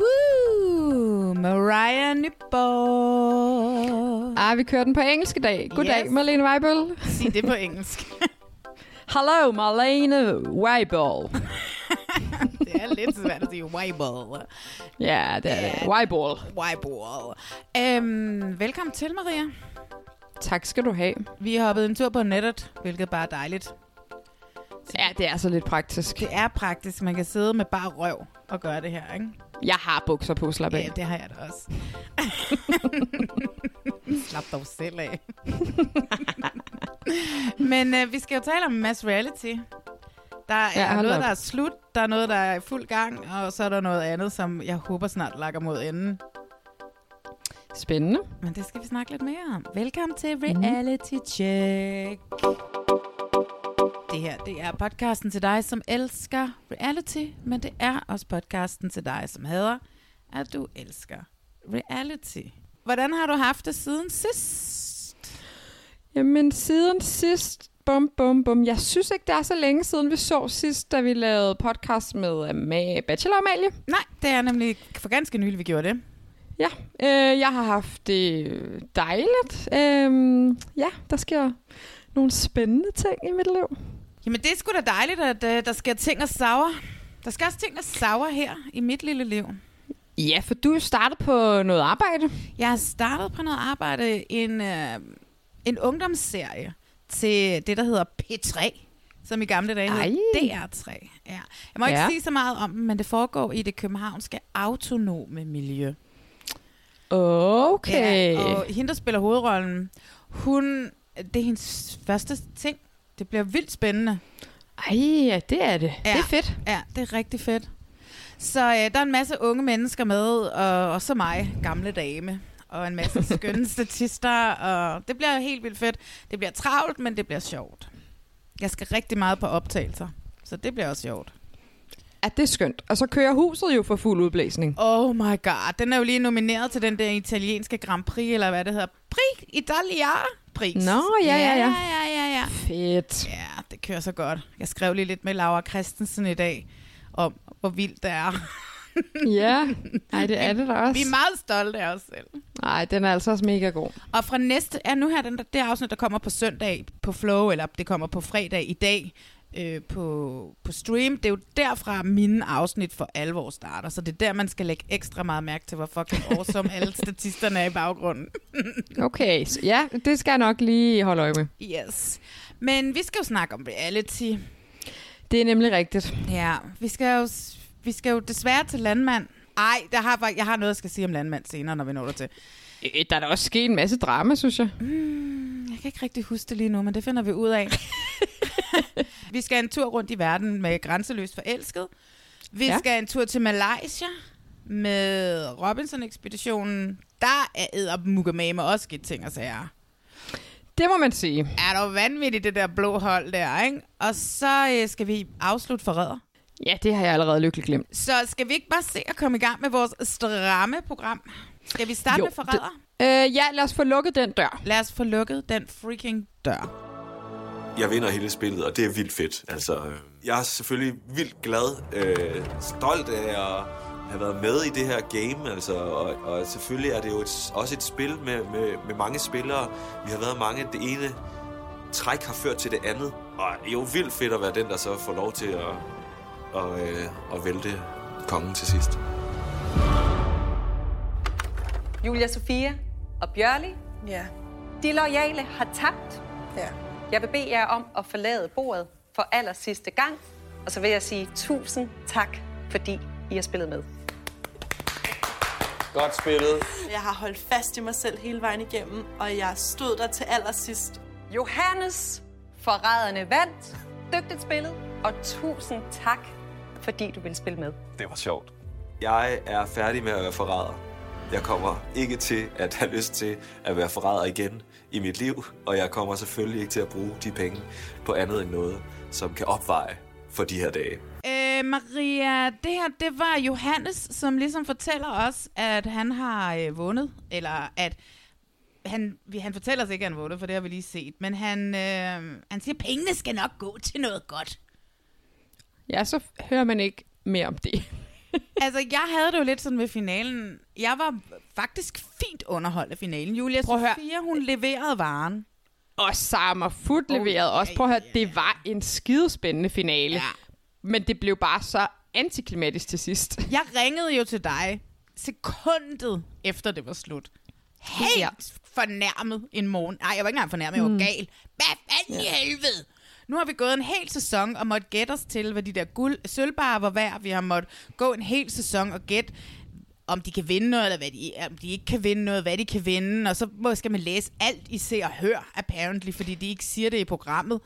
Woo. Mariah Nyborg. Ah, vi kører den på engelsk i dag. Goddag, Yes. Marlene Weibel. Sig det på engelsk. Hello, Marlene Weibel. det er lidt svært at sige Weibel. Ja, det er det. Weibel. Weibel. Øhm, velkommen til, Maria. Tak skal du have. Vi har hoppet en tur på nettet, hvilket bare er dejligt. Ja, det er så lidt praktisk. Det er praktisk. Man kan sidde med bare røv og gøre det her, ikke? Jeg har bukser på, slap af. Ja, det har jeg da også. Slap dog selv af. Men øh, vi skal jo tale om mass reality. Der er Ja, noget, op. der er slut, der er noget, der er i fuld gang, og så er der noget andet, som jeg håber snart lakker mod enden. Spændende. Men det skal vi snakke lidt mere om. Velkommen til Mhm. Reality Check. Det her, det er podcasten til dig, som elsker reality, men det er også podcasten til dig, som hader, at du elsker reality. Hvordan har du haft det siden sidst? Jamen, siden sidst... Bum, bum, bum. Jeg synes ikke, det er så længe siden, vi så sidst, da vi lavede podcast med, med Bachelor Amalie. Nej, det er nemlig for ganske nylig, vi gjorde det. Ja, øh, jeg har haft det dejligt. Øh, ja, der sker nogle spændende ting i mit liv. Jamen, det er sgu da dejligt, at uh, der sker ting og sauer. Der skal også ting og sauer her i mit lille liv. Ja, for du er startet på noget arbejde. Jeg har startet på noget arbejde, en, øh, en ungdomsserie til det, der hedder P3, som i gamle dage hed Ej. DR3. Ja. Jeg må ikke Ja. sige så meget om men det foregår i det københavnske autonome miljø. Okay. Ja, og hende, der spiller hovedrollen, hun, det er hendes første ting. Det bliver vildt spændende. Ej, ja, det er det. Ja. Det er fedt. Ja, det er rigtig fedt. Så øh, der er en masse unge mennesker med, og, og så mig, gamle dame. Og en masse skønne statister, og det bliver helt vildt fedt. Det bliver travlt, men det bliver sjovt. Jeg skal rigtig meget på optagelser, så det bliver også sjovt. Ja, det er skønt. Og så kører huset jo for fuld udblæsning. Oh my god, den er jo lige nomineret til den der italienske Grand Prix, eller hvad det hedder. Prix Italia Prix. Nå, ja, ja, ja. Ja, ja, ja, ja. Fedt. Ja, det kører så godt. Jeg skrev lige lidt med Laura Christensen i dag, om hvor vildt det er. Ja, nej, det er det da også. Vi er meget stolte af os selv. Nej, den er altså også mega god. Og fra næste, ja nu her, den der, det afsnit, der kommer på søndag på Flow, eller det kommer på fredag i dag øh, på, på stream, det er jo derfra mine afsnit for alvor starter. Så det er der, man skal lægge ekstra meget mærke til, hvor fucking awesome alle statisterne er i baggrunden. Okay, så ja, det skal jeg nok lige holde øje med. Yes. Men vi skal jo snakke om reality. Det er nemlig rigtigt. Ja, vi skal jo, vi skal jo desværre til landmand. Ej, der har, jeg har noget, jeg skal sige om landmand senere, når vi når der til. Øh, Der er da også sket en masse drama, synes jeg. Jeg kan ikke rigtig huske det lige nu, men det finder vi ud af. vi skal en tur rundt i verden med Grænseløst Forelsket. Vi Ja. skal en tur til Malaysia med Robinson-ekspeditionen. Der er eddermukkemame også sket ting og sager. Det må man sige. Er der vanvittigt, det der blå hold der, ikke? Og så øh, skal vi afslutte forræder. Ja, det har jeg allerede lykkeligt glemt. Så skal vi ikke bare se at komme i gang med vores stramme program? Skal vi starte Jo, med forræder? Øh, ja, lad os få lukket den dør. Lad os få lukket den freaking dør. Jeg vinder hele spillet, og det er vildt fedt. Altså, øh, jeg er selvfølgelig vildt glad, øh, stolt af at have været med i det her game, altså, og, og selvfølgelig er det jo et, også et spil med, med, med mange spillere. Vi har været mange, det ene træk har ført til det andet, og det er jo vildt fedt at være den, der så får lov til at, at, øh, at vælte kongen til sidst. Julia Sofia og Bjørli, Ja. de loyale har tabt. Ja. Jeg vil bede jer om at forlade bordet for aller sidste gang. Og så vil jeg sige tusind tak, fordi I har spillet med. Godt spillet. Jeg har holdt fast i mig selv hele vejen igennem, og jeg stod der til allersidst. Johannes, forræderne vandt. Dygtigt spillet. Og tusind tak, fordi du ville spille med. Det var sjovt. Jeg er færdig med at være forræder. Jeg kommer ikke til at have lyst til at være forræder igen i mit liv, og jeg kommer selvfølgelig ikke til at bruge de penge på andet end noget, som kan opveje for de her dage. Øh, Maria, det her, det var Johannes, som ligesom fortæller os, at han har øh, vundet, eller at han, vi, han fortæller os ikke, at han vundet, for det har vi lige set, men han, øh, han siger, at pengene skal nok gå til noget godt. Ja, så hører man ikke mere om det. altså, jeg havde det jo lidt sådan ved finalen. Jeg var faktisk fint underholdt af finalen. Julia Prøv. Sofia, hun leverede varen. Og Summer Food leverede ja, også. Prøv at høre, det var en skidespændende finale. Ja. Men det blev bare så antiklimatisk til sidst. Jeg ringede jo til dig sekundet efter det var slut. Helt Ja. fornærmet en morgen. Nej, jeg var ikke engang fornærmet, jeg var gal. Hvad fanden i helvede? Nu har vi gået en hel sæson og måtte gætte os til, hvad de der guld, sølvbarer var værd. Vi har måttet gå en hel sæson og gætte, om de kan vinde noget, eller hvad de, om de ikke kan vinde noget, hvad de kan vinde. Og så skal man læse alt i Se og Hør, apparently, fordi de ikke siger det i programmet.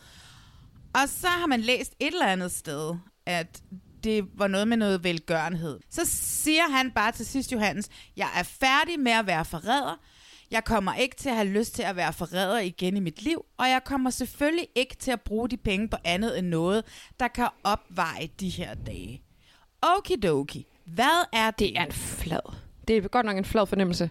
Og så har man læst et eller andet sted, at det var noget med noget velgørenhed. Så siger han bare til sidst, Johannes, jeg er færdig med at være forræder. Jeg kommer ikke til at have lyst til at være forræder igen i mit liv, og jeg kommer selvfølgelig ikke til at bruge de penge på andet end noget, der kan opveje de her dage. Okidoki. Hvad er det? Det er en flad. Det er godt nok en flad fornemmelse.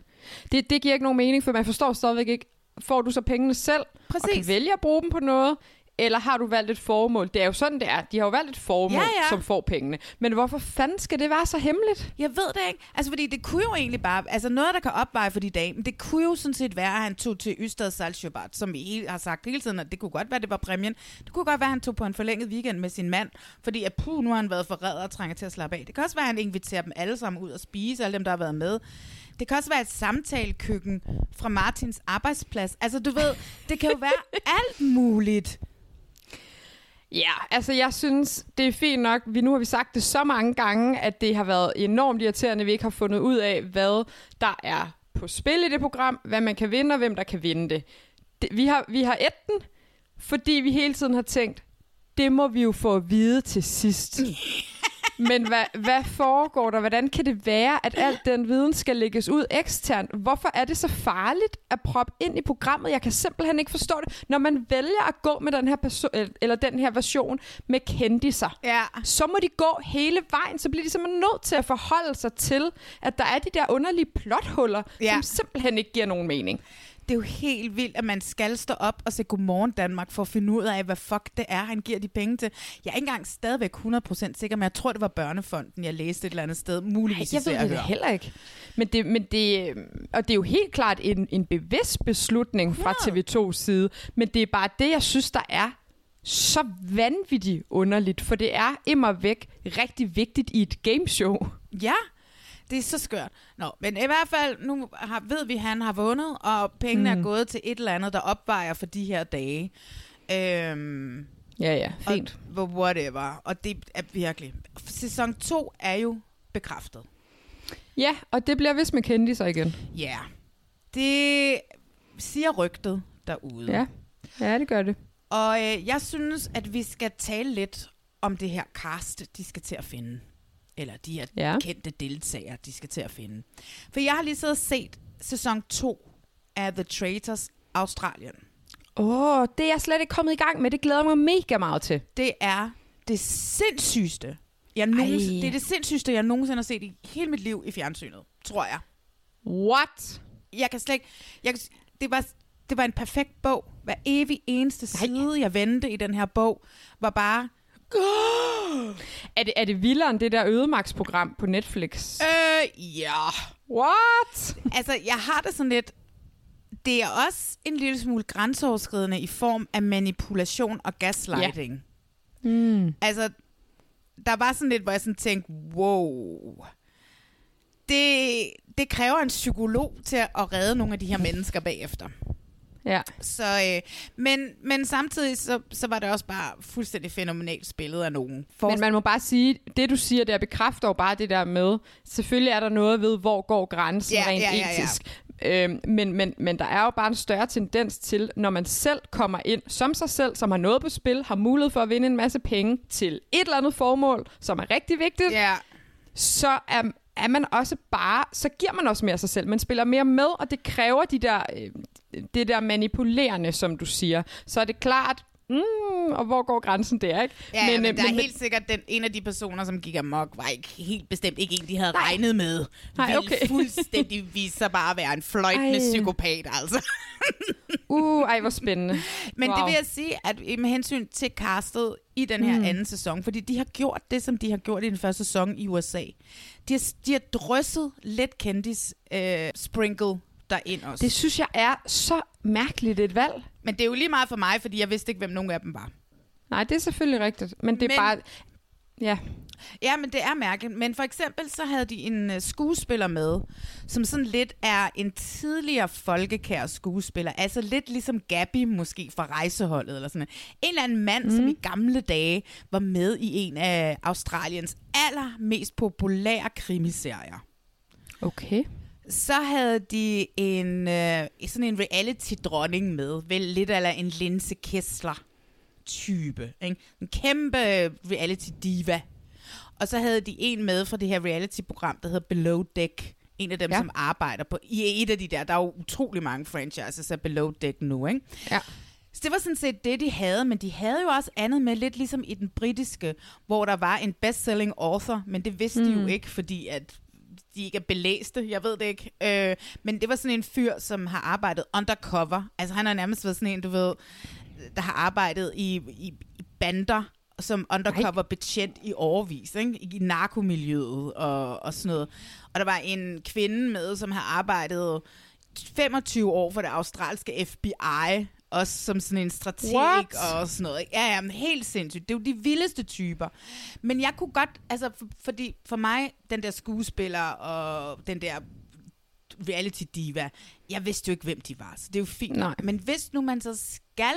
Det, det giver ikke nogen mening, for man forstår stadigvæk ikke, får du så pengene selv, og Præcis. kan vælge at bruge dem på noget, eller har du valgt et formål? Det er jo sådan, det er. De har jo valgt et formål, Ja, ja. som får pengene. Men hvorfor fanden skal det være så hemmeligt? Jeg ved det ikke. Altså, fordi det kunne jo egentlig bare... Altså, noget, der kan opveje for de dage, men det kunne jo sådan set være, at han tog til Ystad Saltsjöbadet, som vi har sagt hele tiden, at det kunne godt være, det var præmien. Det kunne godt være, at han tog på en forlænget weekend med sin mand, fordi at puh, nu har han været forræder og trænger til at slappe af. Det kan også være, at han inviterer dem alle sammen ud og spise, alle dem, der har været med. Det kan også være et samtalekøkken fra Martins arbejdsplads. Altså, du ved, det kan jo være alt muligt. Ja, altså jeg synes, det er fint nok. Vi, nu har vi sagt det så mange gange, at det har været enormt irriterende, at vi ikke har fundet ud af, hvad der er på spil i det program, hvad man kan vinde, og hvem der kan vinde det. det vi, har, vi har et den, fordi vi hele tiden har tænkt, det må vi jo få at vide til sidst. Men hvad, hvad foregår der? Hvordan kan det være, at al den viden skal lægges ud eksternt? Hvorfor er det så farligt at proppe ind i programmet? Jeg kan simpelthen ikke forstå det. Når man vælger at gå med den her, perso- eller den her version med kendiser, Ja. så må de gå hele vejen. Så bliver de simpelthen nødt til at forholde sig til, at der er de der underlige plothuller, Ja. ja. som simpelthen ikke giver nogen mening. Det er jo helt vildt, at man skal stå op og se Godmorgen Danmark for at finde ud af, hvad fuck det er, han giver de penge til. Jeg er ikke engang stadigvæk 100% sikker, men jeg tror, det var Børnefonden, jeg læste et eller andet sted. Ej, Muligvis i jeg ved det da Hør. heller ikke. Men det, men det, og det er jo helt klart en, en bevidst beslutning fra 100. TV2's side. Men det er bare det, jeg synes, der er så vanvittigt underligt. For det er immer væk rigtig vigtigt i et gameshow. Ja, det er så skørt. Nå, men i hvert fald, nu har, ved vi, at han har vundet, og pengene mm. er gået til et eller andet, der opvejer for de her dage. Øhm, Ja, ja, fint. Og, whatever. Og det er virkelig... Sæson 2 er jo bekræftet. Ja, og det bliver vist med kendiser igen. Ja. Yeah. Det siger rygtet derude. Ja, ja det gør det. Og øh, jeg synes, at vi skal tale lidt om det her cast, de skal til at finde. Eller de her ja. Kendte deltagere, de skal til at finde. For jeg har lige siddet og set sæson 2 af The Traitors Australien. Åh, oh, det er jeg slet ikke kommet i gang med. Det glæder mig mega meget til. Det er det sindssygeste, jeg nogensinde, Ej. det er det sindssygeste, jeg nogensinde har set i hele mit liv i fjernsynet, tror jeg. What? Jeg kan slet ikke... Jeg, kan- det, var, det var en perfekt bog. Hver evig eneste side, jeg vendte i den her bog, var bare... Er det, er det vildere end det der ødemaksprogram på Netflix? Øh, ja. What? Altså, jeg har det sådan lidt... Det er også en lille smule grænseoverskridende i form af manipulation og gaslighting. Mm. Altså, der var sådan lidt, hvor jeg sådan tænkte, wow, det, det kræver en psykolog til at redde nogle af de her mennesker bagefter. Ja. Så, øh, men, men samtidig så, så var det også bare fuldstændig fænomenalt spillet af nogen. For, Men man må bare sige, det du siger der bekræfter jo bare det der med, selvfølgelig er der noget ved, hvor går grænsen Ja, rent ja, ja, ja. etisk. Øhm, men, men, men der er jo bare en større tendens til, når man selv kommer ind som sig selv, som har noget på spil, har mulighed for at vinde en masse penge til et eller andet formål, som er rigtig vigtigt, ja, så er, er man også bare, så giver man også mere af sig selv. Man spiller mere med, og det kræver de der, øh, det der manipulerende, som du siger. Så er det klart, mm, og hvor går grænsen der, ikke? ja, men, men øh, der er helt sikkert den, en af de personer, som gik amok, var ikke helt bestemt ikke en, de havde Nej. regnet med. Nej, okay. fuldstændig vise sig bare at være en fløjtende Ej. psykopat, altså. Uh, ej, hvor spændende. Men wow. det vil jeg sige, at med hensyn til castet i den her mm. anden sæson, fordi de har gjort det, som de har gjort i den første sæson i USA. De har, de har drysset lidt kendis øh, sprinkle derind også. Det synes jeg er så mærkeligt et valg. men det er jo lige meget for mig, fordi jeg vidste ikke, hvem nogen af dem var. Nej, det er selvfølgelig rigtigt. Men det er Men- bare... Ja. Ja, men det er mærkeligt. Men for eksempel så havde de en uh, skuespiller med, som sådan lidt er en tidligere folkekær skuespiller. Altså lidt ligesom Gabby måske fra rejseholdet eller sådan noget. En eller anden mand, mm. som i gamle dage var med i en af Australiens allermest populære krimiserier. Okay. Så havde de en øh, sådan en reality-dronning med, vel lidt eller en Linse Kessler type. Ikke? En kæmpe reality-diva. Og så havde de en med fra det her reality-program, der hedder Below Deck. En af dem, Ja. som arbejder på... I et af de der, der er jo utrolig mange franchises af Below Deck nu, ikke? Ja. Så det var sådan set det, de havde, men de havde jo også andet med, lidt ligesom i den britiske, hvor der var en best-selling author, men det vidste mm. de jo ikke, fordi at de ikke er belæste, jeg ved det ikke. Øh, men det var sådan en fyr, som har arbejdet undercover. Altså han har nærmest været sådan en, du ved, der har arbejdet i, i, i bander, som undercover betjent i overvis, ikke? i narkomiljøet og, og sådan noget. Og der var en kvinde med, som har arbejdet 25 år for det australske FBI, også som sådan en strateg What? og sådan noget. Ja, ja, men helt sindssygt. Det er jo de vildeste typer. Men jeg kunne godt, altså for, fordi for mig, den der skuespiller og den der reality diva, jeg vidste jo ikke, hvem de var, så det er jo fint. Nej. Men hvis nu man så skal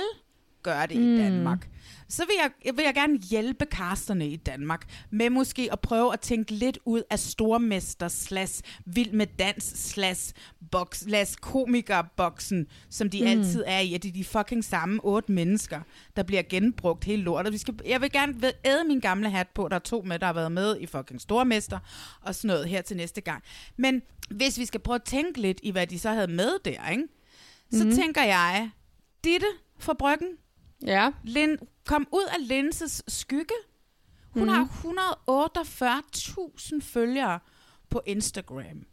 gøre det mm. i Danmark, så vil jeg, vil jeg gerne hjælpe casterne i Danmark med måske at prøve at tænke lidt ud af stormester slash vild med dans slash box, slash komikerboksen, som de mm. altid er i, at det er de fucking samme otte mennesker, der bliver genbrugt hele lortet. Vi skal, jeg vil gerne æde min gamle hat på, der er to med, der har været med i fucking stormester og sådan noget her til næste gang. Men hvis vi skal prøve at tænke lidt i, hvad de så havde med der, ikke? så mm. tænker jeg, Ditte fra Bryggen, Ja. Lin, kom ud af Linses skygge. Hun mm. har 148.000 følgere på Instagram.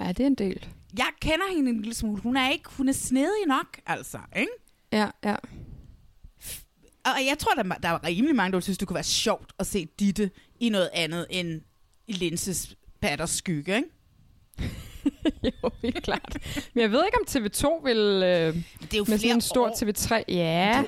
Ja, det er en del. Jeg kender hende en lille smule. Hun er ikke, hun er snedig nok, altså, ikke? Ja, ja. Og jeg tror, der, der er rimelig mange, der synes, det kunne være sjovt at se Ditte i noget andet end i Linses patters skygge, ikke? jo, helt klart. Men jeg ved ikke, om TV2 vil... Øh, Det er jo med flere sådan en stor år, TV3... Ja.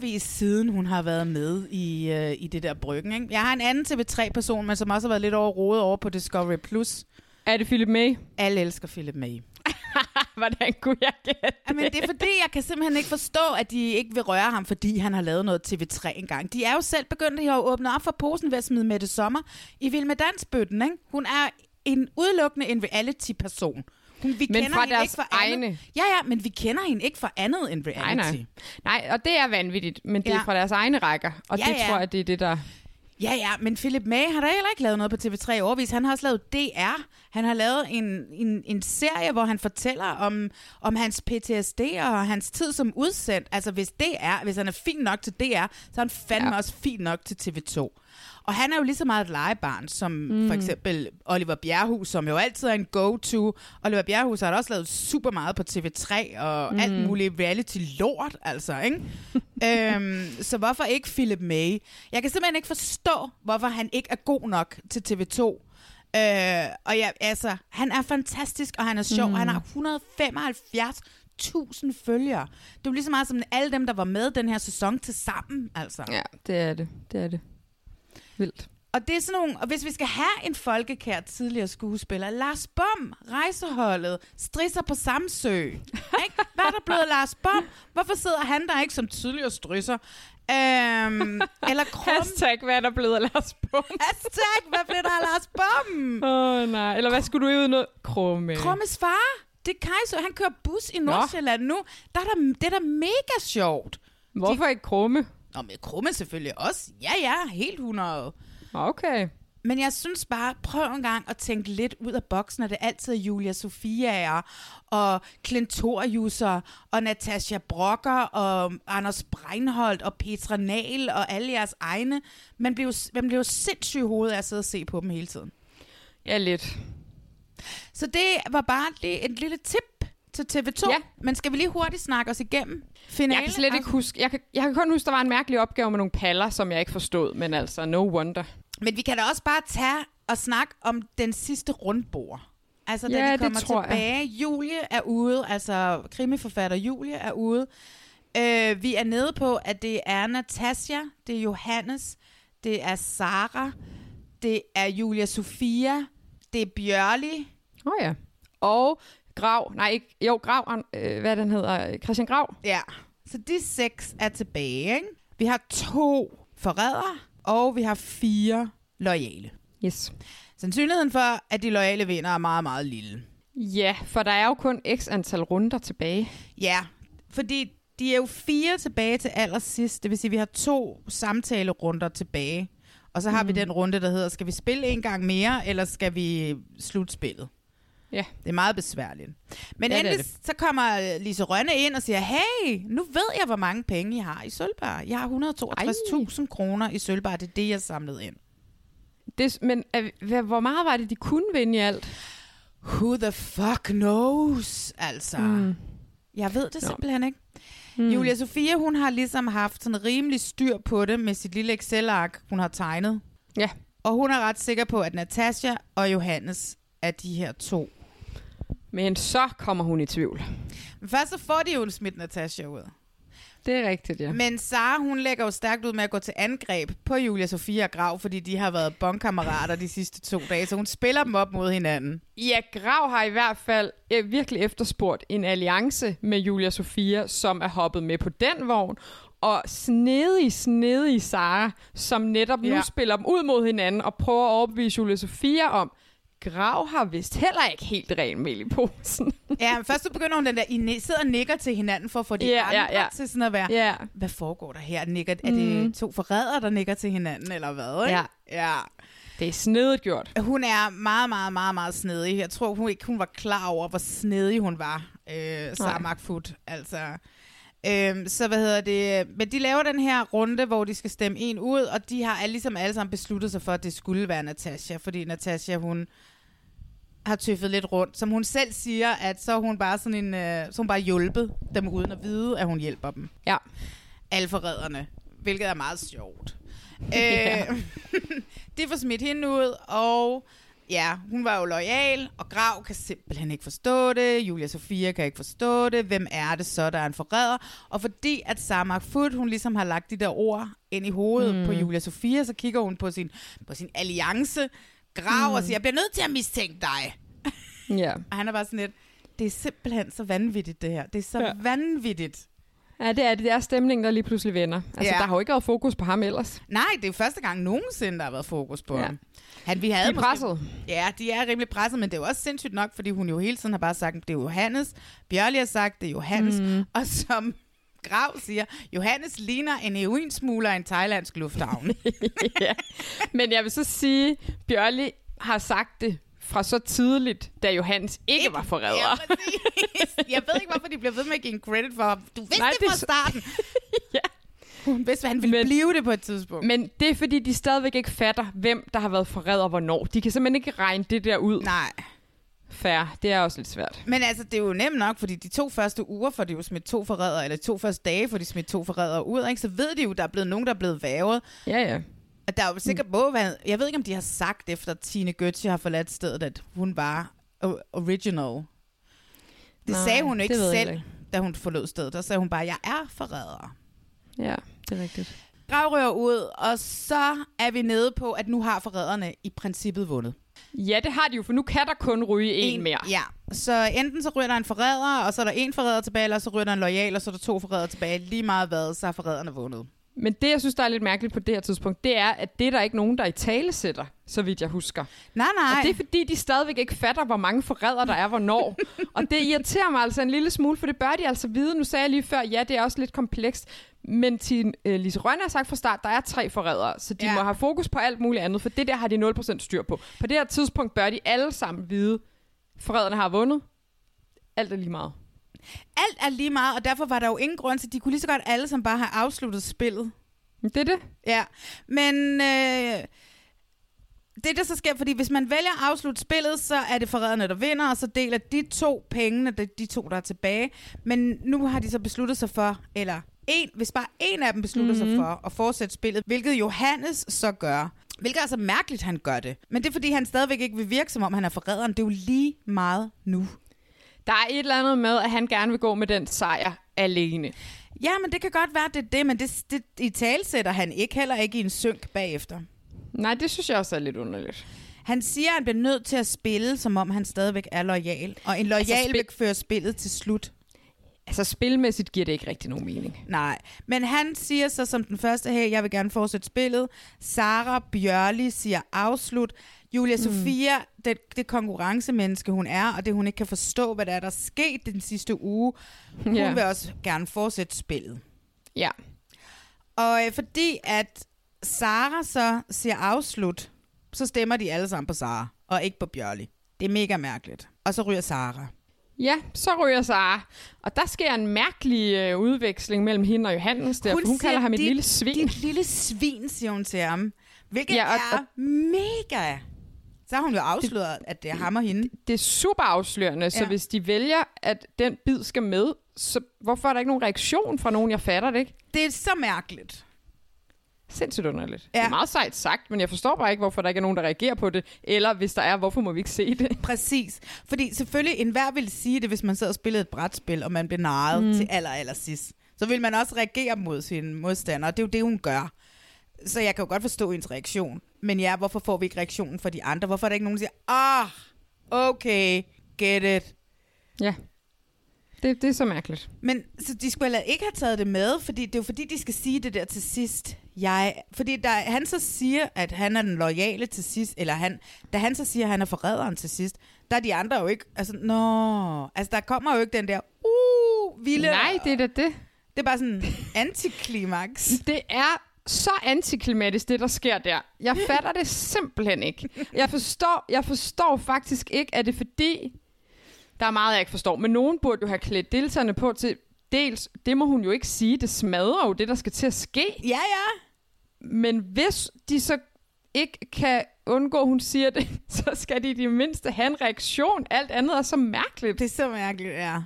det er siden, hun har været med i, øh, i det der bryggen, ikke? Jeg har en anden TV3-person, men som også har været lidt over rodet over på Discovery+. Plus. Er det Philip May? Alle elsker Philip May. Hvordan kunne jeg gætte Jamen, det er fordi, jeg kan simpelthen ikke forstå, at de ikke vil røre ham, fordi han har lavet noget TV3 engang. De er jo selv begyndt at åbne op for posen ved at smide Mette Sommer i Vild med Dansbøtten, ikke? Hun er en udelukkende en reality-person. Hun, vi Men kender fra hende deres ikke for egne. Andet. Ja, ja, men vi kender hende ikke for andet end Nej, reality. nej. Nej, og det er vanvittigt, men det er Ja. fra deres egne rækker. Og Ja, det ja. tror jeg, det er det, der... Ja, ja, men Philip May har da heller ikke lavet noget på TV3 i overvis. Han har også lavet DR. Han har lavet en, en, en serie, hvor han fortæller om, om hans PTSD og hans tid som udsendt. Altså, hvis det er, hvis han er fin nok til DR, så er han fandme Ja. også fin nok til TV2. Og han er jo lige så meget et legebarn, som mm. for eksempel Oliver Bjerrehus, som jo altid er en go-to. Oliver Bjerrehus har også lavet super meget på TV3 og mm. alt muligt reality-lort, altså, ikke? øhm, så hvorfor ikke Philip May? Jeg kan simpelthen ikke forstå, hvorfor han ikke er god nok til TV2. Øh, og ja, altså, han er fantastisk, og han er sjov. Mm. Han har 175.000 følgere. Det er jo lige så meget som alle dem, der var med den her sæson til sammen, altså. Ja, det er det. Det er det. Vildt. Og det er sådan nogle, og hvis vi skal have en folkekær tidligere skuespiller, Lars Bom, rejseholdet, strisser på Samsø. Ikke? Hvad er der blevet Lars Bom? Hvorfor sidder han der ikke som tidligere strisser? Øhm, eller Krum. Hashtag, hvad er der blevet af Lars Bum? Hashtag, hvad blev der af Lars Bom? Åh, oh, nej. Eller hvad skulle du ud noget? Krumme. Krummes far, det er Kajso, han kører bus i Nordsjælland nu. Der er der, det er da mega sjovt. Hvorfor ikke Krumme? Og med Krumme selvfølgelig også. Ja, ja, helt 100. Okay. Men jeg synes bare, prøv en gang at tænke lidt ud af boksen, at det altid er Julia Sofia og Klentoriuser og Natasha Brokker og Anders Breinholt og Petra Nahl og alle jeres egne. Man bliver jo, man bliver jo sindssygt hovedet af at sidde og se på dem hele tiden. Ja, lidt. Så det var bare lige et lille tip til TV2. Ja. Men skal vi lige hurtigt snakke os igennem finalen? Jeg kan slet ikke huske. Jeg kan, jeg kan kun huske, der var en mærkelig opgave med nogle paller, som jeg ikke forstod. Men altså, no wonder. Men vi kan da også bare tage og snakke om den sidste rundbord. Altså, da Ja, det kommer tror jeg. tilbage. Julie er ude, altså krimiforfatter Julie er ude. Øh, vi er nede på, at det er Natasja, det er Johannes, det er Sara, det er Julia Sofia, det er Bjørli. Åh oh, ja. Og Grav. Nej, ikke. Jo, Grav. Øh, hvad den hedder? Christian Grav. Ja, så de seks er tilbage. Ikke? Vi har to forrædere, og vi har fire lojale. Yes. Sandsynligheden for, at de lojale vinder, er meget, meget lille. Ja, for der er jo kun x antal runder tilbage. Ja, fordi de er jo fire tilbage til allersidst. Det vil sige, at vi har to samtalerunder tilbage. Og så har mm. vi den runde, der hedder, skal vi spille en gang mere, eller skal vi slutte spillet? Ja. Det er meget besværligt. Men Ja, ja, det endelig så kommer Lise Rønne ind og siger, hey, nu ved jeg, hvor mange penge I har i Sølvbar. Jeg har 162.000 kroner i Sølvbar. Det er det, jeg samlede ind. Det, men er, hvor meget var det, de kunne vinde i alt? Who the fuck knows? Altså, mm. jeg ved det Nå. simpelthen ikke. Mm. Julia Sofia, hun har ligesom haft sådan rimelig styr på det med sit lille Excel-ark, hun har tegnet. Ja. Og hun er ret sikker på, at Natasha og Johannes er de her to. Men så kommer hun i tvivl. Men først så får de jo smidt Natasha ud. Det er rigtigt, ja. Men Sara, hun lægger jo stærkt ud med at gå til angreb på Julia Sofia og Grav, fordi de har været bondkammerater de sidste to dage, så hun spiller dem op mod hinanden. Ja, Grav har i hvert fald øh, virkelig efterspurgt en alliance med Julia Sofia, som er hoppet med på den vogn. Og snedig, snedig Sara, som netop nu Ja. spiller dem ud mod hinanden og prøver at overbevise Julia Sofia om, Grav har vist heller ikke helt ren mel i posen. Ja, men først så begynder hun den der, I sidder og nikker til hinanden for at få de Ja, andre ja, ja. til sådan at være, ja. hvad foregår der her? Nikker, er det to forrædere, der nikker til hinanden, eller hvad? Ikke? Ja. ja. Det er snedigt gjort. Hun er meget, meget, meget, meget snedig. Jeg tror hun ikke, hun var klar over, hvor snedig hun var, øh, Sarmak Foot. Altså, Øhm, så hvad hedder det? Men de laver den her runde, hvor de skal stemme en ud, og de har alle- ligesom alle sammen besluttet sig for, at det skulle være Natasha, fordi Natasha, hun har tøffet lidt rundt. Som hun selv siger, at så hun bare sådan en, øh, så hun bare hjulpet dem uden at vide, at hun hjælper dem. Ja. Alle forræderne, hvilket er meget sjovt. Øh, de får smidt hende ud, og ja, hun var jo lojal, og Grav kan simpelthen ikke forstå det. Julia Sofia kan ikke forstå det. Hvem er det så, der er en forræder? Og fordi at Samak Foot, hun ligesom har lagt de der ord ind i hovedet mm. på Julia Sofia, så kigger hun på sin, på sin alliance, Grav, mm. og siger, jeg bliver nødt til at mistænke dig. Ja. Og han er bare sådan lidt, det er simpelthen så vanvittigt det her. Det er så Ja. vanvittigt. Ja, det er det. Er stemningen, der lige pludselig vender. Altså, Ja. der har jo ikke været fokus på ham ellers. Nej, det er jo første gang nogensinde, der har været fokus på Ja. ham. Han, vi havde De er presset. Ja, de er rimelig presset, men det er jo også sindssygt nok, fordi hun jo hele tiden har bare sagt, det er Johannes. Bjørli har sagt, det er Johannes. Mm. Og som Grav siger, Johannes ligner en heroinsmugler i en thailandsk lufthavn. ja. Men jeg vil så sige, Bjørli har sagt det fra så tidligt, da Johannes ikke, ikke var forræder. Ja, præcis. jeg ved ikke, hvorfor de bliver ved med at give en credit for ham. Du vidste Nej, det fra starten. Ja. Hun vidste, han ville Men- blive det på et tidspunkt. Men... Men det er fordi, de stadigvæk ikke fatter, hvem der har været forræder hvornår. De kan simpelthen ikke regne det der ud. Nej. Fair. Det er også lidt svært. Men altså, det er jo nemt nok, fordi de to første uger får de jo smidt to forrædere, eller de to første dage får de smidt to forrædere ud, ikke? så ved de jo, der er blevet nogen, der er blevet vævet. Ja, ja. At der er jo sikkert må være, jeg ved ikke, om de har sagt, efter Tine Götze har forladt stedet, at hun var original. Det Nej, sagde hun jo ikke selv, ikke. da hun forlod stedet. Der sagde hun bare, jeg er forræder. Ja, det er rigtigt. Grav ryger ud, og så er vi nede på, at nu har forræderne i princippet vundet. Ja, det har de jo, for nu kan der kun ryge en, mere. Ja, så enten så ryger der en forræder, og så er der en forræder tilbage, eller så ryger der en lojal, og så er der to forrædere tilbage. Lige meget hvad, så har forræderne vundet. Men det, jeg synes, der er lidt mærkeligt på det her tidspunkt, det er, at det er der ikke nogen, der i tale sætter, så vidt jeg husker. Nej, nej. Og det er fordi, de stadigvæk ikke fatter, hvor mange forrædere der er, hvornår. og det irriterer mig altså en lille smule, for det bør de altså vide. Nu sagde jeg lige før, ja, det er også lidt komplekst. Men til uh, Lise Rønne har sagt fra start, der er tre forrædere, så de ja. må have fokus på alt muligt andet, for det der har de 0% styr på. På det her tidspunkt bør de alle sammen vide, forræderne har vundet. Alt er lige meget. Alt er lige meget, og derfor var der jo ingen grund til, de kunne lige så godt alle som bare have afsluttet spillet. Det er det. Ja, men øh, det der så sker, fordi hvis man vælger at afslutte spillet, så er det forræderne, der vinder, og så deler de to pengene, de, de to, der er tilbage. Men nu har de så besluttet sig for, eller en, hvis bare en af dem beslutter mm-hmm. sig for at fortsætte spillet, hvilket Johannes så gør. Hvilket er så mærkeligt, han gør det. Men det er, fordi han stadigvæk ikke vil virke, som om han er forræderen. Det er jo lige meget nu. Der er et eller andet med, at han gerne vil gå med den sejr alene. Ja, men det kan godt være, det er det, men det, det i talsætter han ikke, heller ikke i en synk bagefter. Nej, det synes jeg også er lidt underligt. Han siger, at han bliver nødt til at spille, som om han stadigvæk er lojal. Og en lojal altså, spil- vil føre spillet til slut. Altså, spilmæssigt giver det ikke rigtig nogen mening. Nej, men han siger så som den første, hey, jeg vil gerne fortsætte spillet. Sara Bjørli siger afslut. Julia mm. Sofia, det, det konkurrencemenneske hun er, og det hun ikke kan forstå, hvad der er, der er sket den sidste uge, hun Ja. vil også gerne fortsætte spillet. Ja. Og øh, fordi at Sara så siger afslut, så stemmer de alle sammen på Sara, og ikke på Bjørli. Det er mega mærkeligt. Og så ryger Sara. Ja, så ryger Sara. Og der sker en mærkelig øh, udveksling mellem hende og Johannes der, hun, hun kalder ham et lille svin. Dit lille svin, siger hun til ham. Hvilket ja, og- er mega. Så har hun jo afsløret, at det er ham og hende. Det er super afslørende, så Ja. hvis de vælger, at den bid skal med, så hvorfor er der ikke nogen reaktion fra nogen? Jeg fatter det ikke. Det er så mærkeligt. Sindssygt underligt. Ja. Det er meget sejt sagt, men jeg forstår bare ikke, hvorfor der ikke er nogen, der reagerer på det. Eller hvis der er, hvorfor må vi ikke se det? Præcis. Fordi selvfølgelig, enhver vil sige det, hvis man sidder og spiller et brætspil, og man bliver narret mm. til aller, aller sidst. Så vil man også reagere mod sin modstander, og det er jo det, hun gør. Så jeg kan jo godt forstå hendes reaktion. Men ja, hvorfor får vi ikke reaktionen fra de andre? Hvorfor er der ikke nogen, der siger, ah, okay, get it. Ja. Det, det er så mærkeligt. Men så de skulle heller ikke have taget det med, fordi det er jo fordi, de skal sige det der til sidst. Jeg, fordi der, han så siger, at han er den loyale til sidst, eller han, da han så siger, at han er forræderen til sidst, der er de andre jo ikke, altså, nå, altså der kommer jo ikke den der, uh, vilde. Nej, det er da det. Det er bare sådan antiklimaks. Det er så antiklimatisk, det der sker der. Jeg fatter det simpelthen ikke. Jeg forstår, jeg forstår faktisk ikke, at det er fordi, der er meget, jeg ikke forstår, men nogen burde jo have klædt deltagerne på til, dels, det må hun jo ikke sige, det smadrer jo det, der skal til at ske. Ja, ja. Men hvis de så ikke kan undgå, hun siger det, så skal de i det mindste have en reaktion. Alt andet er så mærkeligt. Det er så mærkeligt, ja.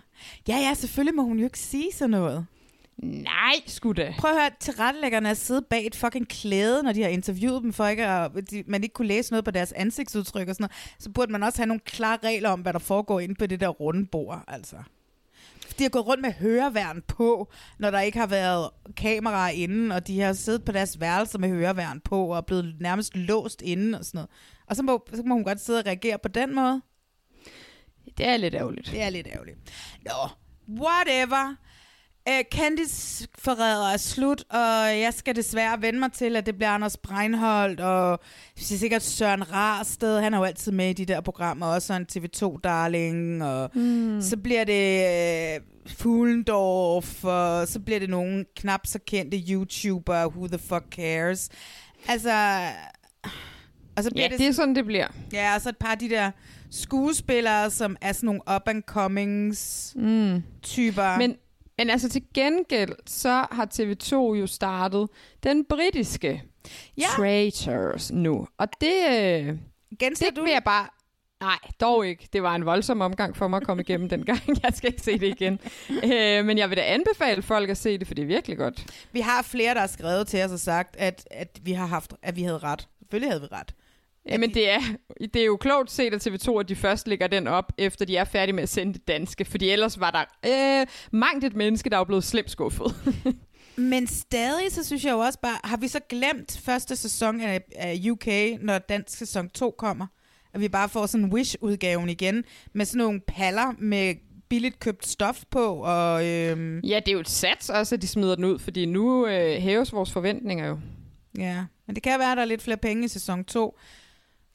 Ja, ja, selvfølgelig må hun jo ikke sige sådan noget. Nej, sgu da. Prøv at høre, tilrettelæggerne er siddet bag et fucking klæde, når de har interviewet dem, for ikke at, de, man ikke kunne læse noget på deres ansigtsudtryk og sådan noget. Så burde man også have nogle klare regler om, hvad der foregår inde på det der runde bord, altså. De har gået rundt med høreværn på, når der ikke har været kameraer inde, og de har siddet på deres værelser med høreværn på, og er blevet nærmest låst inde og sådan noget. Og så må, så må hun godt sidde og reagere på den måde. Det er lidt ærgerligt. Det er lidt ærgerligt. Nå, whatever. Uh, Candice forræder er slut, og jeg skal desværre vende mig til, at det bliver Anders Breinholt, og det er sikkert Søren Rarsted, han er jo altid med i de der programmer, også en TV2-darling, og mm. så bliver det uh, Fuglendorf, og så bliver det nogle knap så kendte YouTuber, who the fuck cares. Altså, og så bliver Ja, det er sådan, det bliver. Ja, og så et par af de der skuespillere, som er sådan nogle up-and-comings mm. Men, men altså til gengæld, så har TV2 jo startet den britiske Ja. Traitors nu. Og det, øh, Genser det du vil jeg bare... Nej, dog ikke. Det var en voldsom omgang for mig at komme igennem den gang. Jeg skal ikke se det igen. øh, men jeg vil da anbefale folk at se det, for det er virkelig godt. Vi har flere, der har skrevet til os og sagt, at, at, vi, har haft, at vi havde ret. Selvfølgelig havde vi ret. Jamen det er, det er jo klogt set af TV2, at de først lægger den op, efter de er færdige med at sende det danske. Fordi ellers var der øh, mangt et menneske, der er blevet slemt skuffet. Men stadig, så synes jeg jo også bare, har vi så glemt første sæson af, af UK, når dansk sæson 2 kommer? At vi bare får sådan en Wish-udgaven igen, med sådan nogle paller med billigt købt stof på, og øhm, Ja, det er jo et sats også, at de smider den ud, fordi nu øh, hæves vores forventninger jo. ja. Men det kan være, at der er lidt flere penge i sæson 2.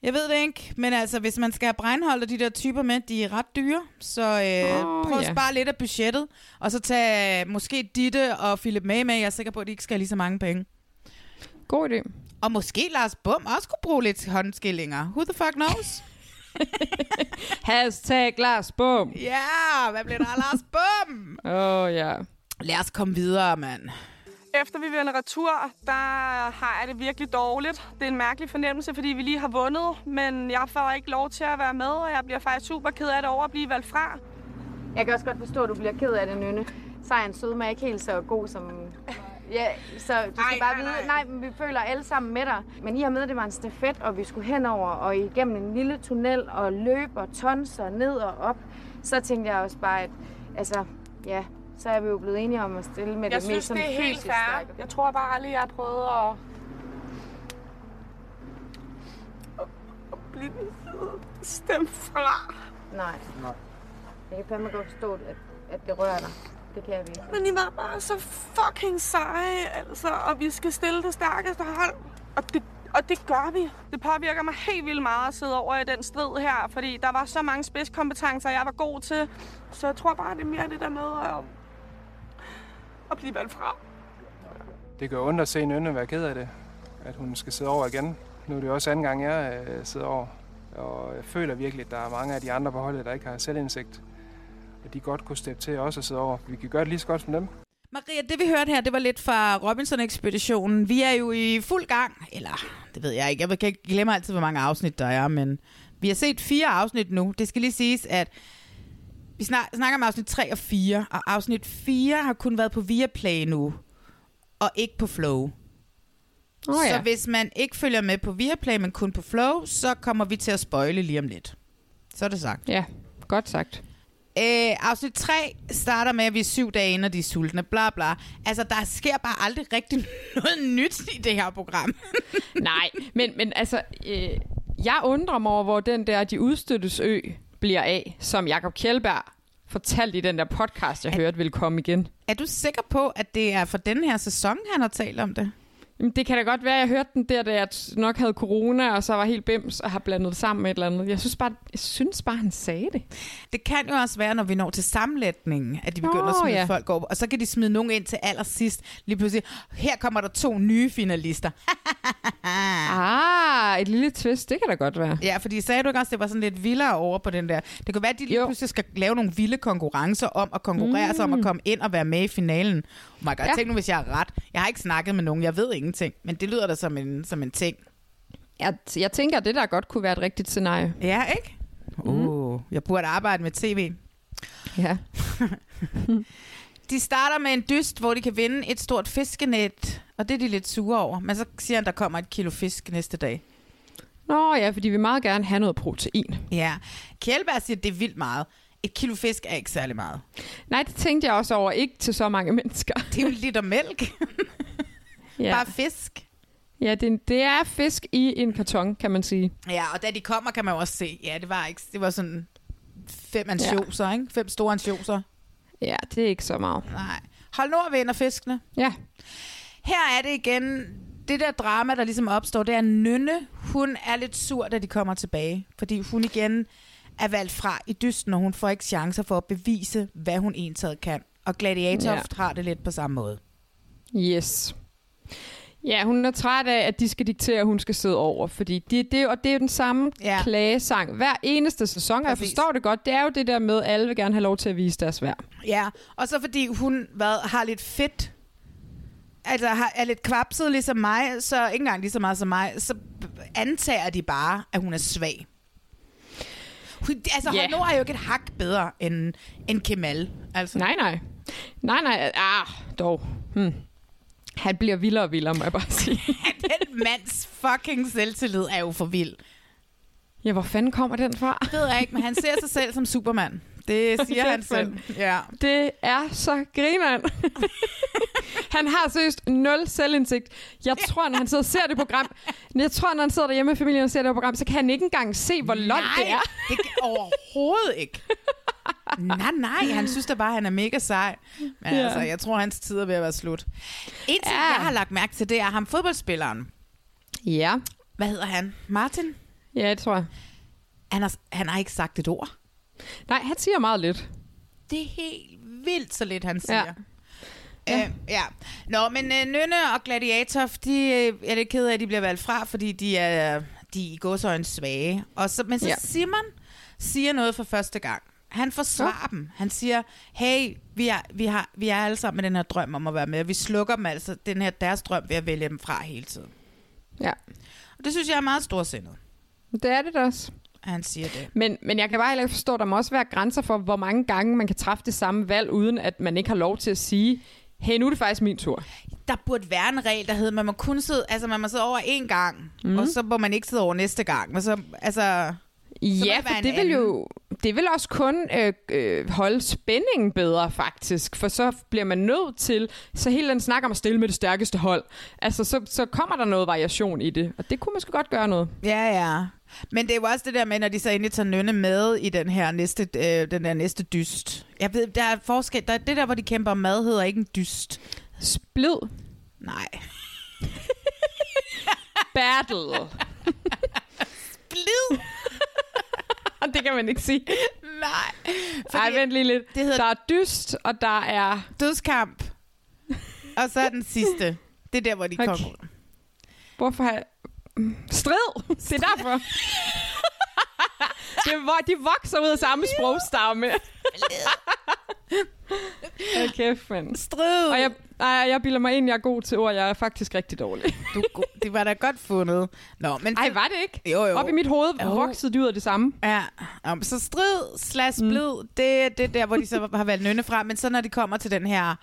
Jeg ved det ikke, men altså, hvis man skal have Breinholt og de der typer med, de er ret dyre, så øh, Åh, prøv at ja. spare lidt af budgettet, og så tage måske Ditte og Philip May med. Jeg er sikker på, at de ikke skal have lige så mange penge. God idé. Og måske Lars Bum også kunne bruge lidt håndskillinger. Who the fuck knows? Hashtag Lars Bum. Ja, yeah, hvad bliver der af Lars Bum? Åh, oh, ja. Lad os komme videre, mand. Efter vi vender retur, der har jeg det virkelig dårligt. Det er en mærkelig fornemmelse, fordi vi lige har vundet, men jeg får ikke lov til at være med, og jeg bliver faktisk super ked af det over at blive valgt fra. Jeg kan også godt forstå, at du bliver ked af det, Nynne. Sejren sødme er ikke helt så god som... Ja, så du skal Ej, bare nej, vide, nej. nej, men vi føler alle sammen med dig. Men i og med, at det var en stafet, og vi skulle henover og igennem en lille tunnel og løbe og tonser ned og op, så tænkte jeg også bare, at altså, ja, så er vi jo blevet enige om at stille med Jeg det synes, mest sådan det er helt fair. Jeg tror bare aldrig, jeg har prøvet at... at- at blive stemt fra. Nej. Nej. Jeg kan fandme godt forstå, at, at det rører dig. Det kan jeg virkelig. Men I var bare så fucking seje, altså. Og vi skal stille det stærkeste hold. Og det, og det gør vi. Det påvirker mig helt vildt meget at sidde over i den strid her, fordi der var så mange spidskompetencer, jeg var god til. Så jeg tror bare, det er mere det der med at, at blive valgt fra. Det gør ondt at se Nynne være ked af det, at hun skal sidde over igen. Nu er det også anden gang, jeg øh, sidder over. Og jeg føler virkelig, at der er mange af de andre på holdet, der ikke har selvindsigt. At de godt kunne steppe til også at sidde over. Vi kan gøre det lige så godt som dem. Maria, det vi hørte her, det var lidt fra Robinson-ekspeditionen. Vi er jo i fuld gang, eller det ved jeg ikke, jeg kan ikke glemme altid, hvor mange afsnit der er, men vi har set fire afsnit nu. Det skal lige siges, at vi snak, snakker om afsnit 3 og 4, og afsnit 4 har kun været på Viaplay nu, og ikke på Flow. Oh, Så ja. hvis man ikke følger med på Viaplay, men kun på Flow, så kommer vi til at spoile lige om lidt. Så er det sagt. ja, godt sagt. Øh, afsnit 3 starter med, at vi er syv dage inde, og de er sultne, bla bla. Altså, der sker bare aldrig rigtig noget nyt i det her program. Nej, men, men altså, øh, jeg undrer mig over, hvor den der De Udstøttes Ø bliver af, som Jakob Kjellberg fortalte i den der podcast, jeg hørte ville komme igen. er du sikker på, at det er for den her sæson, han har talt om det? Jamen, det kan da godt være, jeg hørte den der, da jeg nok havde corona, og så var helt bims og har blandet det sammen med et eller andet. Jeg synes bare, jeg synes bare han sagde det. Det kan jo også være, når vi når til sammenlægningen, at de begynder Nå, at smide ja. folk over. Og så kan de smide nogen ind til allersidst. Lige pludselig, her kommer der to nye finalister. Ah, et lille twist, det kan da godt være. Ja, fordi sagde du ikke også, det var sådan lidt vildere over på den der. Det kan være, at de lige Jo. pludselig skal lave nogle vilde konkurrencer om at konkurrere mm. sig om at komme ind og være med i finalen. My god, Ja. tænk nu, hvis jeg har ret. Jeg har ikke snakket med nogen, jeg ved ingenting. Men det lyder da som en, som en ting. Jeg, jeg tænker, at det der godt kunne være et rigtigt scenarie. Ja, ikke? Mm. Uh, jeg burde arbejde med tv. Ja. De starter med en dyst, hvor de kan vinde et stort fiskenet, og det er de lidt sure over. Men så siger han, der kommer et kilo fisk næste dag. Nå ja, fordi vi meget gerne have noget protein. Ja. Kjellberg siger, at det er vildt meget. Et kilo fisk er ikke særlig meget. Nej, det tænkte jeg også over. Ikke til så mange mennesker. Det er jo en liter mælk. Ja, Bare fisk. ja det, det er fisk i en karton, kan man sige. Ja, og da de kommer, kan man jo også se, ja, det var ikke, det var sådan fem ansjoser, ja. ikke? Fem store ansjoser. Ja, det er ikke så meget. Nej. Hold nord vinder fiskene. Ja, Her er det igen, det der drama, der ligesom opstår, det er Nynne. Hun er lidt sur, da de kommer tilbage, fordi hun igen er valgt fra i dysten, og hun får ikke chancer for at bevise, hvad hun ensat kan. Og Gladiatoft ja. har det lidt på samme måde. yes. Ja, hun er træt af, at de skal diktere, at hun skal sidde over, fordi det, det, og det er jo den samme Ja. klagesang hver eneste sæson, og jeg forstår det godt. Det er jo det der med, at alle vil gerne have lov til at vise deres værd. Ja, og så fordi hun hvad, har lidt fedt, altså har, er lidt kvapset ligesom mig, så ikke engang lige så meget som mig, så antager de bare, at hun er svag. Hun, altså, yeah. Nord er jo ikke et hak bedre end, end Kemal. Altså. Nej, nej. Nej, nej. Ah, dog. Hmm. Han bliver vildere og vildere, må jeg bare sige. Den mands fucking selvtillid er jo for vild. ja, hvor fanden kommer den fra? Det ved jeg ikke, men han ser sig selv som Superman. Det siger han selv. Ja. Det er så grineren. Han har seriøst nul selvindsigt. Jeg tror, når han sidder og ser det program, jeg tror, når han sidder derhjemme med familien og ser det program, så kan han ikke engang se, hvor lol det er. det kan overhovedet ikke. nej, nej, han synes da bare, at han er mega sej. Men Ja. altså, jeg tror, hans tid er ved at være slut. En ting, ja. jeg har lagt mærke til, det er ham fodboldspilleren. Ja. Hvad hedder han? Martin? Ja, det tror jeg. Han har, han har ikke sagt et ord. Nej, han siger meget lidt. Det er helt vildt, så lidt han siger. Ja. Ja. Ja. Øh, ja. Nå, men øh, Nynne og Gladiator, de øh, er lidt ked af, at de bliver valgt fra, fordi de er, de er i godsøjne svage. Og så, men så Ja. ja. Simon siger noget for første gang. Han forsvarer dem. Han siger, hey, vi er, vi, har, vi er alle sammen med den her drøm om at være med. Vi slukker dem altså, den her deres drøm ved at vælge dem fra hele tiden. Ja. Og det synes jeg er meget storsindet, Det er det også. At han siger det. Men, men jeg kan bare heller ikke forstå, at der må også være grænser for, hvor mange gange man kan træffe det samme valg, uden at man ikke har lov til at sige, hey, nu er det faktisk min tur. der burde være en regel, der hedder, man må kun sidde, altså man må sidde over en gang, mm. og så må man ikke sidde over næste gang. Men så, altså, Ja, for det vil jo det vil også kun øh, øh, holde spændingen bedre, faktisk. For så bliver man nødt til, så hele den snak om at stille med det stærkeste hold, altså så, så kommer der noget variation i det, og det kunne måske godt gøre noget. ja, ja. Men det er jo også det der med, når de så endelig tager Nynne med i den her næste, øh, den der næste dyst. Jeg ved, der er forskel. Der er det der, hvor de kæmper om mad, hedder ikke en dyst. Splid. Nej. Battle. Blid. det kan man ikke sige. Nej. Nej, vent lige lidt. Det hedder Der er dyst, og der er... dødskamp. Og så er den sidste. Det er der, hvor de Okay. kommer. Hvorfor har jeg... Strid! Det er derfor. det de vokser ud af samme sprogstamme. Okay, mand. Strid. Og jeg, ej, jeg bilder mig ind, jeg er god til ord. Jeg er faktisk rigtig dårlig. Du, det var da godt fundet. Nå, men Ej, var det ikke? Jo, jo. Op i mit hoved Jo. voksede af det samme. Ja, um, så strid slash blid, mm. det, det er der, hvor de så har valgt Nynne fra. Men så når de kommer til den her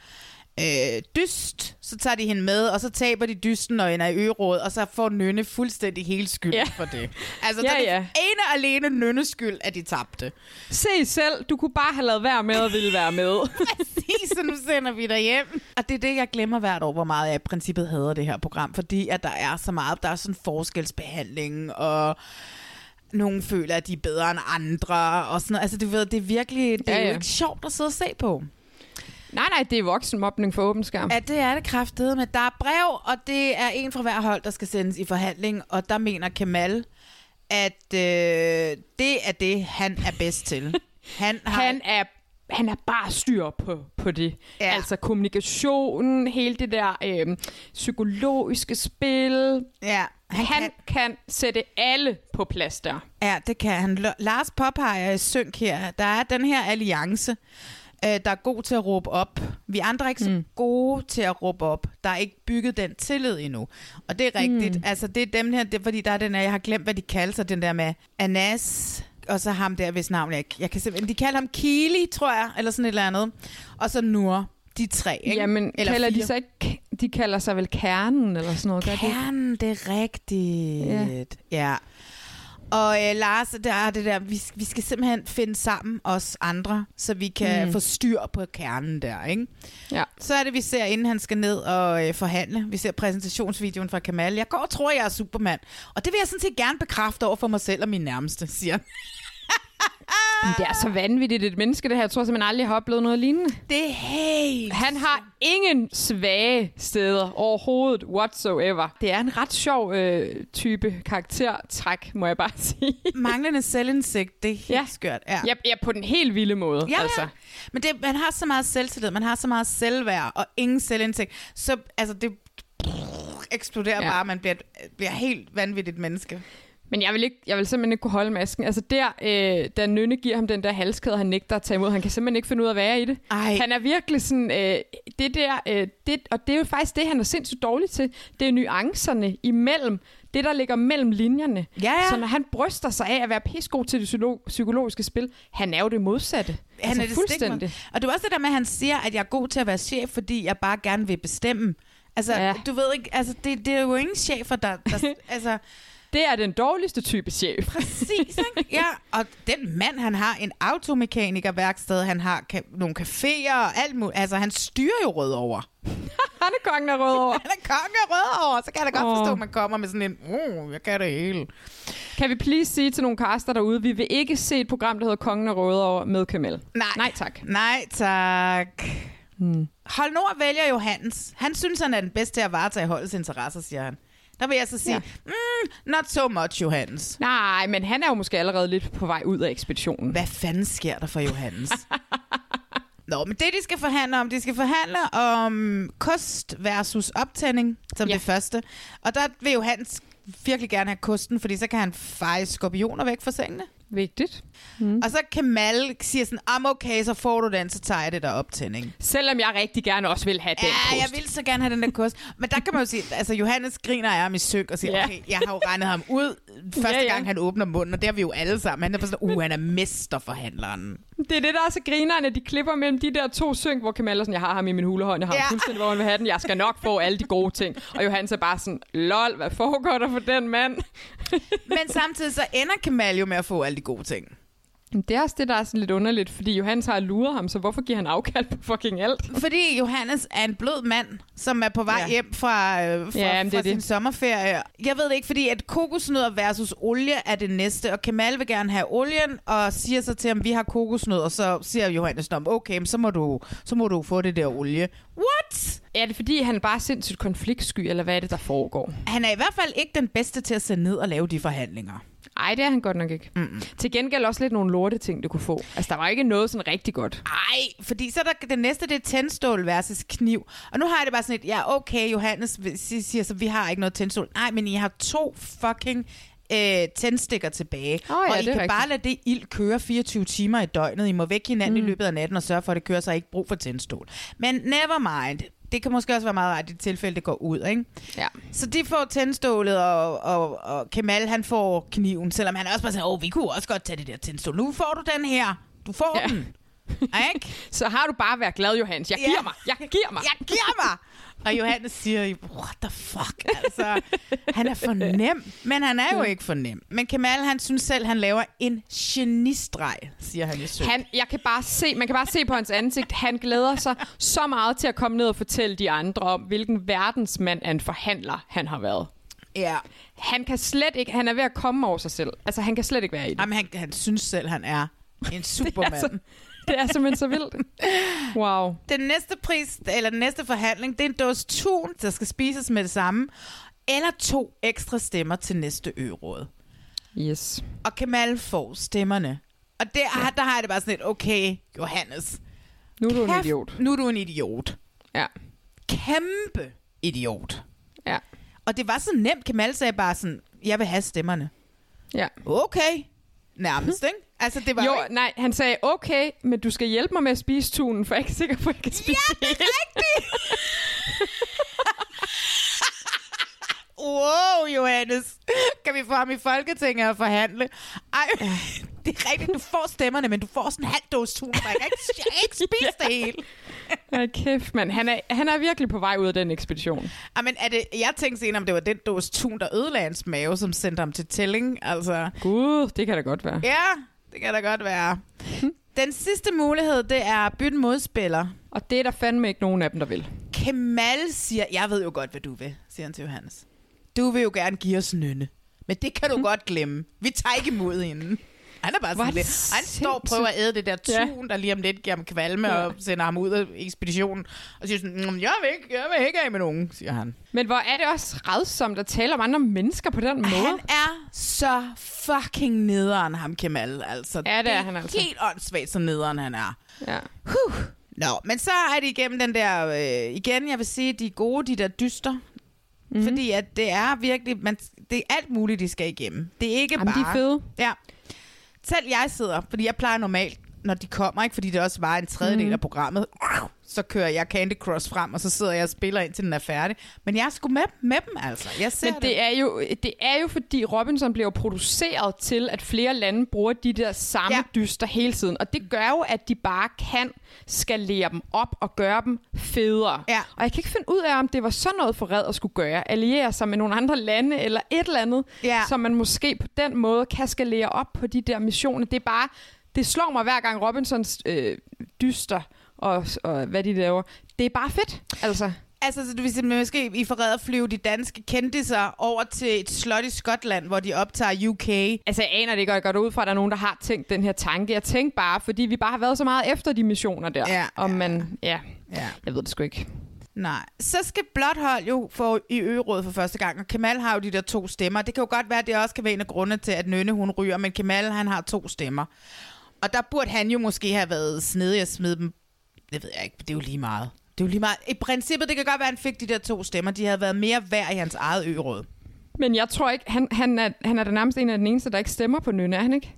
øh, dyst, så tager de hende med, og så taber de dysten og ender i øråd, og så får Nynne fuldstændig hele skyld Ja. for det. Altså, Ja, det ja. er ene og alene Nynnes skyld, at de tabte. Se selv, du kunne bare have lavet være med at ville være med. Præcis, så nu sender vi dig hjem. Og det er det, jeg glemmer hvert år, hvor meget jeg i princippet hader det her program, fordi at der er så meget, der er sådan forskelsbehandling, og nogen føler, at de er bedre end andre, og sådan noget. Altså, du ved, det er virkelig, det er ja, ja. jo ikke sjovt at sidde og se på. Nej, nej, det er voksenmobning for åben skærm. Ja, det er det kraftede med. Der er brev, og det er en fra hver hold, der skal sendes i forhandling, og der mener Kemal, at øh, det er det, han er bedst til. Han har... Han er han er bare styr på, på det. Ja. Altså kommunikationen, hele det der øh, psykologiske spil. ja, Han, han kan. kan sætte alle på plads der. Ja, det kan han. Lars påpeger i synk her, der er den her alliance, øh, der er god til at råbe op. Vi andre er ikke så Mm. gode til at råbe op. Der er ikke bygget den tillid endnu. Og det er rigtigt. Mm. Mm. Altså, det er dem her, det, er, fordi der er den her, jeg har glemt, hvad de kalder sig, den der med Anas, og så ham der, hvis navn jeg ikke... Jeg kan simpelthen, de kalder ham Kili, tror jeg, eller sådan et eller andet. Og så Nur. De tre, ikke? Jamen, Eller kalder de fire. sig ikke... De kalder sig vel kernen eller sådan noget, de? Kernen, det er rigtigt. Ja. ja. Og øh, Lars, der er det der, vi, vi skal simpelthen finde sammen os andre, så vi kan Mm. få styr på kernen der, ikke? Ja. Så er det, vi ser, inden han skal ned og øh, forhandle. Vi ser præsentationsvideoen fra Kamal. Jeg går og tror, jeg er Superman. Og det vil jeg sådan set gerne bekræfte over for mig selv og min nærmeste, siger han. Men det er så vanvittigt et menneske, det her. Jeg tror simpelthen aldrig, jeg har oplevet noget lignende. Det er helt... Han har ingen svage steder overhovedet whatsoever. Det er en ret sjov øh, type karaktertræk, må jeg bare sige. Manglende selvindsigt, det er helt Ja. skørt. Ja. Ja, ja, på den helt vilde måde. Ja, altså. ja. Men det, man har så meget selvtillid, man har så meget selvværd og ingen selvindsigt. Så altså, det eksploderer ja. bare, man bliver, bliver helt vanvittigt menneske. Men jeg vil, ikke, jeg vil simpelthen ikke kunne holde masken. Altså der, øh, da Nynne giver ham den der halskæde, han nægter at tage imod, han kan simpelthen ikke finde ud af at være i det. Ej. Han er virkelig sådan, øh, det der, øh, det, og det er jo faktisk det, han er sindssygt dårlig til. Det er nuancerne imellem, det der ligger mellem linjerne. Ja, ja. Så når han bryster sig af at være pissegod til det psykologiske spil, han er jo det modsatte. Han altså, er det fuldstændig. stik mod- Og det er også det der med, at han siger, at jeg er god til at være chef, fordi jeg bare gerne vil bestemme. Altså, ja. du ved ikke, altså, det, det er jo ingen chefer, der... der altså, Det er den dårligste type chef. Præcis, ikke? Ja, og den mand, han har en automekanikerværksted, han har ka- nogle caféer og alt muligt. Altså, han styrer jo Rødovre. Han er kongen af Rødovre. Han er kongen af Rødovre, så kan jeg da godt Åh. forstå, at man kommer med sådan en, uh, jeg kan det hele. Kan vi please sige til nogle kaster derude, vi vil ikke se et program, der hedder Kongen af Rødovre med Kamel. Nej. Nej tak. Nej, tak. Hmm. Hold Nord vælger Johannes. Han synes, han er den bedste til at varetage holdets interesser, siger han. Der vil jeg så sige, ja. mm, not so much, Johannes. Nej, men han er jo måske allerede lidt på vej ud af ekspeditionen. Hvad fanden sker der for Johannes? Nå, men det, de skal forhandle om, de skal forhandle om kost versus optænding, som Ja. det første. Og der vil Johannes virkelig gerne have kosten, fordi så kan han feje skorpioner væk fra sengene. Vigtigt. Mm. Og så Kamal siger sådan, am okay, så får du den, så tager jeg det der optænding. Selvom jeg rigtig gerne også vil have den Ja, kost. jeg vil så gerne have den der kost. Men der kan man jo sige, altså Johannes griner af ham i søg og siger, Ja. okay, jeg har jo regnet ham ud første Ja, ja, gang, han åbner munden, og det har vi jo alle sammen. Han er bare sådan, uh, han er mesterforhandleren. Det er det, der er så grinerne. De klipper mellem de der to synk, hvor Kamal er sådan, jeg har ham i min hulehånd, jeg har. Ja. ham fuldstændig, hvor han vil have den. Jeg skal nok få alle de gode ting. Og Johannes er bare sådan, lol, hvad foregår der for den mand? Men samtidig så ender Kamal jo med at få alle de gode ting. Det er også det, der er sådan lidt underligt, fordi Johannes har luret ham, så hvorfor giver han afkald på fucking alt? Fordi Johannes er en blød mand, som er på vej Ja. hjem fra, øh, fra, Ja, det fra er sin det. sommerferie. Jeg ved det ikke, fordi at kokosnødder versus olie er det næste, og Kemal vil gerne have olien, og siger så til ham, vi har kokosnødder, og så siger Johannes, "Nå, men okay, men så må, du, så må du få det der olie. What? Er det fordi, han bare er sindssygt konfliktsky, eller hvad er det, der foregår? Han er i hvert fald ikke den bedste til at sætte ned og lave de forhandlinger. Ej, det er han godt nok ikke. Mm-mm. Til gengæld også lidt nogle lorte ting, du kunne få. Altså, der var ikke noget sådan rigtig godt. Ej, fordi så er der det næste, det er tændstål versus kniv. Og nu har jeg det bare sådan et, ja okay, Johannes si- siger så, vi har ikke noget tændstål. Nej, men I har to fucking øh, tændstikker tilbage. Åh ja, og I kan rigtigt. bare lade det ild køre 24 timer i døgnet. I må væk hinanden mm. i løbet af natten og sørge for, at det kører, så I ikke brug for tændstål. Men never mind. Det kan måske også være meget rart i det tilfælde, det går ud, ikke? Ja. Så de får tændstålet, og, og, og Kemal han får kniven, selvom han også bare sådan, åh, vi kunne også godt tage det der tændstål. Nu får du den her. Du får ja. den. Ikke? Så har du bare været glad, Johannes. Jeg Ja. giver mig. Jeg giver mig. Jeg giver mig! Og Johannes siger, what the fuck, altså. Han er for nem, men han er jo ikke for nem. Men Kemal, han synes selv, han laver en genistreg, siger han i søg. Han, jeg kan bare se, man kan bare se på hans ansigt, han glæder sig så meget til at komme ned og fortælle de andre om, hvilken verdensmand af en forhandler han har været. Ja. Han kan slet ikke, han er ved at komme over sig selv. Altså, han kan slet ikke være i det. Jamen, han, han synes selv, han er en supermand. så- Det er simpelthen så vildt. Wow. Den næste pris, eller den næste forhandling, det er en dåse tun, der skal spises med det samme, eller to ekstra stemmer til næste øråd. Yes. Og Kemal får stemmerne. Og der, ja. der har jeg det bare sådan lidt, okay, Johannes. Nu er du en kæft, idiot. Nu er du en idiot. Ja. Kæmpe idiot. Ja. Og det var så nemt. Kemal sagde bare sådan, jeg vil have stemmerne. Ja. Okay. Nærmest, ikke? Altså, det var Jo, ikke... nej, han sagde, okay, men du skal hjælpe mig med at spise tunen, for jeg er ikke sikker på, at jeg kan spise Ja, det er rigtigt! wow, Johannes. Kan vi få ham i Folketinget og forhandle? Ej, det er rigtigt. Du får stemmerne, men du får sådan en halv dåse tun, jeg kan ikke, jeg kan ikke spise det hele. Ja, kæft, mand. Han er, han er virkelig på vej ud af den ekspedition. Ej, men er det, jeg tænkte senere, om det var den dåse tun, der ødelagde hans mave, som sendte ham til tælling. Altså, Gud, det kan da godt være. ja, det kan da godt være. Den sidste mulighed, det er at bytte modspiller. Og det er der fandme ikke nogen af dem, der vil. Kemal siger, jeg ved jo godt, hvad du vil, siger han til Johannes. Du vil jo gerne give os nynne. Men det kan du godt glemme. Vi tager ikke imod hende. Han er bare sådan det lidt. Han står og prøver at æde det der Ja. tun, der lige om lidt giver ham kvalme og sender ham ud af ekspeditionen. Og siger sådan, "Mm, jeg vil ikke, jeg vil ikke af med nogen, siger han. Men hvor er det også redsomt at tale om andre mennesker på den måde? Han er så fucking nederen, ham Kemal. Altså, Ja, det er han altså. Helt åndssvagt, så nederen han er. Ja. Huh. Nå, men så er det igennem den der, øh, igen, jeg vil sige, de er gode, de der dyster. Mm-hmm. Fordi at det er virkelig, man, det er alt muligt, de skal igennem. Det er ikke Jamen, bare... de er fede. Ja. Selv jeg sidder, fordi jeg plejer normalt, når de kommer, ikke? fordi det også var en tredjedel Mhm. af programmet. Så kører jeg Candy Crush frem, og så sidder jeg og spiller indtil den er færdig. Men jeg er sgu med, med dem, altså. Jeg ser Men det er, jo, det er jo fordi Robinson bliver produceret til, at flere lande bruger de der samme Ja. dyster hele tiden. Og det gør jo, at de bare kan skalere dem op og gøre dem federe. Ja. Og jeg kan ikke finde ud af, om det var sådan noget for red at skulle gøre. Alliere sig med nogle andre lande eller et eller andet, Ja. så man måske på den måde kan skalere op på de der missioner. Det er bare, det slår mig hver gang Robinsons øh, dyster og, og hvad de laver. Det er bare fedt, altså. Altså, så du vil simpelthen måske i forræder flyve de danske kendiser over til et slot i Skotland, hvor de optager UK. Altså, jeg aner det ikke, og jeg går ud fra, at der er nogen, der har tænkt den her tanke. Jeg tænkte bare, fordi vi bare har været så meget efter de missioner der. Ja, og man, ja, Ja. jeg ved det sgu ikke. Nej. Så skal Blåt Hold jo få i ørådet for første gang, og Kemal har jo de der to stemmer. Det kan jo godt være, at det også kan være en af grundene til, at Nynne hun ryger, men Kemal han har to stemmer. Og der burde han jo måske have været snedig at smide dem. Det ved jeg ikke, det er jo lige meget. Det er jo lige meget. I princippet, det kan godt være, at han fik de der to stemmer. De havde været mere værd i hans eget øråd. Men jeg tror ikke, han, han, er, han er da nærmest en af den eneste, der ikke stemmer på Nynne, er han ikke?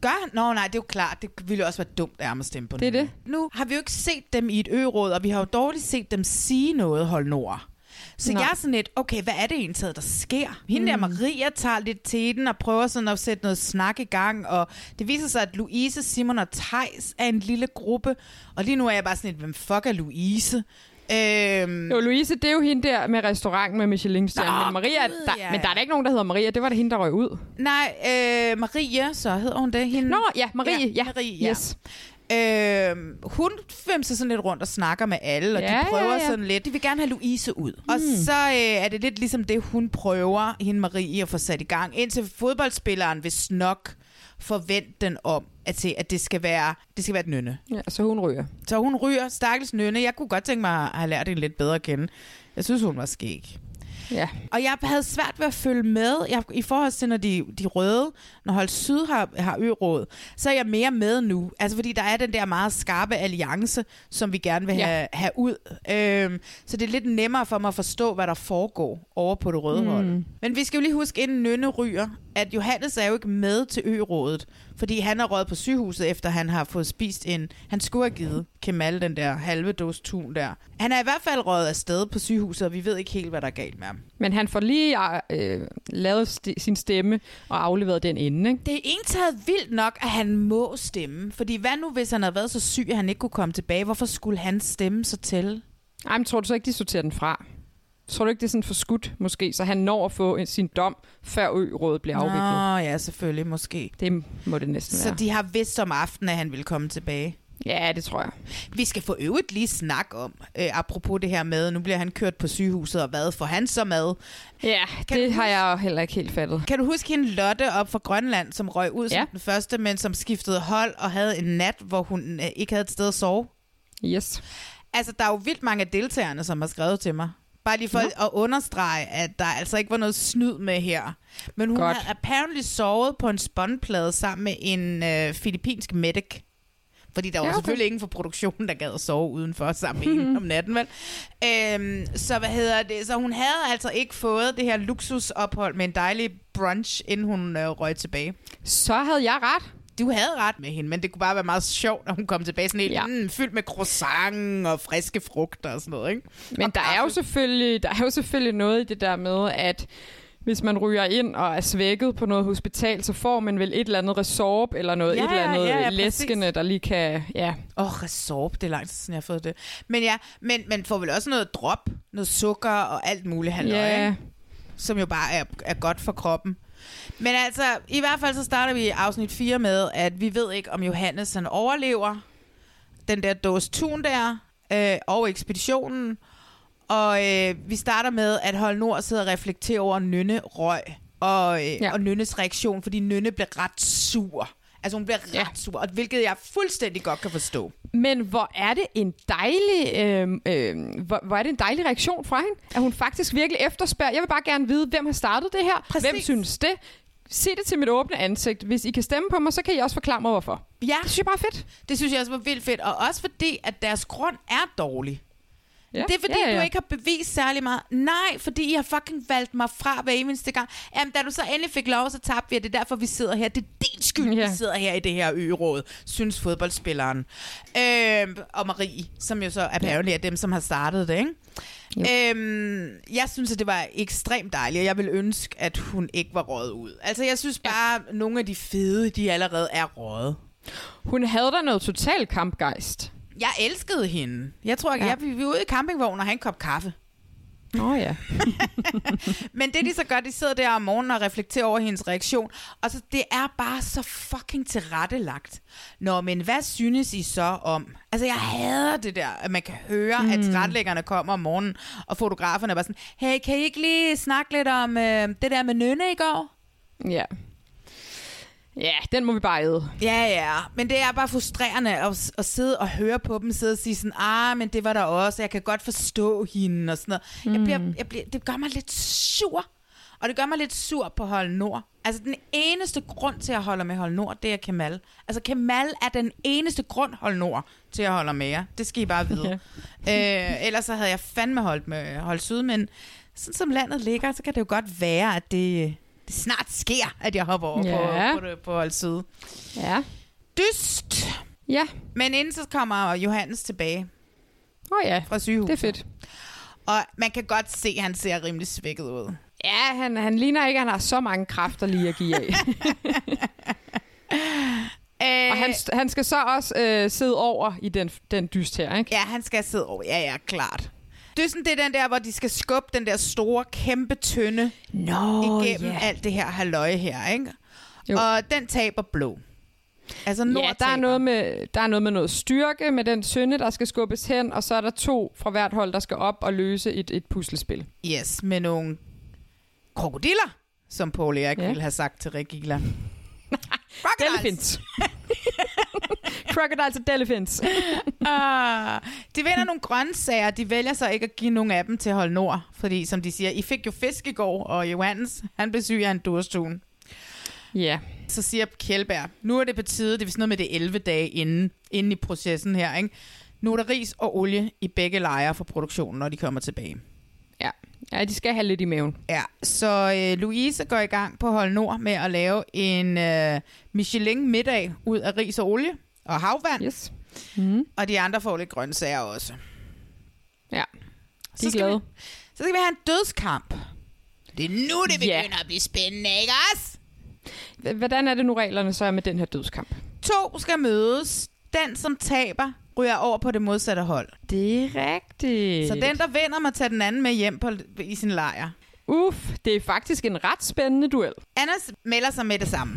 Gør han? Nå nej, det er jo klart. Det ville jo også være dumt af ham at stemme på Det er Nynne. Nu har vi jo ikke set dem i et øråd, og vi har jo dårligt set dem sige noget, hold nord. Så Nå. jeg er sådan lidt, okay, hvad er det egentlig, der sker? Hende der Maria tager lidt til den og prøver sådan at sætte noget snak i gang, og det viser sig, at Louise, Simon og Tejs er en lille gruppe, og lige nu er jeg bare sådan lidt, hvem fuck er Louise? Øhm, Jo, Louise, det er jo hende der med restauranten med michelin men, Maria, der, ja, men der er ja. da ikke nogen, der hedder Maria. Det var det hende, der røg ud. nej, øh, Maria, så hedder hun det. Hende, Nå, ja, Marie. Ja, Marie, ja. Yes. Øh, hun femser sådan lidt rundt og snakker med alle, og Ja, de ja, prøver ja. sådan lidt. De vil gerne have Louise ud. Mm. Og så øh, er det lidt ligesom det, hun prøver, hende Marie, at få sat i gang. Indtil fodboldspilleren vil nok forvente den om, at, se, at det skal være det skal være et nynne. Ja, så hun ryger. Så hun ryger, stakkels nynne. Jeg kunne godt tænke mig at have lært hende lidt bedre at kende. Jeg synes, hun var skæg. Ja. Og jeg havde svært ved at følge med jeg, i forhold til, når de, de røde, når Hold Syd har, har øråd, så er jeg mere med nu. Altså fordi der er den der meget skarpe alliance, som vi gerne vil Ja. have, have ud. Øhm, så det er lidt nemmere for mig at forstå, hvad der foregår over på det røde mm. hold. Men vi skal jo lige huske, inden Nynne ryger, at Johannes er jo ikke med til ørådet, fordi han er røget på sygehuset, efter han har fået spist en... Han skulle have givet Kemal den der halve dose tun der. Han er i hvert fald røget afsted på sygehuset, og vi ved ikke helt, hvad der er galt med ham. Men han får lige øh, lavet st- sin stemme og afleveret den inden, ikke? Det er egentlig vildt nok, at han må stemme. Fordi hvad nu, hvis han havde været så syg, at han ikke kunne komme tilbage? Hvorfor skulle han stemme så til? Ej, men tror du så ikke, de sorterer den fra? Tror du ikke, det er sådan for skudt, måske, så han når at få sin dom, før ø-rådet bliver afviklet? Nå, ja, selvfølgelig, måske. Det må det næsten Så være. de har vidst om aftenen, at han ville komme tilbage. Ja, det tror jeg. Vi skal for øvrigt lige snakke om, øh, apropos det her med, nu bliver han kørt på sygehuset, og hvad får han så med? Ja, Kan det har jeg jo heller ikke helt fattet. Kan du huske hende Lotte op fra Grønland, som røg ud som Ja. den første, men som skiftede hold og havde en nat, hvor hun øh, ikke havde et sted at sove? Yes. Altså, der er jo vildt mange af deltagerne, som har skrevet til mig. Bare lige for at understrege, at der altså ikke var noget snyd med her. Men hun Godt. har apparently sovet på en spåndplade sammen med en øh, filippinsk medic. Fordi der var Ja, ja, okay. selvfølgelig ingen fra produktionen, der gad at sove udenfor sammen med hende om natten, vel? Øhm, så hvad hedder det? Så hun havde altså ikke fået det her luksusophold med en dejlig brunch, inden hun øh, røg tilbage. Så havde jeg ret. Du havde ret med hende, men det kunne bare være meget sjovt, når hun kom tilbage sådan helt Ja. mm, fyldt med croissant og friske frugter og sådan noget, ikke? Men Og der er, jo selvfølgelig, der er jo selvfølgelig noget i det der med, at hvis man ryger ind og er svækket på noget hospital, så får man vel et eller andet resorb eller noget, Ja, et eller andet ja, ja, læskende, der lige kan... Ja. Åh, oh, resorb, det er lang tid siden, jeg har fået det. Men ja, men man får vel også noget drop, noget sukker og alt muligt halløj, Ja. ikke? som jo bare er, er godt for kroppen. Men altså, i hvert fald så starter vi afsnit 4 med, at vi ved ikke, om Johannes han overlever den der dåse tun der, øh, og ekspeditionen. Og øh, vi starter med, at Hold Nord sidder og reflekterer over Nynne røg, og, øh, Ja. og Nynnes reaktion, fordi Nynne bliver ret sur. Altså hun bliver ret Ja. sur, og hvilket jeg fuldstændig godt kan forstå. Men hvor er det en dejlig, øh, øh, hvor, hvor er det en dejlig reaktion fra hende, at hun faktisk virkelig efterspørger. Jeg vil bare gerne vide, hvem har startet det her. Præcis. Hvem synes det? Sig det til mit åbne ansigt. Hvis I kan stemme på mig, så kan I også forklare mig, hvorfor. Ja, Det synes jeg bare er fedt. det synes jeg også var vildt fedt, og også fordi, at deres grund er dårlig. Ja. Det er fordi, ja, ja. du ikke har bevist særlig meget. Nej, fordi I har fucking valgt mig fra hver eneste gang. Jamen, da du så endelig fik lov, så tabte vi, det er derfor, vi sidder her. Det er din skyld, ja. vi sidder her i det her ø-råd, synes fodboldspilleren. Øh, og Marie, som jo så apparently er dem, som har startet det, ikke? Øhm, jeg synes, at det var ekstremt dejligt, og jeg vil ønske, at hun ikke var rådet ud. Altså, jeg synes bare, at nogle af de fede, de allerede er rådet. Hun havde da noget total kampgejst. Jeg elskede hende. Jeg tror, ja. jeg, vi var ude i campingvognen og have en kop kaffe. Åh oh, ja. Men det de så gør, de sidder der om morgenen og reflekterer over hendes reaktion. Og så det er bare så fucking tilrettelagt. Nå, men hvad synes I så om? Altså, jeg hader det der, at man kan høre, mm. at tilrettelæggerne kommer om morgenen, og fotograferne er bare sådan, hey, kan I ikke lige snakke lidt om øh, det der med Nynne i går? Ja. Ja, den må vi bare æde. Ja, ja. Men det er bare frustrerende at, at sidde og høre på dem, sidde og sige sådan, ah, men det var der også, jeg kan godt forstå hende og sådan noget. Mm. Jeg bliver, jeg bliver, det gør mig lidt sur. Og det gør mig lidt sur på Hold Nord. Altså, den eneste grund til at holde med Hold Nord, det er Kemal. Altså, Kemal er den eneste grund, Hold Nord, til at holde med jer. Det skal I bare vide. ja. øh, ellers så havde jeg fandme holdt med Hold Syd, men sådan som landet ligger, så kan det jo godt være, at det, det snart sker, at jeg hopper over ja. på, på, på, på side. Ja. Dyst. Ja. Men inden så kommer Johannes tilbage. Åh oh ja, fra sygehuset. det er fedt. Og man kan godt se, at han ser rimelig svækket ud. Ja, han, han ligner ikke, at han har så mange kræfter lige at give af. og han, han skal så også øh, sidde over i den, den dyst her, ikke? Ja, han skal sidde over. Ja, ja, klart. Det er sådan, det er den der, hvor de skal skubbe den der store, kæmpe tønde no, igennem yeah. alt det her halløje her, ikke? Jo. Og den taber blå. Altså ja, der er, noget med, der er noget med noget styrke med den sønde, der skal skubbes hen, og så er der to fra hvert hold, der skal op og løse et, et puslespil. Yes, med nogle krokodiller, som Paul Erik ja. ville have sagt til Regila. Delfins. Crocodiles og delfins. ah, de vinder nogle grøntsager. De vælger så ikke at give nogen af dem til Hold Nord. Fordi, som de siger, I fik jo fisk i går, og Johannes, han blev syg af en durstun. Ja. Yeah. Så siger Kjellberg, nu er det på tide, det er sådan noget med det 11 dage inden, inden i processen her, ikke? Nu er der ris og olie i begge lejre for produktionen, når de kommer tilbage. Ja. Ja, de skal have lidt i maven. Ja, så øh, Louise går i gang på Hold Nord med at lave en øh, Michelin-middag ud af ris og olie og havvand. Yes. Mm. Og de andre får lidt grøntsager også. Ja, de er så glade. Vi, så skal vi have en dødskamp. Det er nu, det begynder yeah. at blive spændende, ikke også? Hvordan er det nu reglerne så er med den her dødskamp? To skal mødes. Den, som taber, ryger over på det modsatte hold. Det er rigtigt. Så den, der vinder, må tage den anden med hjem på, i sin lejr. Uff, det er faktisk en ret spændende duel. Anders melder sig med det samme.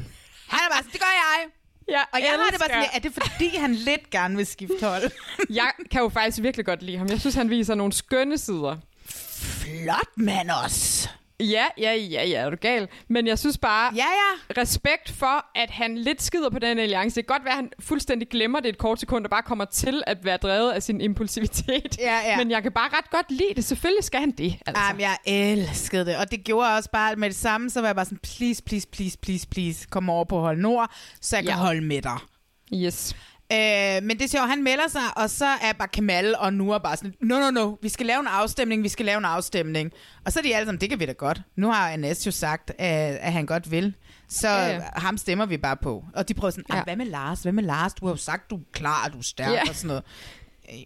Han er bare det gør jeg. Ja, og jeg har det bare sådan, er det fordi, han lidt gerne vil skifte hold? jeg kan jo faktisk virkelig godt lide ham. Jeg synes, han viser nogle skønne sider. Flot mand også. Ja, ja, ja, ja, er du gal. Men jeg synes bare, ja, ja. respekt for, at han lidt skider på den alliance. Det kan godt være, at han fuldstændig glemmer det et kort sekund, og bare kommer til at være drevet af sin impulsivitet. Ja, ja. Men jeg kan bare ret godt lide det. Selvfølgelig skal han det. Altså. Jamen, jeg elskede det. Og det gjorde også bare med det samme, så var jeg bare sådan, please, please, please, please, please, kom over på Hold Nord, så jeg ja. kan holde med dig. Yes. Øh, men det siger han melder sig, og så er bare Kamal og nu er bare sådan, no, no, no, vi skal lave en afstemning, vi skal lave en afstemning. Og så er de alle sammen, det kan vi da godt. Nu har Anas jo sagt, at, at han godt vil. Så ja, ja. ham stemmer vi bare på. Og de prøver sådan, ja. hvad med Lars? Hvad med Lars? Du har jo sagt, du er klar, du er stærk ja. og sådan noget. Øh,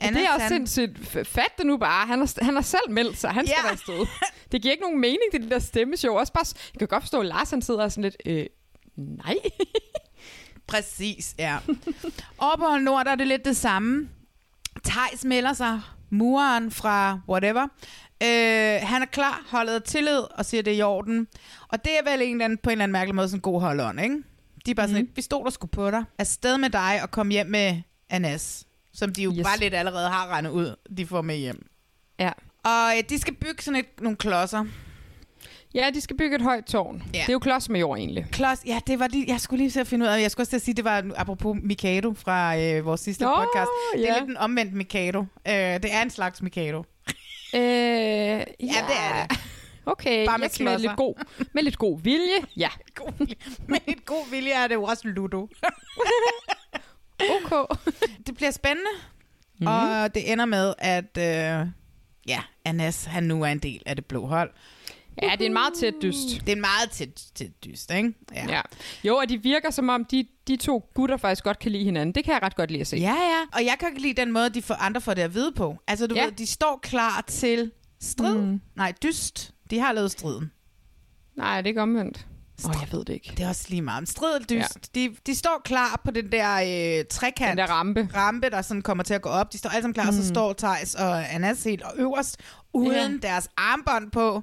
Anna, det er også han... sindssygt. Fat det nu bare. Han har, han har selv meldt sig. Han skal ja. være stået. Det giver ikke nogen mening, det, der stemmeshow. Også bare, jeg kan godt forstå, at Lars han sidder sådan lidt, øh, nej. Præcis, ja. Over på Hold Nord, der er det lidt det samme. Thijs melder sig, muren fra whatever. Øh, han er klar, holdet er tillid og siger, det er i orden. Og det er vel en eller anden, på en eller anden mærkelig måde sådan en god hold ikke? De er bare mm. sådan, mhm. vi stoler sgu på dig. Afsted med dig og kom hjem med Anas. Som de jo yes. bare lidt allerede har regnet ud, de får med hjem. Ja. Og øh, de skal bygge sådan et, nogle klodser. Ja, de skal bygge et højt tårn. Ja. Det er jo klods med jord, egentlig. Klods, ja, det var de, jeg skulle lige se at finde ud af. Jeg skulle også sige, det var apropos Mikado fra øh, vores sidste Nå, podcast. Det er ja. lidt en omvendt Mikado. Øh, det er en slags Mikado. øh, ja, ja, det er det. Okay, Bare med, med, lidt god, med lidt god vilje. Ja. god vilje. med lidt god vilje er det jo også Ludo. ok. det bliver spændende. Mm. Og det ender med, at øh, ja, Anas, han nu er en del af det blå hold. Ja, det er en meget tæt dyst. Det er en meget tæt, tæt dyst, ikke? Ja. ja. Jo, og de virker som om, de, de to gutter faktisk godt kan lide hinanden. Det kan jeg ret godt lide at se. Ja, ja. Og jeg kan ikke lide den måde, de får andre får det at vide på. Altså, du ja. ved, de står klar til strid. Mm. Nej, dyst. De har lavet striden. Nej, det er ikke omvendt. Åh, oh, jeg ved det ikke. Det er også lige meget. Strid eller dyst. Ja. De, de står klar på den der øh, trekant. Den der rampe. Rampe, der sådan kommer til at gå op. De står alle sammen klar, mm. og så står Thijs og Anas helt og øverst, uden ja. deres armbånd på.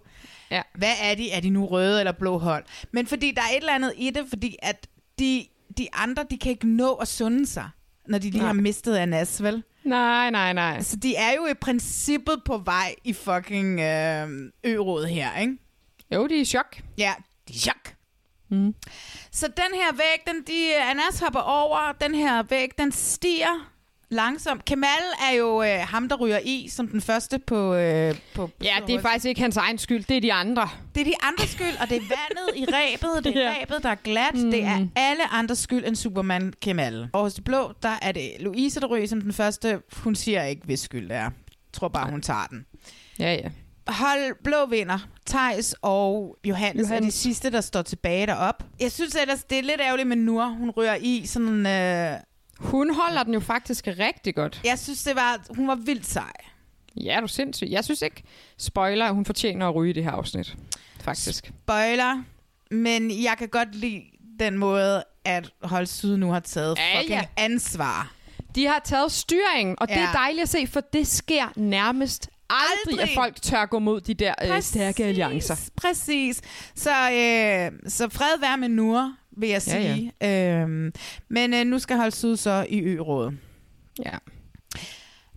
Ja. Hvad er de? Er de nu røde eller blå hold? Men fordi der er et eller andet i det, fordi at de, de andre, de kan ikke nå at sunde sig, når de lige nej. har mistet Anas, vel? Nej, nej, nej. Så de er jo i princippet på vej i fucking øh, ø her, ikke? Jo, de er i chok. Ja, de er i chok. Mm. Så den her væg, den, de, Anas hopper over, den her væg, den stiger langsomt. Kemal er jo øh, ham, der ryger i som den første på... Øh, på ja, det er faktisk ikke hans egen skyld, det er de andre. Det er de andres skyld, og det er vandet i rebet, det er ja. rebet, der er glat. Mm. Det er alle andres skyld end Superman Kemal. Og hos det blå, der er det Louise, der ryger som den første. Hun siger ikke, hvis skyld det er. Jeg tror bare, hun tager den. Ja, ja. Hold blå vinder. Thijs og Johannes, Johannes er de sidste, der står tilbage derop. Jeg synes ellers, det er lidt ærgerligt med Nur. Hun rører i sådan... Øh... Hun holder den jo faktisk rigtig godt. Jeg synes, det var, hun var vildt sej. Ja, du er sindssyg. Jeg synes ikke, spoiler, hun fortjener at ryge det her afsnit. Faktisk. Spoiler. Men jeg kan godt lide den måde, at Hold Syd nu har taget ja, fucking ja. ansvar. De har taget styringen, og ja. det er dejligt at se, for det sker nærmest aldrig, at folk tør gå mod de der øh, stærke alliancer. Præcis. Så, øh, så fred være med Nur, vil jeg sige. Ja, ja. Øhm, men øh, nu skal holde Syd så i Ø-rådet. Ja.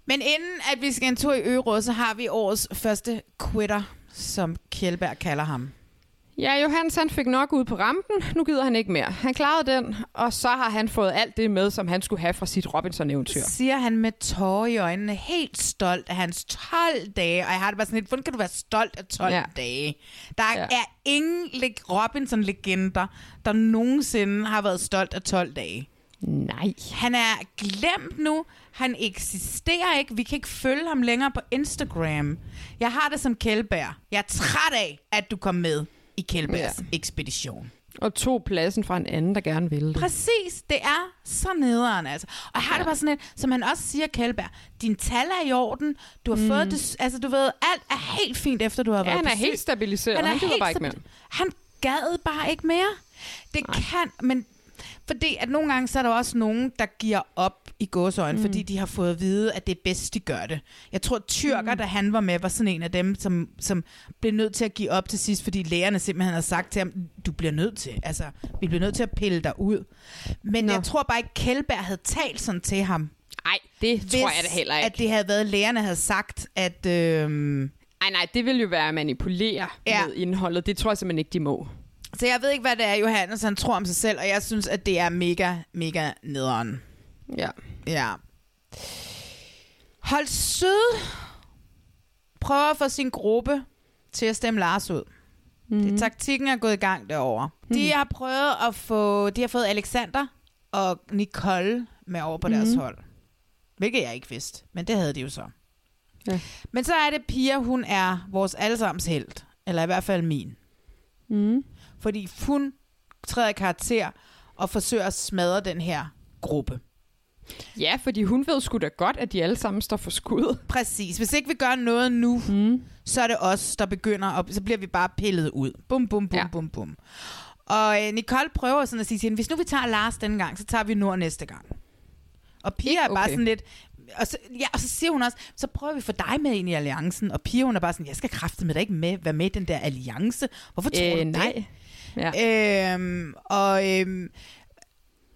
Men inden at vi skal en tur i Ø-rådet, så har vi årets første quitter, som Kjellberg kalder ham. Ja, Johannes han fik nok ud på rampen. Nu gider han ikke mere. Han klarede den, og så har han fået alt det med, som han skulle have fra sit Robinson-eventyr. Siger han med tårer i øjnene, helt stolt af hans 12 dage. Og jeg har det bare sådan lidt, hvordan kan du være stolt af 12 ja. dage? Der ja. er ingen Robinson-legender, der nogensinde har været stolt af 12 dage. Nej. Han er glemt nu. Han eksisterer ikke. Vi kan ikke følge ham længere på Instagram. Jeg har det som Kjellberg. Jeg er træt af, at du kom med i Kjellbergs ja. ekspedition. Og tog pladsen fra en anden, der gerne ville det. Præcis, det er så nederen altså. Og har ja. det bare sådan lidt, som han også siger, Kjellberg, din tal er i orden, du har mm. fået det, altså du ved, alt er helt fint efter du har ja, været han er helt stabiliseret, han, er han helt bare ikke mere. Han gad bare ikke mere. Det Nej. kan, men fordi at nogle gange, så er der også nogen, der giver op i gåsøjne, mm. fordi de har fået at vide, at det er bedst, de gør det. Jeg tror, Tyrker, mm. da han var med, var sådan en af dem, som, som blev nødt til at give op til sidst, fordi lægerne simpelthen har sagt til ham, du bliver nødt til, altså, vi bliver nødt til at pille dig ud. Men Nå. jeg tror bare ikke, Kjellberg havde talt sådan til ham. Nej, det hvis, tror jeg det heller ikke. at det havde været, lægerne havde sagt, at... Øh, ej, nej, det vil jo være at manipulere ja. med indholdet. Det tror jeg simpelthen ikke, de må. Så jeg ved ikke, hvad det er, Johannes han tror om sig selv, og jeg synes, at det er mega, mega nederen. Ja. Ja. Hold Syd prøver at få sin gruppe til at stemme Lars ud. Mm. Det, taktikken er gået i gang derovre. Mm. De har prøvet at få, de har fået Alexander og Nicole med over på mm. deres hold. Hvilket jeg ikke vidste, men det havde de jo så. Ja. Men så er det Pia, hun er vores allesammens held. Eller i hvert fald min. Mm. Fordi hun træder karakter og forsøger at smadre den her gruppe. Ja, fordi hun ved sgu da godt, at de alle sammen står for skud. Præcis. Hvis ikke vi gør noget nu, mm. så er det os, der begynder, og så bliver vi bare pillet ud. Bum, bum, bum, ja. bum, bum. Og øh, Nicole prøver sådan at sige til hende, hvis nu vi tager Lars denne gang, så tager vi Nord næste gang. Og Pia er bare sådan lidt, og så, ja, og så siger hun også, så prøver vi for dig med ind i alliancen. Og Pia hun er bare sådan, jeg skal kræfte med dig ikke med, være med i den der alliance. Hvorfor tror øh, du nej. det? Ja. Øhm, og, øhm,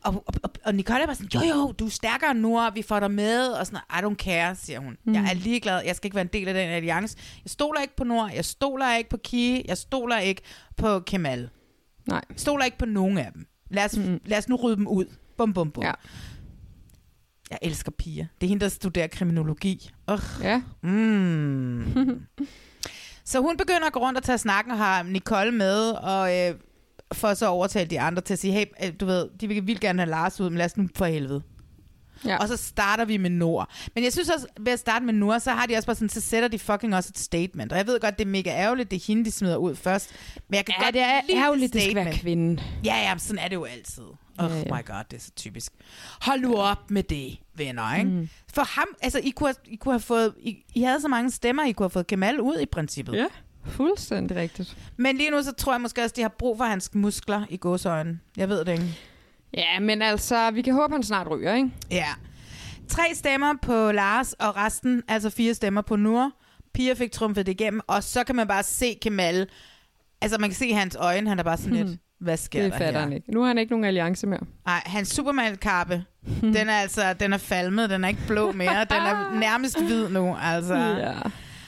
og, og, og Nicole er bare sådan, jo jo, du er stærkere nu, og vi får dig med, og sådan, I don't care, siger hun. Mm. Jeg er ligeglad, jeg skal ikke være en del af den alliance. Jeg stoler ikke på Nord, jeg stoler ikke på Kie, jeg stoler ikke på Kemal. Nej. Jeg stoler ikke på nogen af dem. Lad os, mm. lad os nu rydde dem ud. Bum, bum, bum. Ja. Jeg elsker piger. Det er hende, der studerer kriminologi. Ugh. Ja. Mm. så hun begynder at gå rundt og tage snakken og har Nicole med, og øh, for så overtale de andre til at sige, hey, øh, du ved, de vil vildt gerne have Lars ud, men lad os nu for helvede. Ja. Og så starter vi med Nord. Men jeg synes også, ved at starte med Nord, så har de også bare sådan, så sætter de fucking også et statement. Og jeg ved godt, det er mega ærgerligt, det er hende, de smider ud først. Men jeg kan Ja, godt det er ærgerligt, det skal være kvinde. Ja, ja, sådan er det jo altid. Oh Ja, ja. my god, det er så typisk. Hold nu op med det, venner, ikke? Mm. For ham, altså, I kunne, have, I kunne have fået, I, I havde så mange stemmer, I kunne have fået Kemal ud i princippet. Ja, fuldstændig rigtigt. Men lige nu, så tror jeg måske også, de har brug for hans muskler i gåsøjne. Jeg ved det ikke. Ja, men altså, vi kan håbe, han snart ryger, ikke? Ja. Tre stemmer på Lars, og resten, altså fire stemmer på Nur. Pia fik trumfet det igennem, og så kan man bare se Kemal. Altså, man kan se hans øjne, han er bare sådan lidt, hvad sker Det der fatter her? han ikke. Nu har han ikke nogen alliance mere. Nej, hans Superman-kappe, den er altså, den er falmet, den er ikke blå mere, den er nærmest hvid nu, altså. Ja.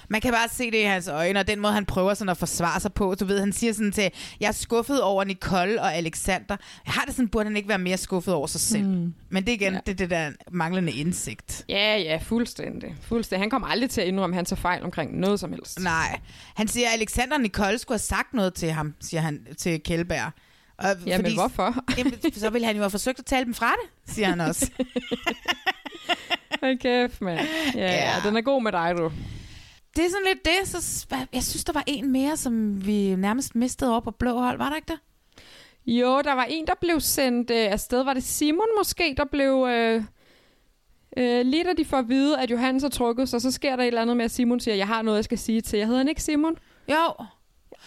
Man kan bare se det i hans øjne, og den måde, han prøver sådan at forsvare sig på. Du ved, han siger sådan til, jeg er skuffet over Nicole og Alexander. Jeg har det sådan, burde han ikke være mere skuffet over sig selv. Mm. Men det er igen, ja. det er det der manglende indsigt. Ja, ja, fuldstændig. fuldstændig. Han kommer aldrig til at indrømme, at han tager fejl omkring noget som helst. Nej. Han siger, at Alexander og Nicole skulle have sagt noget til ham, siger han til Kjellberg. Og Ja, men hvorfor? Jamen, så ville han jo have forsøgt at tale dem fra det, siger han også. Hold kæft, mand. Ja. ja, den er god med dig, du. Det er sådan lidt det. Så jeg synes, der var en mere, som vi nærmest mistede op på blå hold. Var der ikke det? Jo, der var en, der blev sendt øh, afsted. Var det Simon måske, der blev... Øh, øh, lige da de får at vide, at Johannes har trukket sig, så sker der et eller andet med, at Simon siger, jeg har noget, jeg skal sige til jer. Hedder han ikke Simon? Jo.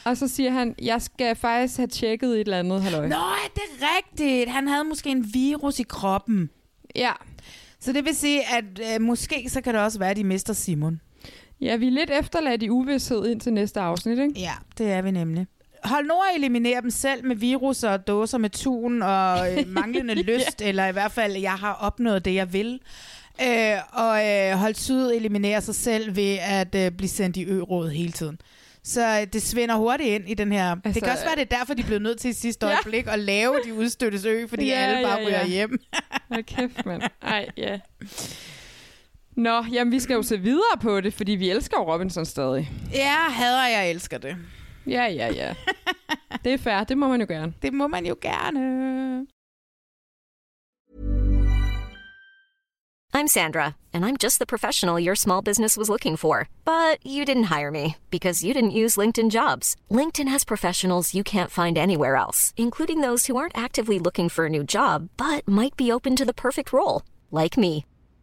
Og så siger han, jeg skal faktisk have tjekket et eller andet, halløj. Nå, ja, det er rigtigt. Han havde måske en virus i kroppen. Ja. Så det vil sige, at øh, måske så kan det også være, at de mister Simon. Ja, vi er lidt efterladt i uvidshed ind til næste afsnit, ikke? Ja, det er vi nemlig. Hold Nord eliminerer dem selv med virus og dåser med tun og øh, manglende lyst, eller i hvert fald, jeg har opnået det, jeg vil. Øh, og øh, Hold Syd eliminerer sig selv ved at øh, blive sendt i ø-råd hele tiden. Så øh, det svinder hurtigt ind i den her... Altså, det kan også være, det er derfor, de blev nødt til i sidste Ja. øjeblik at lave de udstøttes ø, fordi Ja, alle bare ja, ryger ja. hjem. Hold kæft, mand. Ej, ja. Nå, jamen vi skal jo se videre på det, fordi vi elsker jo Robinson stadig. Ja, hader jeg elsker det. Ja, ja, ja. Det er fair, det må man jo gerne. Det må man jo gerne. I'm Sandra, and I'm just the professional your small business was looking for. But you didn't hire me because you didn't use LinkedIn jobs. LinkedIn has professionals you can't find anywhere else, including those who aren't actively looking for a new job but might be open to the perfect role, like me.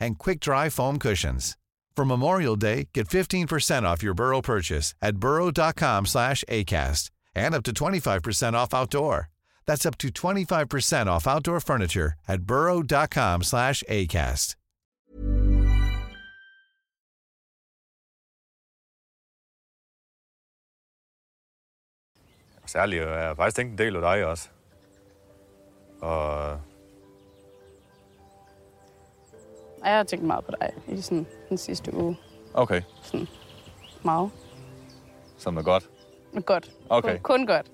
and quick-dry foam cushions. For Memorial Day, get 15% off your Burrow purchase at burrow.com/acast and up to 25% off outdoor. That's up to 25% off outdoor furniture at burrow.com/acast. Særligt, og jeg har faktisk tænkt en del af dig også. Og Og jeg har tænkt meget på dig i sådan den sidste uge. okay, Sådan meget. som er godt. Godt. Okay. Kun, kun godt.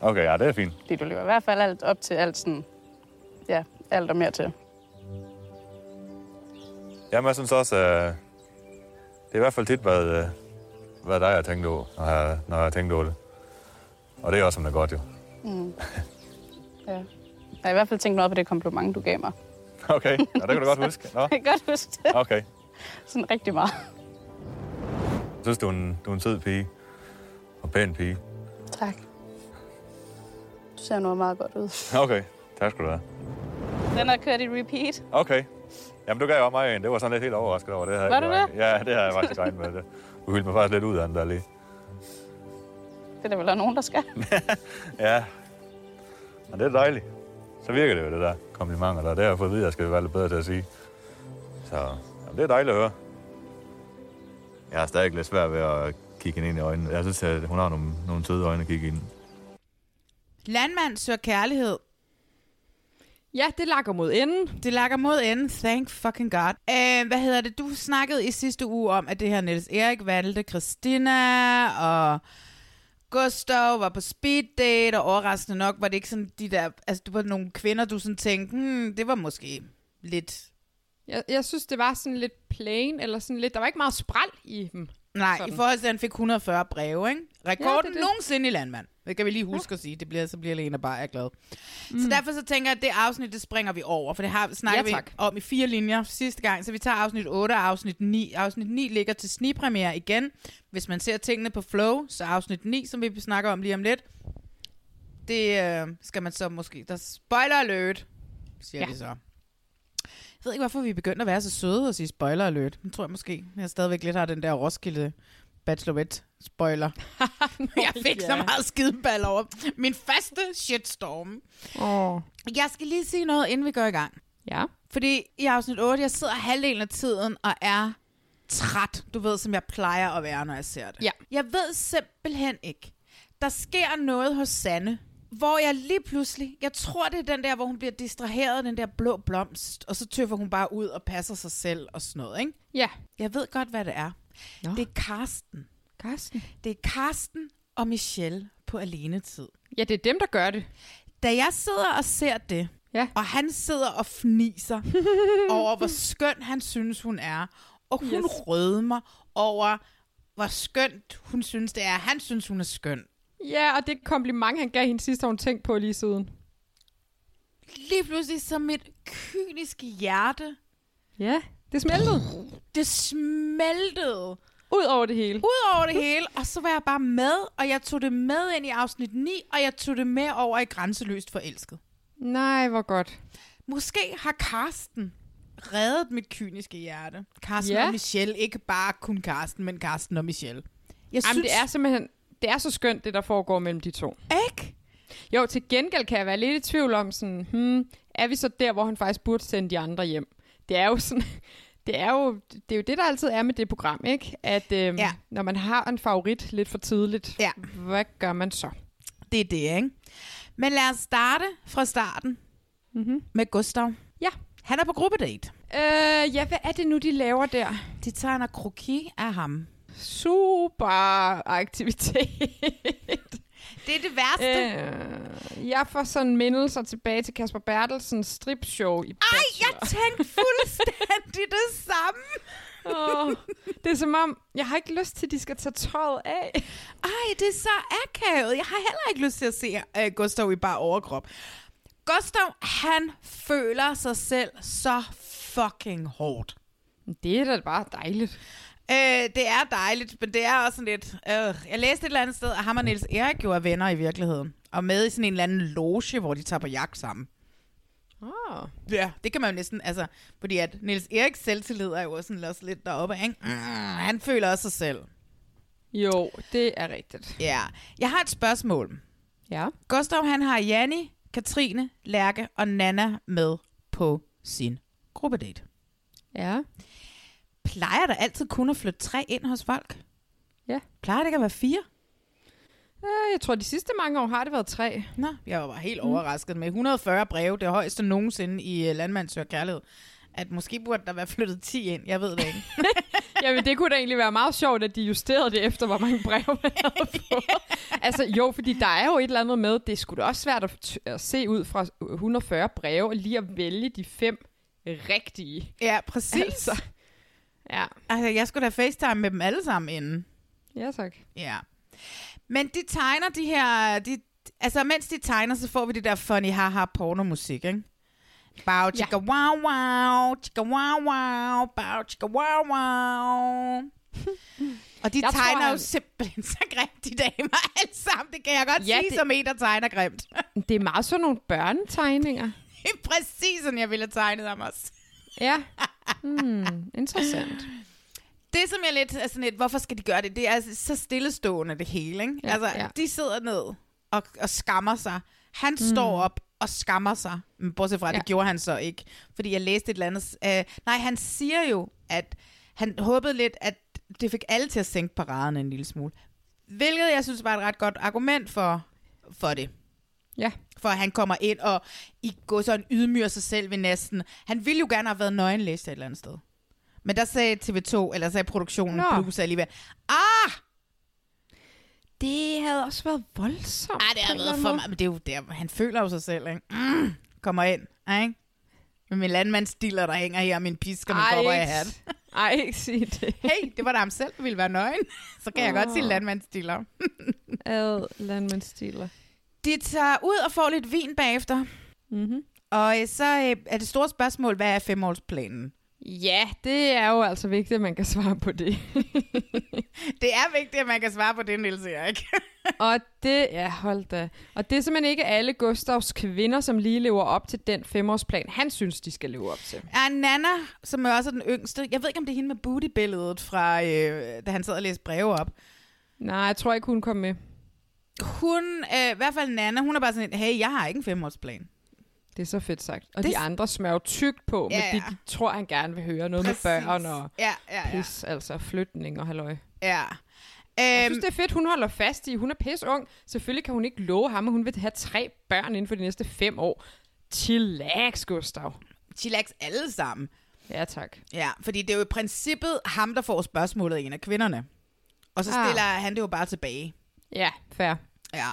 Okay, ja, det er fint. Fordi du lever i hvert fald alt op til alt sådan... Ja, alt og mere til. Jamen, jeg synes også, at det er i hvert fald tit været, øh, været dig, jeg har tænkt over, når jeg, når jeg har tænkt over det. Og det er også, som det er godt, jo. Mm. ja. Jeg har i hvert fald tænkt meget på det kompliment, du gav mig. Okay, ja, det kan du godt huske. Nå, Jeg kan godt huske det. okay. Sådan rigtig meget. Jeg synes, du er en, du er en sød pige. Og pæn pige. Tak. Du ser nu meget godt ud. Okay, tak skal du have. Den har kørt i repeat. Okay. Jamen, du gav jo mig en. Det var sådan lidt helt overrasket over det her. Var du det? Ja, det har jeg faktisk regnet med. Det. Du hyldte mig faktisk lidt ud af den der lige. Det er der vel der nogen, der skal. Ja. Og det er dejligt. Så virker det jo, det der komplimenter der. Det har jeg fået at vide, at jeg skal være lidt bedre til at sige. Så jamen, det er dejligt at høre. Jeg har stadig lidt svært ved at kigge hende ind i øjnene. Jeg synes, at hun har nogle, nogle søde øjne at kigge ind. Landmand søger kærlighed. Ja, det lakker mod enden. Det lakker mod enden, thank fucking god. Uh, hvad hedder det? Du snakkede i sidste uge om, at det her Niels Erik valgte Christina, og Gustav var på speed date, og overraskende nok var det ikke sådan de der, altså det var nogle kvinder, du sådan tænkte, hmm, det var måske lidt... Jeg, jeg synes, det var sådan lidt plain, eller sådan lidt, der var ikke meget spral i dem. Nej, sådan. i forhold til, at han fik 140 breve, ikke? Rekorden ja, det det. nogensinde i landmand. Det kan vi lige huske ja. at sige. Det bliver, så bliver Lena bare er glad. Mm. Så derfor så tænker jeg, at det afsnit, det springer vi over. For det har snakker Ja, tak. vi om i fire linjer sidste gang. Så vi tager afsnit 8 og afsnit 9. Afsnit 9 ligger til snigpremiere igen. Hvis man ser tingene på flow, så afsnit 9, som vi snakker om lige om lidt. Det øh, skal man så måske... Der er spoiler alert, siger ja. De så. Jeg ved ikke, hvorfor vi er begyndt at være så søde og sige spoiler alert. Det tror jeg måske. Jeg stadigvæk lidt har den der Roskilde Bachelorette spoiler. jeg fik så ja. meget skideball over min faste shitstorm. Åh. Jeg skal lige sige noget, inden vi går i gang. Ja. Fordi i afsnit 8, jeg sidder halvdelen af tiden og er træt. Du ved, som jeg plejer at være, når jeg ser det. Ja. Jeg ved simpelthen ikke. Der sker noget hos Sanne, hvor jeg lige pludselig, jeg tror det er den der, hvor hun bliver distraheret af den der blå blomst, og så tøffer hun bare ud og passer sig selv og sådan noget, ikke? Ja. Jeg ved godt, hvad det er. Nå. Det er Karsten. Karsten? Det er Karsten og Michelle på alenetid. Ja, det er dem, der gør det. Da jeg sidder og ser det, ja. og han sidder og fniser over, hvor skøn han synes, hun er, og hun Yes. rødmer over, hvor skønt hun synes, det er. Han synes, hun er skøn. Ja, og det kompliment, han gav hende sidst, har hun tænkt på lige siden. Lige pludselig som et kynisk hjerte. Ja, det smeltede. Det smeltede. Ud over det hele. Ud over det hele, og så var jeg bare med, og jeg tog det med ind i afsnit 9, og jeg tog det med over i Grænseløst Forelsket. Nej, hvor godt. Måske har Karsten reddet mit kyniske hjerte. Karsten Ja. og Michelle, ikke bare kun Karsten, men Karsten og Michelle. Jeg Jamen, synes, det er simpelthen... Det er så skønt, det der foregår mellem de to. Ikke? Jo, til gengæld kan jeg være lidt i tvivl om sådan, hmm, er vi så der, hvor han faktisk burde sende de andre hjem? Det er jo sådan, det er jo det, er jo det der altid er med det program, ikke? At øhm, Ja. når man har en favorit lidt for tidligt, Ja. hvad gør man så? det er det, ikke? Men lad os starte fra starten mm-hmm. med Gustav. Ja. Han er på gruppedate. Øh, ja, hvad er det nu, de laver der? De tegner kroki af ham. Super aktivitet. Det er det værste. Øh, jeg får sådan mindelser tilbage til Kasper Bertelsens stripshow i Ej, jeg tænkte fuldstændig det samme. Åh, det er som om, jeg har ikke lyst til, at de skal tage tøjet af. Ej, det er så akavet. Jeg har heller ikke lyst til at se uh, Gustav i bare overkrop. Gustav, han føler sig selv så fucking hårdt. Det er da bare dejligt. Øh, det er dejligt, men det er også sådan lidt... Øh. Jeg læste et eller andet sted, at ham og Niels Erik jo er venner i virkeligheden. Og med i sådan en eller anden loge, hvor de tager på jagt sammen. Oh. Ja, det kan man jo næsten... Altså, fordi at Niels Eriks selvtillid er jo også, sådan, også lidt deroppe, ikke? Mm, han føler også sig selv. Jo, det er rigtigt. Ja. Jeg har et spørgsmål. Ja. Gustav, han har Janni, Katrine, Lærke og Nana med på sin gruppedate. Ja. Plejer der altid kun at flytte tre ind hos folk? Ja. Plejer det ikke at være fire? Øh, jeg tror, de sidste mange år har det været tre. Nå, jeg var bare helt mm. overrasket med 140 breve, det højeste nogensinde i uh, Landmand Søger Kærlighed. At måske burde der være flyttet 10 ind, jeg ved det ikke. Jamen, det kunne da egentlig være meget sjovt, at de justerede det efter, hvor mange brev man havde fået. altså, jo, fordi der er jo et eller andet med, det skulle da også svært at, t- at se ud fra 140 breve, og lige at vælge de fem rigtige. ja, præcis. Altså, ja. Altså, jeg skulle da facetime med dem alle sammen inden. Ja, tak. Ja. Men de tegner de her... De, altså, mens de tegner, så får vi det der funny haha pornomusik, ikke? Bow, chicka, wow, wow, chicka, wow, wow, bow, chicka, wow, wow. Og de Jeg tror, tegner jo han- simpelthen så grimt, de damer alle sammen. Det kan jeg godt Ja, ja, sige det- som en, der tegner grimt. Det er meget sådan nogle børnetegninger. Det er præcis sådan, jeg ville have tegnet ham også. Ja. Hmm, interessant. Det, som jeg lidt er sådan lidt, hvorfor skal de gøre det? Det er så stillestående, det hele, ikke? Ja, altså, ja. de sidder ned og, og skammer sig. Han mm. står op og skammer sig. Men bortset fra. Ja. det gjorde han så ikke. Fordi jeg læste et eller andet... Øh, nej, han siger jo, at han håbede lidt, at det fik alle til at sænke paraden en lille smule. Hvilket jeg synes var et ret godt argument for, for det. Ja. For at han kommer ind og i går sådan ydmyger sig selv ved næsten. Han ville jo gerne have været nøgen læst et eller andet sted. Men der sagde TV2, eller sagde produktionen, Nå. Plus alligevel, ah, Det havde også været voldsomt. ah, det har en været for mig. Men det er jo der, han føler jo sig selv, ikke? Mm, kommer ind, ikke? Med min landmandsstiller, der hænger her, og min pisk og min Ej, kopper i hat. Ej, ikke sige det. Hey, det var da ham selv, der ville være nøgen. Så kan jeg godt sige Åh. landmandsstiller. Ad landmandsstiler. De tager ud og får lidt vin bagefter. Mm-hmm. Og øh, så øh, er det store spørgsmål, hvad er femårsplanen? Ja, det er jo altså vigtigt, at man kan svare på det. Det er vigtigt, at man kan svare på det, Niels Erik. og det, ja, hold da. Og det er simpelthen ikke alle Gustavs kvinder, som lige lever op til den femårsplan, han synes, de skal leve op til. er Nana, som er også den yngste. Jeg ved ikke, om det er hende med booty-billedet fra, øh, da han sad og læste breve op. Nej, jeg tror ikke, hun kom med. Hun, øh, i hvert fald Nana, hun er bare sådan, hey, jeg har ikke en femårsplan. Det er så fedt sagt. Og Det- de andre smører jo tykt på Ja, det, ja. de tror, han gerne vil høre. Noget Præcis. med børn og Ja, ja, ja. pis, altså flytning og halløj. Ja. Jeg Øhm, synes, det er fedt, hun holder fast i. Hun er pis ung. Selvfølgelig kan hun ikke love ham, at hun vil have tre børn inden for de næste fem år. Chillax, Gustav. Chillax alle sammen. Ja, tak. Ja, fordi det er jo i princippet ham, der får spørgsmålet en af kvinderne. Og så Ah. stiller han det jo bare tilbage. Ja, fair. Ja.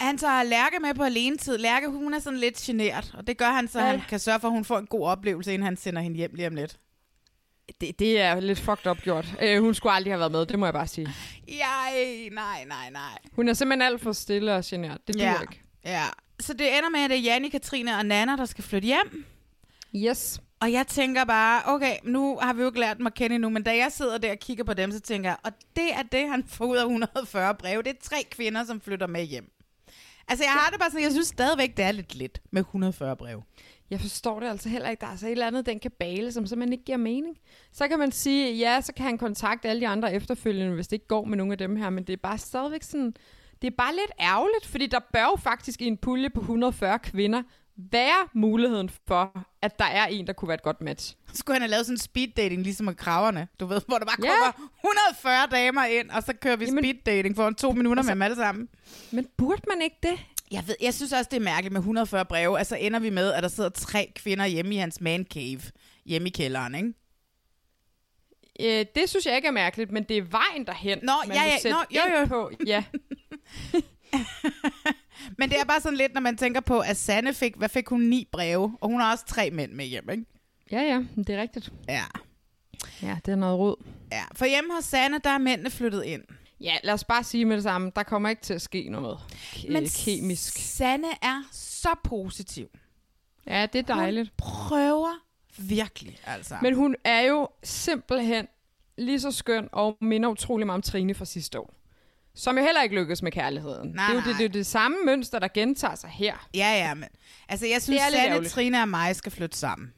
Han tager Lærke med på alenetid. Lærke, hun er sådan lidt genert, og det gør han, så Ja. han kan sørge for, at hun får en god oplevelse, inden han sender hende hjem lige om lidt. Det, det er lidt fucked up gjort. Øh, hun skulle aldrig have været med, det må jeg bare sige. Ej, nej, nej, nej. Hun er simpelthen alt for stille og genert. Det duer ja. ikke. Ja. Så det ender med, at det er Janni, Katrine og Nana, der skal flytte hjem. Yes. Og jeg tænker bare, okay, nu har vi jo ikke lært mig at kende endnu, men da jeg sidder der og kigger på dem, så tænker jeg, og det er det, han får ud af 140 breve. Det er tre kvinder, som flytter med hjem. Altså, jeg har det bare sådan, jeg synes stadigvæk, det er lidt lidt med 140 breve. Jeg forstår det altså heller ikke. Der er så et eller andet, den kabale, som simpelthen ikke giver mening. Så kan man sige, ja, så kan han kontakte alle de andre efterfølgende, hvis det ikke går med nogle af dem her, men det er bare stadigvæk sådan, det er bare lidt ærgerligt, fordi der bør jo faktisk i en pulje på 140 kvinder være muligheden for, at der er en, der kunne være et godt match. Så skulle han have lavet sådan en speed dating, ligesom med kraverne. Du ved, hvor der bare Ja. kommer 140 damer ind, og så kører vi Jamen- speed dating for en to minutter Altså- med dem alle sammen. Men burde man ikke det? Jeg, ved, jeg synes også, det er mærkeligt med 140 breve. Altså ender vi med, at der sidder tre kvinder hjemme i hans man cave, hjemme i kælderen, ikke? Øh, det synes jeg ikke er mærkeligt, men det er vejen derhen, Nå, man ja, ja, sætte nå, jo, jo. på. Ja. Men det er bare sådan lidt, når man tænker på, at Sanne fik, hvad fik hun, ni breve, og hun har også tre mænd med hjem, ikke? ja, ja, det er rigtigt. Ja. Ja, det er noget råd. ja. For hjemme hos Sanne, der er mændene flyttet ind. Ja, lad os bare sige med det samme, der kommer ikke til at ske noget ke- Men kemisk. Sanne er så positiv. Ja, det er dejligt. Hun prøver virkelig, altså. Men hun er jo simpelthen lige så skøn og minder utrolig meget om Trine fra sidste år. Som jo heller ikke lykkes med kærligheden. Nej, det, er jo det, nej. det, er jo det samme mønster, der gentager sig her. Ja, ja, men... Altså, jeg synes, Det Sanne. Trine og mig skal flytte sammen.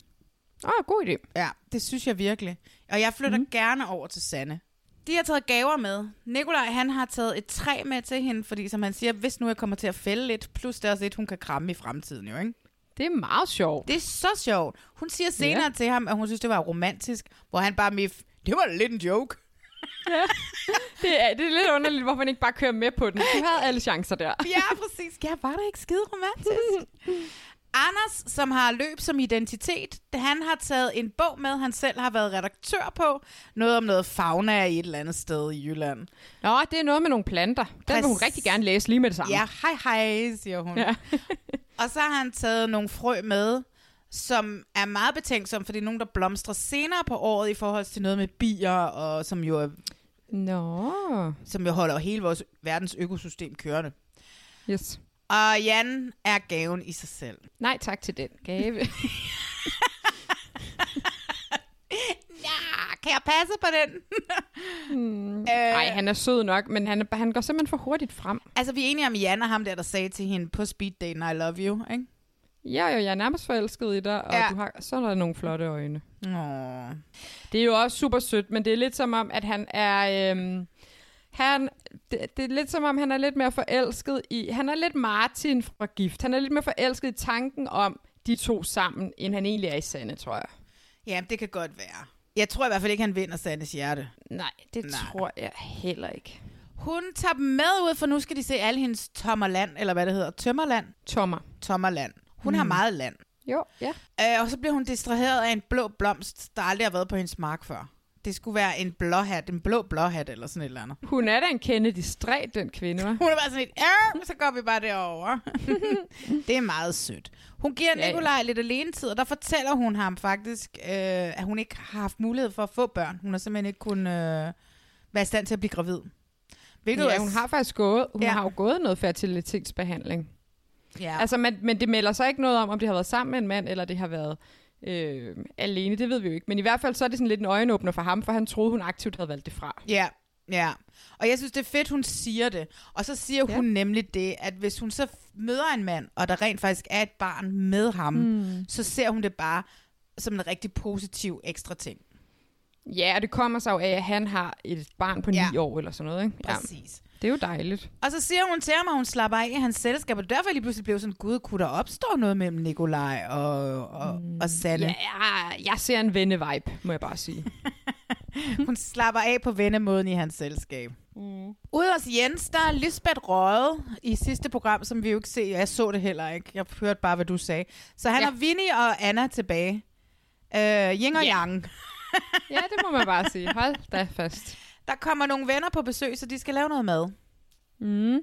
Åh, oh, god idé. Ja, det synes jeg virkelig. Og jeg flytter mm. gerne over til Sanne. De har taget gaver med. Nikolaj, han har taget et træ med til hende, fordi som han siger, hvis nu jeg kommer til at fælde lidt, plus det er også et, hun kan kramme i fremtiden jo, ikke? Det er meget sjovt. Det er så sjovt. Hun siger senere Ja. til ham, at hun synes, det var romantisk, hvor han bare mif, det var lidt en joke. Det er, det er lidt underligt, hvorfor man ikke bare kører med på den. Du havde alle chancer der. Ja, præcis. Ja, var det ikke skide romantisk? Anders, som har løb som identitet, han har taget en bog med, han selv har været redaktør på. Noget om noget fauna i et eller andet sted i Jylland. Nå, det er noget med nogle planter. Den vil hun Præcis. rigtig gerne læse lige med det samme. Ja, hej hej, siger hun. Ja. og så har han taget nogle frø med, som er meget betænksom, for det er nogen, der blomstrer senere på året i forhold til noget med bier, og som jo, er, Nå. som jo holder hele vores verdens økosystem kørende. Yes. Og Jan er gaven i sig selv. Nej tak til den gave. Ja, kan jeg passe på den? hmm. Øh. Ej, han er sød nok, men han, han går simpelthen for hurtigt frem. Altså, vi er enige om, Jan og ham der, der sagde til hende på speed daten, I love you, ikke? Ja, jo, jeg er nærmest forelsket i dig, og Ja. du har, så er der nogle flotte øjne. Åh. Det er jo også super sødt, men det er lidt som om, at han er... Øhm, han, det, det er lidt som om, han er lidt mere forelsket i... Han er lidt Martin fra Gift. Han er lidt mere forelsket i tanken om de to sammen, end han egentlig er i Sande, tror jeg. Ja, det kan godt være. Jeg tror i hvert fald ikke, han vinder Sandes hjerte. Nej, det. Nej. tror jeg heller ikke. Hun tager dem med ud, for nu skal de se alle hendes tommerland, eller hvad det hedder, tømmerland. Tommer. Tommerland. Hun mm. har meget land. Jo, ja. Øh, og så bliver hun distraheret af en blå blomst, der aldrig har været på hendes mark før. Det skulle være en blåhat, en blå blåhat eller sådan et eller andet. Hun er da en kende distræt, den kvinde, hva'? Hun er bare sådan lidt, "Øh, så går vi bare derover. det er meget sødt. Hun giver Ja, ja. Nikolaj lidt alene tid, og der fortæller hun ham faktisk, øh, at hun ikke har haft mulighed for at få børn. Hun har simpelthen ikke kunnet øh, være i stand til at blive gravid. Hvilket Ja, hun har faktisk gået, hun Ja. ja. har jo gået noget fertilitetsbehandling. Ja. Altså, men, men det melder sig ikke noget om, om det har været sammen med en mand, eller det har været øh, alene. Det ved vi jo ikke. Men i hvert fald så er det sådan lidt en øjenåbner for ham, for han troede, hun aktivt havde valgt det fra. Ja, ja. Og jeg synes, det er fedt, hun siger det. Og så siger ja. hun nemlig det, at hvis hun så møder en mand, og der rent faktisk er et barn med ham, Mm. så ser hun det bare som en rigtig positiv ekstra ting. Ja, og det kommer jo af, at han har et barn på ni Ja. ja. år eller sådan noget. Ikke? Præcis. Ja. Det er jo dejligt. Og så siger hun til ham, at hun slapper af i hans selskab, og det er derfor lige pludselig blev sådan, gud, kunne der opstå noget mellem Nikolaj og, og, mm. og Sanne? Ja, jeg, jeg ser en venne-vibe, må jeg bare sige. Hun slapper af på vennemåden i hans selskab. Mm. Ude hos Jens, der er Lisbeth røget i sidste program, som vi jo ikke ser. Jeg så det heller ikke. Jeg hørte bare, hvad du sagde. Så han Ja. har Vinnie og Anna tilbage. Øh, yin og Ja. yang. ja, det må man bare sige. Hold da fast. Der kommer nogle venner på besøg, så de skal lave noget mad. Mm.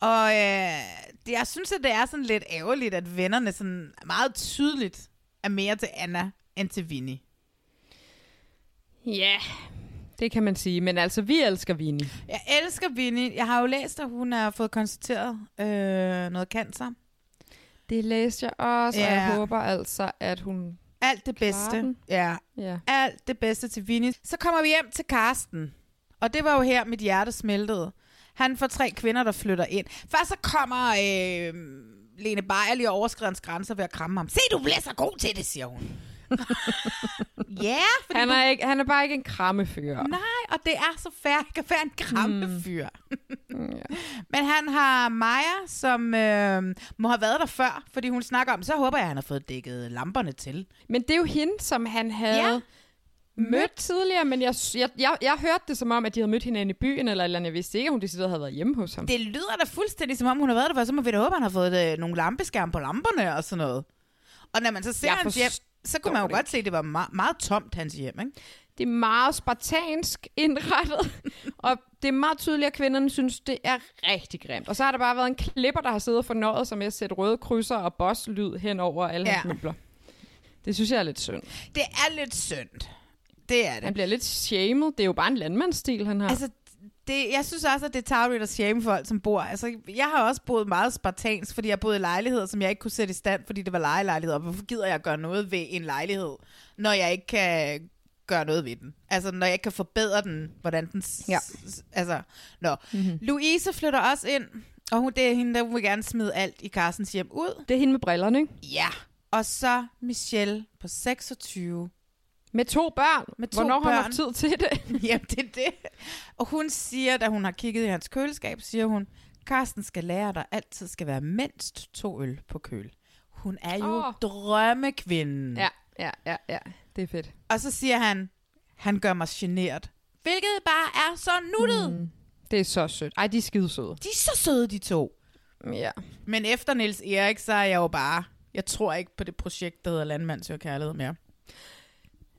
Og øh, det, jeg synes, at det er sådan lidt ærgerligt, at vennerne sådan meget tydeligt er mere til Anna end til Vinnie. Ja, det kan man sige. Men altså, vi elsker Vinnie. Jeg elsker Vinnie. Jeg har jo læst, at hun har fået konstateret øh, noget cancer. Det læste jeg også, ja. og jeg håber altså, at hun... Alt det bedste. den. Ja. Ja. Alt det bedste til Vinnie. Så kommer vi hjem til Karsten. Og det var jo her, mit hjerte smeltede. Han får tre kvinder, der flytter ind. Først så kommer øh, Lene Beyer lige overskrider hans grænser ved at kramme ham. Se, du bliver så god til det, siger hun. ja, fordi Han du- er, ikke, han er bare ikke en krammefyr. Nej, og det er så fair ikke at være en krammefyr. Mm. Men han har Maja, som øh, må have været der før, fordi hun snakker om, så håber jeg, han har fået dækket lamperne til. Men det er jo hende, som han havde Ja. Mødt tidligere, men jeg, jeg, jeg, jeg hørte det som om, at de havde mødt hinanden i byen, eller, eller andet. jeg vidste ikke, at hun decideret havde været hjemme hos ham. Det lyder da fuldstændig, som om hun har været der før, så må vi da håbe, at han har fået øh, nogle lampeskærme på lamperne og sådan noget. Og når man så ser Jeg hans hjem, så kunne man jo det godt se, at det var meget, meget tomt, hans hjem, ikke? Det er meget spartansk indrettet, og det er meget tydeligt, at kvinderne synes, det er rigtig grimt. Og så har der bare været en klipper, der har siddet og fornøjet sig med at sætte røde krydser og boss-lyd hen over alle hans Ja. møbler. Det synes jeg er lidt synd. Det er lidt synd. Det er det. Han bliver lidt shamed. Det er jo bare en landmandsstil, han har. Altså, det, jeg synes også, at det er tageligt at shame folk, som bor. Altså, jeg har også boet meget spartansk, fordi jeg boede i lejligheder, som jeg ikke kunne sætte i stand, fordi det var lejelejligheder. Hvorfor gider jeg gøre noget ved en lejlighed, når jeg ikke kan gøre noget ved den? Altså, når jeg ikke kan forbedre den, hvordan den... Ja. Altså, nå. Mm-hmm. Louise flytter også ind, og hun, det er hende, der vil gerne smide alt i Carstens hjem ud. Det er hende med brillerne, ikke? Ja. Og så Michelle på 26. Med to børn. Med to Hvornår har børn. hun haft tid til det? Jamen, det er det. Og hun siger, da hun har kigget i hans køleskab, siger hun, Karsten skal lære dig, altid skal være mindst to øl på køl. Hun er jo oh. drømmekvinden. Ja, ja, ja, ja. Det er fedt. Og så siger han, han gør mig generet. Hvilket bare er så nuttet. Mm. Det er så sødt. Ej, de er skide søde. De er så søde, de to. Ja. Men efter Niels Erik, så er jeg jo bare... Jeg tror ikke på det projekt, der hedder Landmand søger kærlighed mere.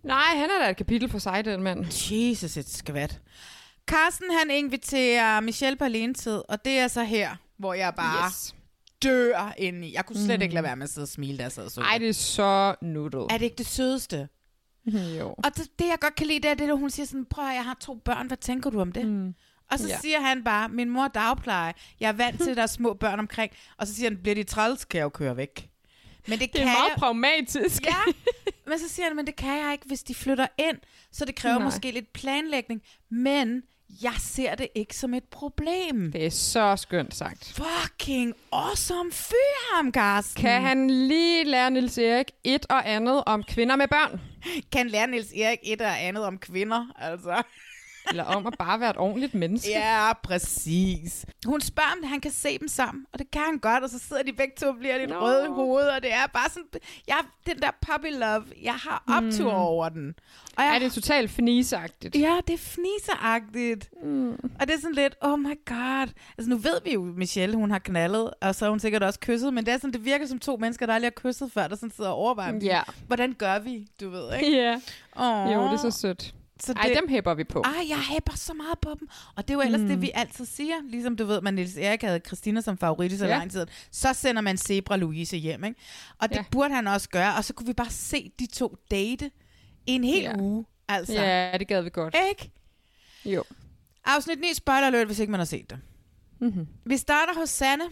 Nej, han er da et kapitel for sig, den mand. Jesus, et skvat. Carsten, han inviterer Michelle på alenetid, og det er så her, hvor jeg bare Yes. dør ind i. Jeg kunne slet Mm. ikke lade være med at sidde og smile, da jeg sad og så Ej, det er så nuttet. Er det ikke det sødeste? jo. Og det, det, jeg godt kan lide, det er det, hun siger sådan, prøv at jeg har to børn, hvad tænker du om det? Mm. Og så Ja. ja. siger han bare, min mor er dagpleje, jeg er vant til, at der er små børn omkring. Og så siger han, bliver de træls, kan jeg jo køre væk. Men det, Det er kan meget jeg... pragmatisk. Ja, men så siger han, men det kan jeg ikke, hvis de flytter ind. Så det kræver Nej. Måske lidt planlægning. Men jeg ser det ikke som et problem. Det er så skønt sagt. Fucking awesome fyr ham, Carsten. Kan han lige lære Nils Erik et og andet om kvinder med børn? Kan lære Niels Erik et og andet om kvinder, altså. Eller om at bare være et ordentligt menneske. Ja, præcis. Hun spørger, om han kan se dem sammen, og det kan han godt, og så sidder de begge to og bliver lidt Nå. røde i hovedet, og det er bare sådan, jeg, den der puppy love, jeg har optur Mm. over den. Og jeg, Er det totalt fnisagtigt? Ja, det er fniseragtigt. Mm. Og det er sådan lidt, oh my god. Altså nu ved vi jo, Michelle, hun har knaldet, og så har hun sikkert også kysset, men det er sådan, det virker som to mennesker, der aldrig har kysset før, der sådan sidder og overvejer, Ja. hvordan gør vi, du ved, ikke? Ja. Åh. Jo, det er så sødt. Så Ej, dem hæpper vi på. Ej, jeg hæpper så meget på dem. Og det er jo ellers mm. det, vi altid siger. Ligesom du ved, man Niels Erik havde Christina som favorit i så Ja. lang tid. Så sender man Zebra Louise hjem, ikke? Og det Ja. burde han også gøre. Og så kunne vi bare se de to date i en hel Ja. uge. Altså. Ja, det gad vi godt. Ikke? Jo. Afsnit 9, spoiler alert, hvis ikke man har set det. Mm-hmm. Vi starter hos Sanne.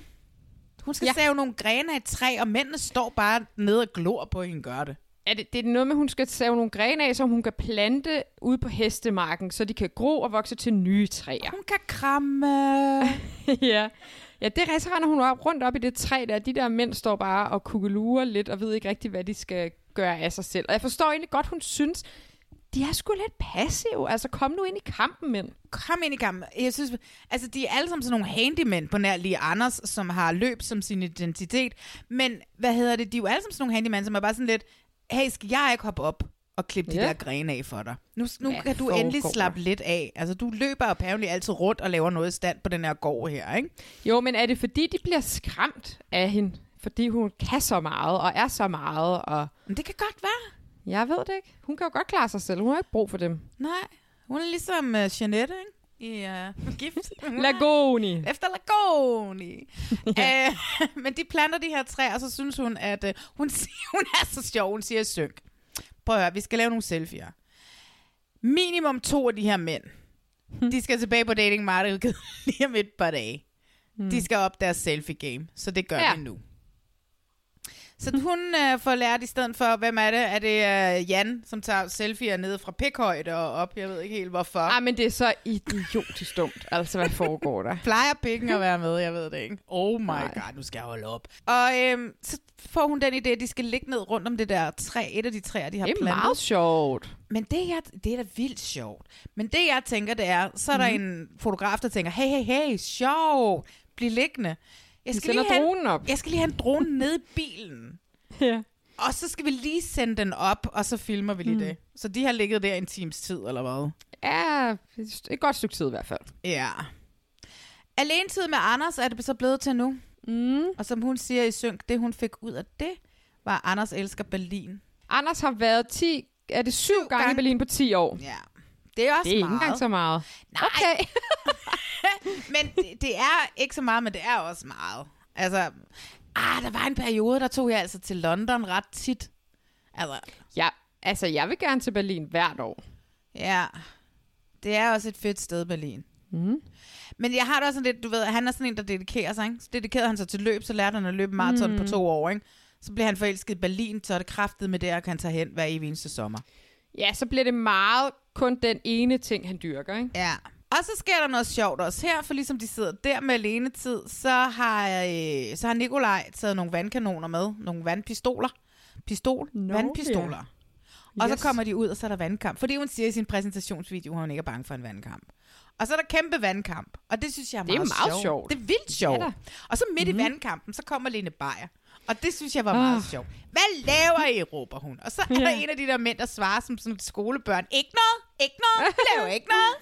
Hun skal. Ja. save nogle grene af et træ, og mændene står bare nede og glor på, at hende gør det. Er det, det er noget med, at hun skal save nogle grene af, som hun kan plante ude på hestemarken, så de kan gro og vokse til nye træer. Hun kan kramme. ja. Ja, det så render hun op, rundt op i det træ der. De der mænd står bare og kukkelurer lidt og ved ikke rigtig, hvad de skal gøre af sig selv. Og jeg forstår egentlig godt, hun synes, de er sgu lidt passive. Altså, kom nu ind i kampen, mænd. Kom ind i kampen. Jeg synes, altså de er alle sammen sådan nogle handymænd på nær lige Anders, som har løb som sin identitet. Men hvad hedder det? De er jo alle sammen sådan nogle handymænd, som er bare sådan lidt, hey, skal jeg ikke hoppe op og klippe de Ja. der grene af for dig? Nu, nu Hvad kan du endelig slappe lidt af. Altså, du løber apparently altid rundt og laver noget i stand på den her gård her, ikke? Jo, men er det fordi, de bliver skræmt af hende? Fordi hun kan så meget og er så meget. Og... Men det kan godt være. Jeg ved det ikke. Hun kan jo godt klare sig selv. Hun har ikke brug for dem. Nej, hun er ligesom uh, Jeanette, ikke? I uh, gift. Lagoni. Efter Lagoni. ja. uh, men de planter de her træer, og så synes hun, at uh, hun, siger, hun er så sjov. Hun siger synk. Prøv at høre, vi skal lave nogle selfies. Minimum to af de her mænd, de skal tilbage på datingmarkedet lige om et par dage. Hmm. De skal op deres selfie-game, så det gør Ja. vi nu. Så hun øh, får lært i stedet for, hvem er det? Er det øh, Jan, som tager selfies nede fra pikhøjde og op? Jeg ved ikke helt, hvorfor. Ah, men det er så idiotisk dumt. Altså, hvad foregår der? Plejer pikken at være med? Jeg ved det ikke. Oh my Nej. god, nu skal jeg holde op. Og øhm, så får hun den idé, at de skal ligge ned rundt om det der træ, et af de træer, de har Det er plantet. meget sjovt. Men det, jeg, det er da vildt sjovt. Men det, jeg tænker, det er, så er der Mhm. en fotograf, der tænker, hey, hey, hey, sjovt, bliv liggende. Jeg skal, lige have, dronen op. jeg skal lige have en drone ned i bilen. Ja. Og så skal vi lige sende den op, og så filmer vi lige Mm. det. Så de har ligget der en times tid, eller hvad? Ja, et godt stykke tid i hvert fald. Ja. Alene tid med Anders er det så blevet til nu. Mm. Og som hun siger i synk, det hun fik ud af det, var, Anders elsker Berlin. Anders har været 10, er det syv, syv gange, gange. i Berlin på 10 år? Ja. Det er også Det er ikke meget. engang så meget. Nej. Okay. men det, det er ikke så meget, men det er også meget. Altså, ah, der var en periode, der tog jeg altså til London ret tit. Altså, Ja, altså jeg vil gerne til Berlin hvert år. ja, det er også et fedt sted, Berlin. Mm. Men jeg har det også sådan lidt, du ved, han er sådan en, der dedikerer sig, ikke? Så dedikerede han sig til løb, så lærte han at løbe maraton mm. på to år, ikke? Så bliver han forelsket i Berlin, så er det kraftet med det, at han tager hen hver evig eneste sommer. Ja, så bliver det meget kun den ene ting, han dyrker, ikke? Ja. Og så sker der noget sjovt også her, for ligesom de sidder der med alenetid, så har, øh, så har Nikolaj taget nogle vandkanoner med, nogle vandpistoler. Pistol? Nå, vandpistoler. Og Yes. så kommer de ud, og så er der vandkamp. Fordi hun siger i sin præsentationsvideo, at hun ikke er bange for en vandkamp. Og så er der kæmpe vandkamp, og det synes jeg er Det er meget, meget sjovt. Det er vildt sjovt. Ja da. og så midt Mhm. i vandkampen, så kommer Lene Beyer. Og det synes jeg var meget sjovt. Hvad laver I, råber hun. Og så er der Ja. en af de der mænd, der svarer som sådan skolebørn. Ikke noget, ikke noget, laver ikke noget.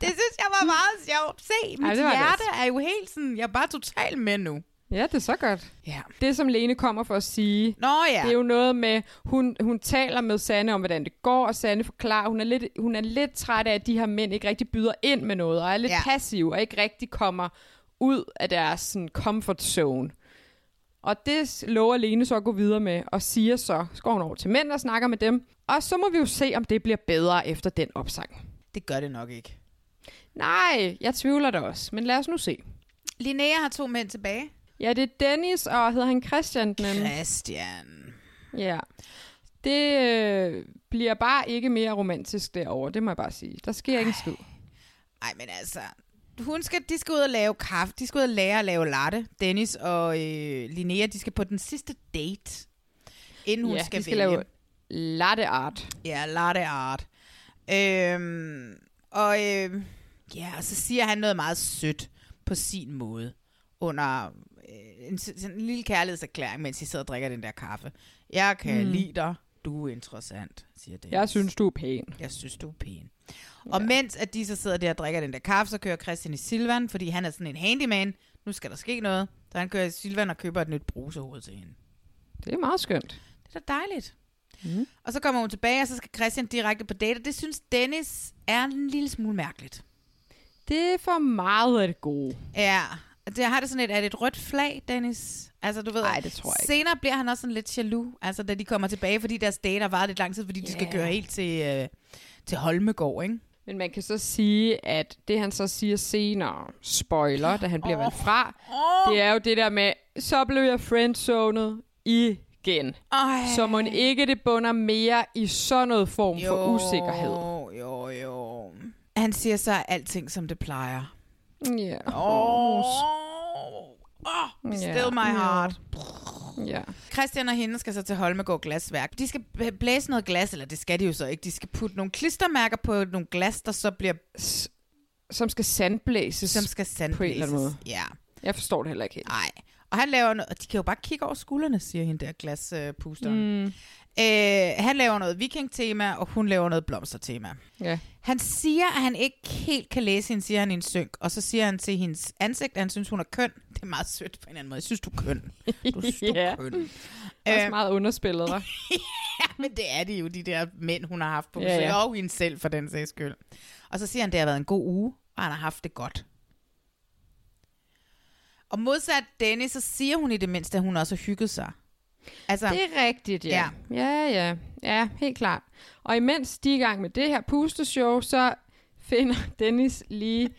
Det synes jeg var meget sjovt. Se, mit det det hjerte også. er jo helt sådan, jeg er bare totalt med nu. Ja, det er så godt. Ja. Det, som Lene kommer for at sige, Nå ja. det er jo noget med, hun, hun taler med Sanne om, hvordan det går, og Sanne forklarer, hun er, lidt, hun er lidt træt af, at de her mænd ikke rigtig byder ind med noget, og er lidt Ja. ja. passive, og ikke rigtig kommer ud af deres sådan, comfort zone. Og det lover Lene så at gå videre med, og siger så, så går hun over til mænd og snakker med dem, og så må vi jo se, om det bliver bedre efter den opsang. Det gør det nok ikke. Nej, jeg tvivler det også, men lad os nu se. Linnea har to mænd tilbage. Ja, det er Dennis, og hedder han Christian den? Christian. Ja. Det øh, bliver bare ikke mere romantisk derovre, det må jeg bare sige. Der sker ikke en skid. Ej, men altså, hun skal, de skal ud og lave kaffe. De skal ud og lære at lave latte. Dennis og øh, Linnea, de skal på den sidste date, inden hun ja, skal, de skal vælge. lave latte art. Ja, latte art. Øhm, og øh, ja, og så siger han noget meget sødt på sin måde under øh, en, sådan en lille kærlighedserklæring, mens de sidder og drikker den der kaffe. Jeg kan Mm. lide dig. Du er interessant, siger det. Jeg synes, du er pæn. Jeg synes, du er pæn. Og mens at de så sidder der og drikker den der kaffe, så kører Christian i Silvan, fordi han er sådan en handyman. Nu skal der ske noget. Så han kører i Silvan og køber et nyt brusehoved til hende. Det er meget skønt. Det er da dejligt. Mm. Og så kommer hun tilbage, og så skal Christian direkte på date. Det synes Dennis er en lille smule mærkeligt. Det er for meget af det gode. Ja, det har det sådan lidt, er det et rødt flag, Dennis? Altså, du ved, Ej, det tror jeg ikke. senere bliver han også sådan lidt jaloux, altså da de kommer tilbage, fordi deres date har varet lidt lang tid, fordi de skal Ja. køre helt til, øh, til Holmegård, ikke? Men man kan så sige, at det han så siger senere, spoiler, da han bliver Åh. valgt fra, det er jo det der med, så blev jeg friendzonet igen. Ej. Så må ikke det bunder mere i sådan noget form for usikkerhed. Jo, jo. Han siger så alting, som det plejer. Ja. Åh, oh, Ja. still my heart. Ja. Christian og hende skal så til Holmegård Glasværk. De skal blæse noget glas, eller det skal de jo så ikke. De skal putte nogle klistermærker på nogle glas, der så bliver... Som skal sandblæses. Som skal sandblæses. På en eller anden måde. Ja. Jeg forstår det heller ikke helt. Nej. Og han laver noget, og de kan jo bare kigge over skuldrene, siger hende der glaspusteren. Mm. Øh, han laver noget vikingtema, og hun laver noget blomstertema. Ja. Han siger, at han ikke helt kan læse hende, siger han i en synk. Og så siger han til hendes ansigt, at han synes, hun er køn. Det er meget sødt på en eller anden måde. Jeg synes, du er køn. Du er så Ja. køn. Også Øh, meget underspillet, hva'? ja, men det er de jo, de der mænd, hun har haft på Ja, besøg. ja. Og hende selv, for den sags skyld. Og så siger han, at det har været en god uge, og han har haft det godt. Og modsat Dennis, så siger hun i det mindste, at hun også har hygget sig. Altså, Det er rigtigt, ja. ja. Ja, ja. Ja, helt klart. Og imens de er i gang med det her pusteshow, så finder Dennis lige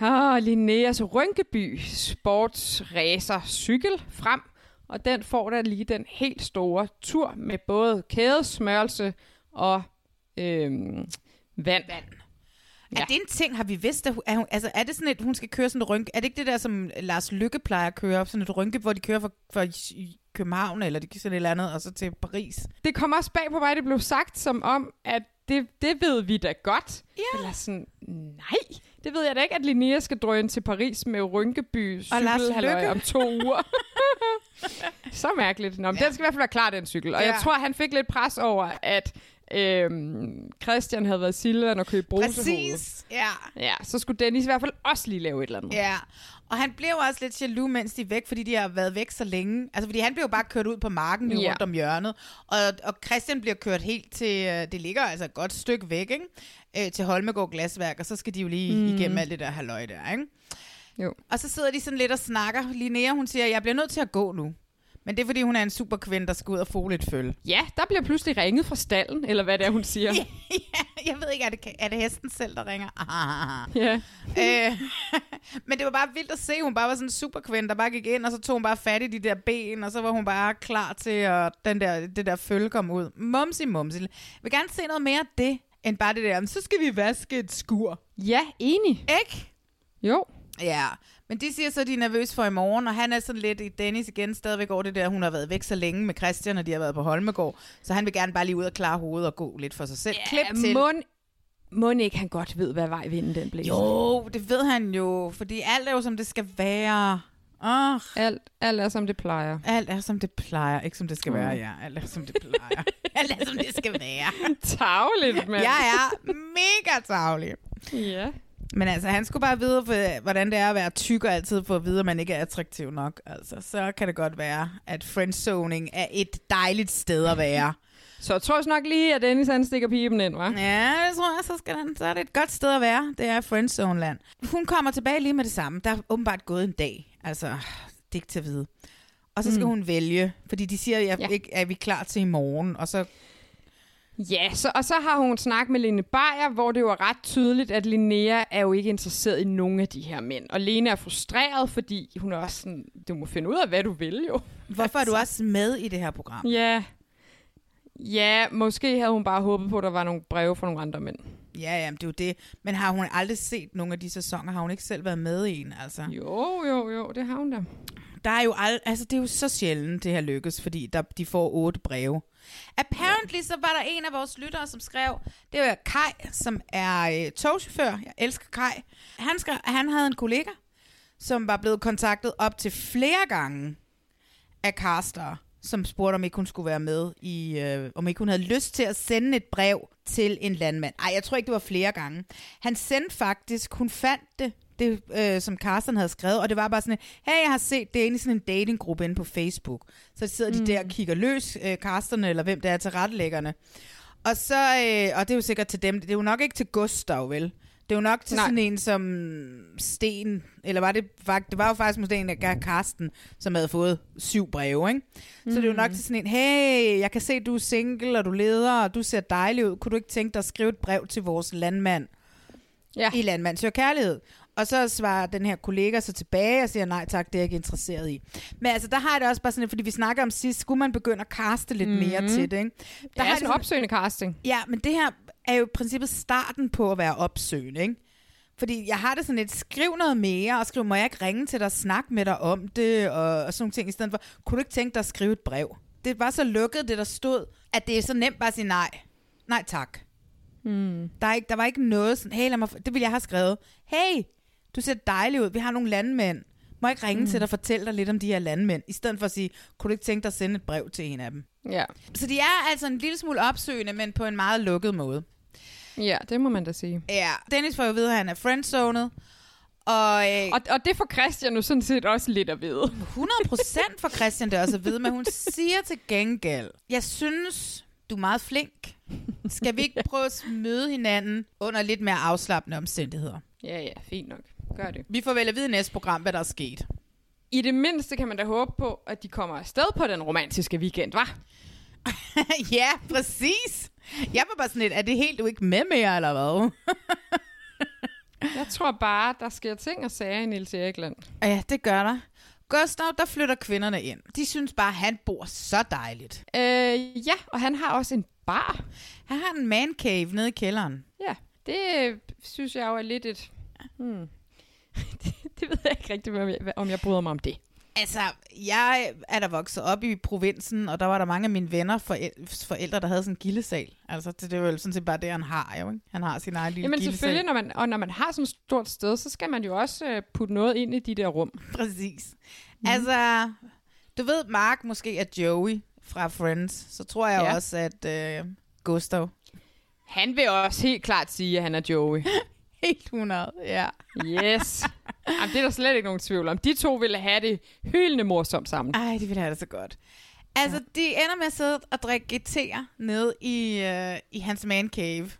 oh, Linneas Rynkeby sportsracer cykel frem. Og den får der lige den helt store tur med både kædesmørelse og øhm, vand. vand. Er det en ting, har vi vidst, at hun, er, hun, altså, er det sådan et, hun skal køre sådan et rynke? Er det ikke det der, som Lars Lykke plejer at køre op? Sådan et rynke, hvor de kører fra i København, eller de sådan et eller andet, og så til Paris? Det kom også bag på mig, det blev sagt som om, at det, det ved vi da godt. Ja. Eller sådan, nej, det ved jeg da ikke, at Linnea skal drøne til Paris med Rynkeby Løkke. om to uger. Så mærkeligt. Nå, men ja. den skal i hvert fald være klar, den cykel. Og ja. jeg tror, han fik lidt pres over, at øhm, Christian havde været Silvan og købt brusehoved. Præcis, ja. Ja, så skulle Dennis i hvert fald også lige lave et eller andet. Ja, og han blev også lidt jaloux, mens de er væk, fordi de har været væk så længe. Altså, fordi han blev jo bare kørt ud på marken Ja. rundt om hjørnet. Og, og Christian bliver kørt helt til, øh, det ligger altså et godt stykke væk, ikke? Øh, til Holmegård Glasværk, og så skal de jo lige Mm. igennem alt det der halløj der, ikke? Jo. Og så sidder de sådan lidt og snakker. Linnea, hun siger, jeg bliver nødt til at gå nu. Men det er, fordi hun er en super kvinde, der skal ud og få lidt føl. Ja, der bliver pludselig ringet fra stallen, eller hvad det er, hun siger. Jeg ved ikke, er det, er det hesten selv, der ringer? Ah. Ja. øh, men det var bare vildt at se, hun bare var sådan en superkvinde, der bare gik ind, og så tog hun bare fat i de der ben, og så var hun bare klar til, at den der, det der følge kom ud. Mumsi, mumsi. Jeg vil gerne se noget mere af det, end bare det der, "Men så skal vi vaske et skur. Ja, enig. Ikke? Jo. Ja, men de siger så, at de er nervøse for i morgen, og han er sådan lidt i Dennis igen stadigvæk over det der, hun har været væk så længe med Christian, og de har været på Holmegård, så han vil gerne bare lige ud og klare hovedet og gå lidt for sig selv. Klip til. Mund, mund ikke han godt ved, hvad vej vinden den blæser. Jo, det ved han jo, fordi alt er jo, som det skal være. Oh. Alt, alt er, som det plejer. Alt er, som det plejer. Ikke som det skal være, Mm. ja. Alt er, som det plejer. alt er, som det skal være. Tavligt, mand. Jeg er mega tavlig. Ja. Men altså, han skulle bare vide, hvordan det er at være tyk og altid få at vide, at man ikke er attraktiv nok. Altså, så kan det godt være, at friendzoning er et dejligt sted at være. Så jeg tror også nok lige, at Dennis han stikker pipen ind, hva'? Ja, det tror jeg, så, skal den, så er det et godt sted at være. Det er friendzone-land. Hun kommer tilbage lige med det samme. Der er åbenbart gået en dag. Altså, det er ikke til at vide. Og så skal Mm. hun vælge, fordi de siger, at Ja. ikke er vi klar til i morgen. Og så Ja, så, og så har hun snakket med Lene Beyer, hvor det var ret tydeligt, at Linnea er jo ikke interesseret i nogen af de her mænd. Og Lene er frustreret, fordi hun er også sådan, du må finde ud af, hvad du vil jo. Hvorfor er du også med i det her program? Ja, ja måske havde hun bare håbet på, at der var nogle breve fra nogle andre mænd. Ja, ja, men det er jo det. Men har hun aldrig set nogle af de sæsoner? Har hun ikke selv været med i en? Altså? Jo, jo, jo, det har hun da der er jo al- altså, det er jo så sjældent, det her lykkes, fordi der, de får otte breve. Apparently, så var der en af vores lyttere, som skrev, det var Kai, som er øh, togchauffør. Jeg elsker Kai. Han, skrev, han havde en kollega, som var blevet kontaktet op til flere gange af Carster, som spurgte, om ikke hun skulle være med i, øh, om ikke hun havde lyst til at sende et brev til en landmand. Ej, jeg tror ikke, det var flere gange. Han sendte faktisk, hun fandt det, det øh, som Carsten havde skrevet, og det var bare sådan, hey, jeg har set det inde i sådan en datinggruppe inde på Facebook. Så sidder de Mm. der og kigger løs, øh, Carsten, eller hvem det er til rettelæggerne. Og så, øh, og det er jo sikkert til dem, det er jo nok ikke til Gustav, vel? Det er jo nok til Nej. Sådan en som Sten, eller var det det var jo faktisk måske en af Karsten, som havde fået syv breve, ikke? Så det er jo nok Mm. til sådan en, hey, jeg kan se, du er single, og du leder, og du ser dejlig ud. Kunne du ikke tænke dig at skrive et brev til vores landmand? Ja. I Landmand Søger Kærlighed. Og så svarer den her kollega så tilbage og siger, nej tak, det er jeg ikke interesseret i. Men altså, der har jeg det også bare sådan, lidt, fordi vi snakker om sidst, skulle man begynde at kaste lidt mm-hmm. mere Mhm. til det, ikke? Der har er jeg sådan det opsøgende casting. Ja, men det her er jo i princippet starten på at være opsøgende, ikke? Fordi jeg har det sådan lidt, skriv noget mere, og skriv, må jeg ikke ringe til dig og snakke med dig om det, og, og sådan nogle ting, i stedet for, kunne du ikke tænke dig at skrive et brev? Det var så lukket, det der stod, at det er så nemt bare at sige nej. Nej tak. Hmm. Der, er ikke, der var ikke noget sådan, hey, lad mig, det ville jeg have skrevet. Hey, du ser dejlig ud, vi har nogle landmænd. Må jeg ikke ringe Mm. til dig og fortælle dig lidt om de her landmænd, i stedet for at sige, kunne du ikke tænke dig at sende et brev til en af dem? Ja. Så de er altså en lille smule opsøgende, men på en meget lukket måde. Ja, det må man da sige. Ja, Dennis får jo vide, at han er friendzonet. Og, øh, og, og det får Christian nu sådan set også lidt at vide. 100% for Christian det også at vide, men hun siger til gengæld, jeg synes, du er meget flink. Skal vi ikke prøve at møde hinanden under lidt mere afslappende omstændigheder? Ja, ja, fint nok. Gør det. Vi får vel at vide i næste program, hvad der er sket. I det mindste kan man da håbe på, at de kommer afsted på den romantiske weekend, var? ja, præcis. Jeg var bare sådan lidt, er det helt du ikke med mere, eller hvad? Jeg tror bare, der sker ting og sager i Niels Erikland. Ja, det gør der. Gustav, der flytter kvinderne ind. De synes bare, han bor så dejligt. Øh, ja, og han har også en bar. Han har en man cave nede i kælderen. Ja, det øh, synes jeg jo er lidt et... Hmm. Det, det ved jeg ikke rigtig, om jeg, om jeg bryder mig om det. Altså, jeg er der vokset op i provinsen, og der var der mange af mine venner, forældre, forældre der havde sådan en gildesal. Altså, det, det er jo sådan set bare det, han har jo, ikke? Han har sin egen lille Jamen gildesal. selvfølgelig, når man, og når man har sådan et stort sted, så skal man jo også øh, putte noget ind i de der rum. Præcis. Mm. Altså, du ved, Mark måske er Joey fra Friends, så tror jeg ja. også, at øh, Gustav... Han vil også helt klart sige, at han er Joey. helt 100, ja. Yes. Jamen, det er der slet ikke nogen tvivl om. De to ville have det hyldende morsomt sammen. Ej, de ville have det så godt. Altså, de ender med at sidde og drikke GT'er nede i, øh, i hans man cave.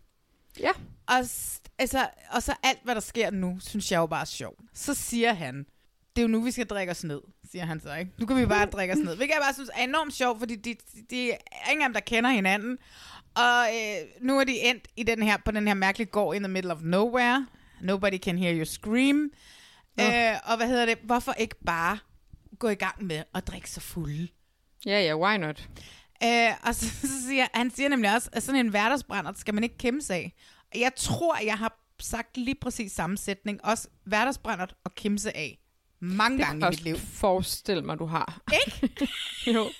Ja. Og, altså, og så alt, hvad der sker nu, synes jeg jo bare er sjovt. Så siger han, det er jo nu, vi skal drikke os ned, siger han så, ikke? Nu kan vi bare drikke os ned. Hvilket jeg bare synes er enormt sjovt, fordi de, de, de er ingen af dem, der kender hinanden. Og øh, nu er de endt i den her, på den her mærkelige gård in the middle of nowhere. Nobody can hear you scream. Nå. Øh, og hvad hedder det? Hvorfor ikke bare gå i gang med at drikke sig fulde? Ja, ja, why not? Øh, og så, så siger han siger nemlig også, at sådan en hverdagsbrænder skal man ikke kæmpe sig af. Jeg tror, jeg har sagt lige præcis sammensætning. Også hverdagsbrændert og kimse af. Mange Det gange i mit liv. også forestille mig, du har. Ikke? jo.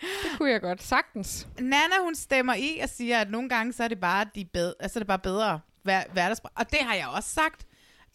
Det kunne jeg godt sagtens. Nana, hun stemmer i og siger, at nogle gange, så er det bare, de bedre, altså det er bare bedre hver, hverdagsbrænder. Og det har jeg også sagt.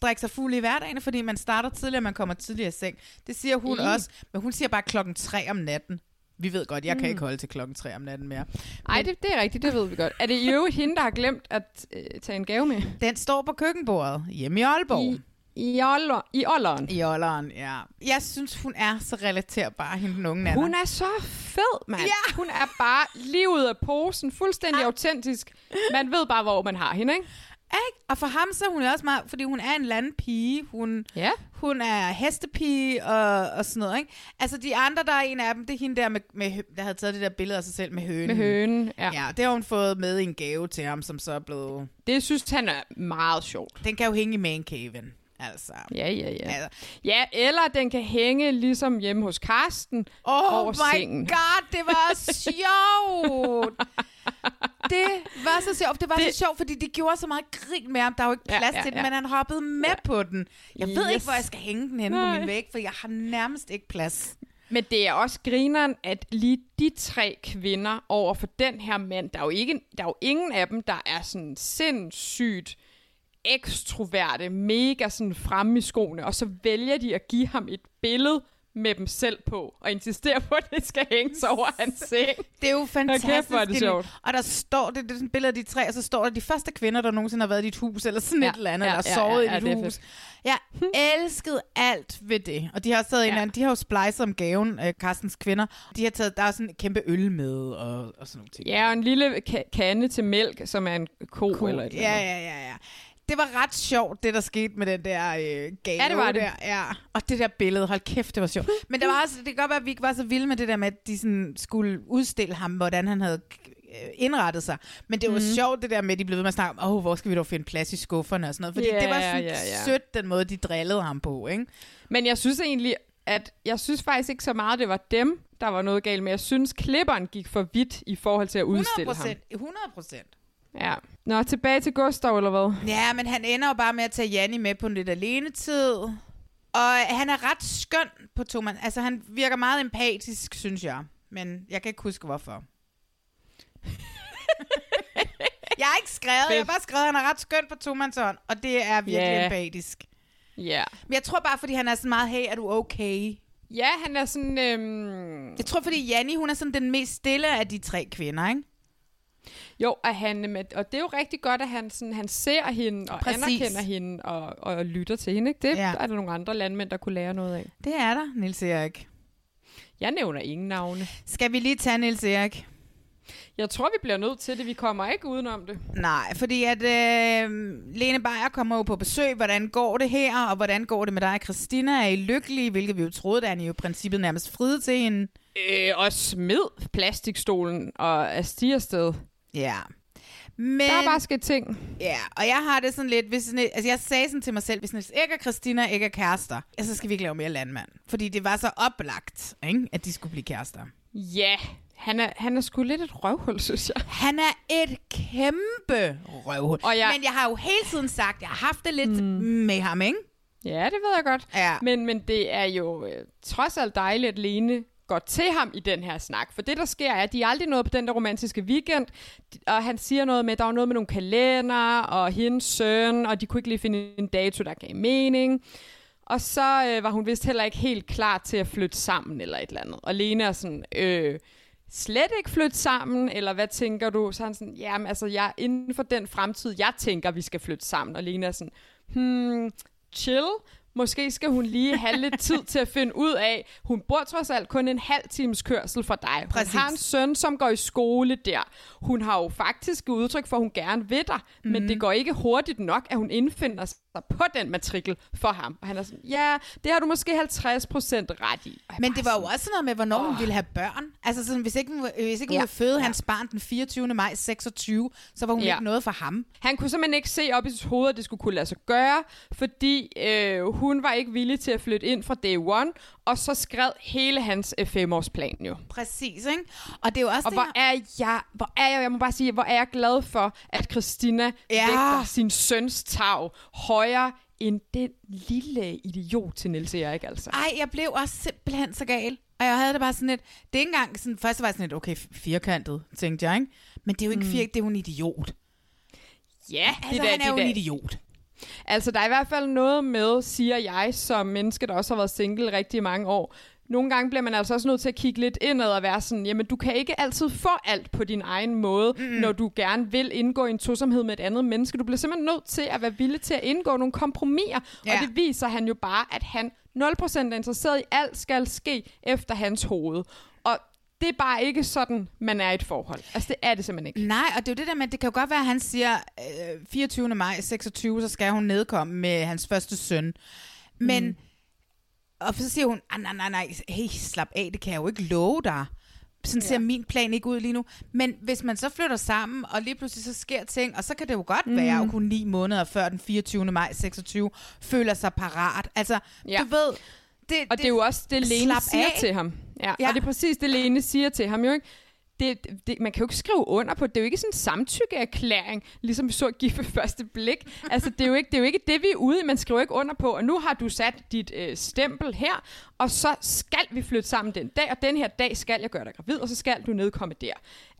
Drikke sig fuld i hverdagen, fordi man starter tidligere, man kommer tidligere i seng. Det siger hun Mm. også, men hun siger bare klokken 3 om natten. Vi ved godt, jeg kan Mm. ikke holde til klokken 3 om natten mere. Ej, det, det er rigtigt, det ved vi godt. Er det i øvrigt hende, der har glemt at øh, tage en gave med? Den står på køkkenbordet hjemme i Aalborg. I, i, Oller, I Olleren. I ja. Jeg synes, hun er så relaterbar, hende den unge Nana. Hun er så fed, mand. Ja. Hun er bare lige ud af posen, fuldstændig autentisk. Man ved bare, hvor man har hende, ikke? Ikke? Og for ham så er hun også meget, fordi hun er en landpige, hun, ja. hun er hestepige og, og sådan noget, ikke? Altså de andre, der er en af dem, det er hende der, med, med, der havde taget det der billede af sig selv med hønen. Med hønen, ja. Ja, det har hun fået med i en gave til ham, som så er blevet... Det synes han er meget sjovt. Den kan jo hænge i mancaven, altså. Ja, ja, ja. Altså. Ja, eller den kan hænge ligesom hjemme hos Karsten Oh over my sengen. god, det var sjovt! det var så sjovt. Det var det... Så sjovt, fordi de gjorde så meget grin med ham. Der var jo ikke Ja, plads ja, til den, ja. men han hoppede med på den. Jeg ved Yes. ikke, hvor jeg skal hænge den henne på Nej. min væg, for jeg har nærmest ikke plads. Men det er også grineren, at lige de tre kvinder over for den her mand, der er jo, ikke, der er jo ingen af dem, der er sådan sindssygt ekstroverte, mega sådan fremme i skoene, og så vælger de at give ham et billede med dem selv på, og insistere på, at det skal hænge sig over hans seng. Det er jo fantastisk. kæft, hvor er det sjovt. Og der står, det, det er sådan et billede af de tre, og så står der de første kvinder, der nogensinde har været i dit hus, eller sådan Ja, et eller andet, ja, eller ja, sovet ja, ja, i dit hus. fedt. Jeg elskede alt ved det. Og de har taget ja. en eller anden, de har jo splicet om gaven, øh, Carstens kvinder. De har taget, der er sådan en kæmpe øl med, og, og sådan nogle ting. Ja, og en lille ka- kande til mælk, som er en ko, Cool. eller et eller Ja, andet. ja, ja, ja. Det var ret sjovt, det der skete med den der øh, gave Ja, det var det. der. Ja. Og det der billede, hold kæft, det var sjovt. Men der var også, det kan godt være, at vi ikke var så vilde med det der med, at de sådan skulle udstille ham, hvordan han havde øh, indrettet sig. Men det var mm. sjovt det der med, at de blev ved med at snakke om, åh, hvor skal vi dog finde plads i skufferne og sådan noget. Fordi Ja, det var sådan ja, ja. sødt, den måde, de drillede ham på, ikke? Men jeg synes egentlig, at jeg synes faktisk ikke så meget, det var dem, der var noget galt med. Jeg synes, klipperen gik for vidt i forhold til at 100 udstille ham. procent. 100 procent. Ja. Nå, tilbage til Gustav, eller hvad? Ja, men han ender jo bare med at tage Janni med på lidt alenetid. Og han er ret skøn på Thomas. Altså, han virker meget empatisk, synes jeg. Men jeg kan ikke huske, hvorfor. jeg har ikke skrevet, jeg har bare skrevet, at han er ret skøn på Tomansson, og det er virkelig Ja. empatisk. Ja. Men jeg tror bare, fordi han er sådan meget, hey, er du okay? Ja, han er sådan... Øhm... Jeg tror, fordi Janni, hun er sådan den mest stille af de tre kvinder, ikke? Jo, og, han, med, og det er jo rigtig godt, at han, sådan, han ser hende og Præcis. Anerkender hende og, og lytter til hende. Ikke? Det Ja. er der nogle andre landmænd, der kunne lære noget af. Det er der, Nils Erik. Jeg nævner ingen navne. Skal vi lige tage Nils Erik? Jeg tror, vi bliver nødt til det. Vi kommer ikke udenom det. Nej, fordi at øh, Lene Beyer kommer jo på besøg. Hvordan går det her, og hvordan går det med dig, Christina? Er I lykkelige? Hvilket vi jo troede, da han jo i princippet nærmest friede til hende. Øh, og smed plastikstolen og er stiger afsted. Ja. Men, Der er bare sket ting. Ja, og jeg har det sådan lidt, hvis sådan, altså jeg sagde sådan til mig selv, hvis Niels Erik og Christina ikke er kærester, så skal vi ikke lave mere landmand. Fordi det var så oplagt, ikke, at de skulle blive kærester. Ja, han er, han er sgu lidt et røvhul, synes jeg. Han er et kæmpe røvhul. Og jeg- Men jeg har jo hele tiden sagt, jeg har haft det lidt mm. med ham, ikke? Ja, det ved jeg godt. Ja. Men, men det er jo øh, trods alt dejligt, at Lene går til ham i den her snak. For det, der sker, er, at de er aldrig nået på den der romantiske weekend, og han siger noget med, at der var noget med nogle kalender, og hendes søn, og de kunne ikke lige finde en dato, der gav mening. Og så øh, var hun vist heller ikke helt klar til at flytte sammen, eller et eller andet. Og Lene er sådan, øh, slet ikke flytte sammen, eller hvad tænker du? Så han sådan, jamen altså, jeg inden for den fremtid, jeg tænker, vi skal flytte sammen. Og Lene er sådan, hmm, chill. Måske skal hun lige have lidt tid til at finde ud af, hun bor trods alt kun en halv times kørsel fra dig. Hun Præcis. har en søn, som går i skole der. Hun har jo faktisk udtryk for, at hun gerne vil dig, mm. men det går ikke hurtigt nok, at hun indfinder sig på den matrikel for ham. Og han er sådan, ja, det har du måske 50% ret i. Men det var jo sådan, også noget med, hvornår oh. hun ville have børn. Altså sådan, hvis ikke, hun- hvis ikke hun Ja. ville føde Ja. hans barn den 24. maj 26, så var hun Ja. ikke noget for ham. Han kunne simpelthen ikke se op i sit hoved, at det skulle kunne lade sig gøre, fordi øh, hun var ikke villig til at flytte ind fra day one, og så skred hele hans øh, femårsplan jo. Præcis, ikke? Og det er jo også Og det hvor her- er jeg, hvor er jeg, jeg må bare sige, hvor er jeg glad for, at Christina Ja. vægter sin søns tag højere end den lille idiot til Niels Erik, altså. Ej, jeg blev også simpelthen så gal. Og jeg havde det bare sådan lidt... Det er ikke engang sådan... Først var jeg sådan lidt, okay, firkantet, tænkte jeg, ikke? Men det er jo ikke mm. fir, det er jo en idiot. Ja, Altså, da- han er jo da- en idiot. Altså, der er i hvert fald noget med, siger jeg, som menneske, der også har været single rigtig mange år. Nogle gange bliver man altså også nødt til at kigge lidt indad og være sådan, jamen du kan ikke altid få alt på din egen måde, mm. når du gerne vil indgå i en tosomhed med et andet menneske. Du bliver simpelthen nødt til at være villig til at indgå nogle kompromiser. Ja. Og det viser han jo bare, at han 0% er interesseret i, alt skal ske efter hans hoved. Og det er bare ikke sådan, man er i et forhold. Altså, det er det simpelthen ikke. Nej, og det er jo det der med, det kan jo godt være, at han siger, øh, 24. maj 26, så skal hun nedkomme med hans første søn. Men, mm. og så siger hun, "Ah, nej, nej, nej, hey, slap af, det kan jeg jo ikke love dig. Sådan ser min plan ikke ud lige nu. Men hvis man så flytter sammen, og lige pludselig så sker ting, og så kan det jo godt mm. være, at hun ni måneder før den 24. maj 26 føler sig parat. Altså, Ja. du ved... Det, Og det er jo også det, Lene siger af. til ham. Ja, Ja. ja. Og det er præcis det, Lene siger til ham jo, ikke? det, det, man kan jo ikke skrive under på, det er jo ikke sådan en samtykkeerklæring, ligesom vi så give ved første blik. Altså, det er, jo ikke, det er jo ikke det, vi er ude i. Man skriver ikke under på, og nu har du sat dit øh, stempel her, og så skal vi flytte sammen den dag, og den her dag skal jeg gøre dig gravid, og så skal du nedkomme der.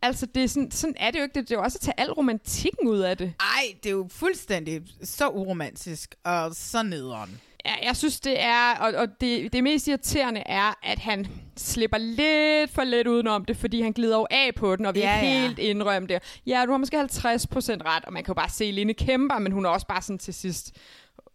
Altså, det er sådan, sådan er det jo ikke. Det, det er jo også at tage al romantikken ud af det. Ej, det er jo fuldstændig så uromantisk og så nederen. Ja, jeg synes, det er, og, og det, det mest irriterende er, at han slipper lidt for let udenom det, fordi han glider jo af på den, og vi Ja, ja. helt indrømme det. Ja, du har måske 50% ret, og man kan jo bare se, at Line kæmper, men hun er også bare sådan til sidst,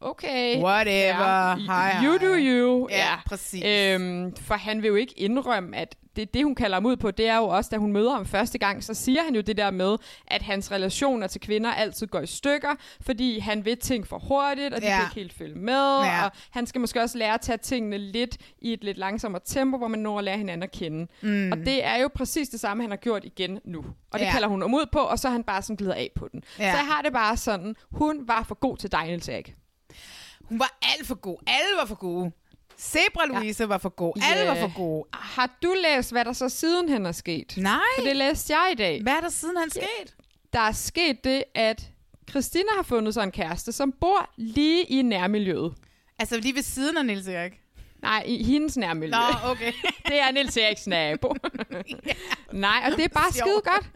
okay. Whatever. Hej, You do you. Ja, præcis. Øhm, for han vil jo ikke indrømme, at det, det, hun kalder ham ud på, det er jo også, da hun møder ham første gang, så siger han jo det der med, at hans relationer til kvinder altid går i stykker, fordi han vil ting for hurtigt, og de Ja. kan ikke helt følge med, Ja. og han skal måske også lære at tage tingene lidt i et lidt langsommere tempo, hvor man når at lære hinanden at kende. Mm. Og det er jo præcis det samme, han har gjort igen nu. Og det Ja. kalder hun ham ud på, og så er han bare sådan glider af på den. Ja. Så jeg har det bare sådan, hun var for god til dig, Niels Erik. Hun var alt for god. Alle var for gode. Zebra Louise ja. var for god. Alle var for gode. Har du læst, hvad der så sidenhen er sket? Nej. For det læste jeg i dag. Hvad er der sidenhen sket? Der er sket det, at Christina har fundet sig en kæreste, som bor lige i nærmiljøet. Altså lige ved siden af Niels Erik? Nej, i hendes nærmiljø. Nå, okay. det er Niels Eriks nabo. Nej, og det er bare Sjovt. skide godt.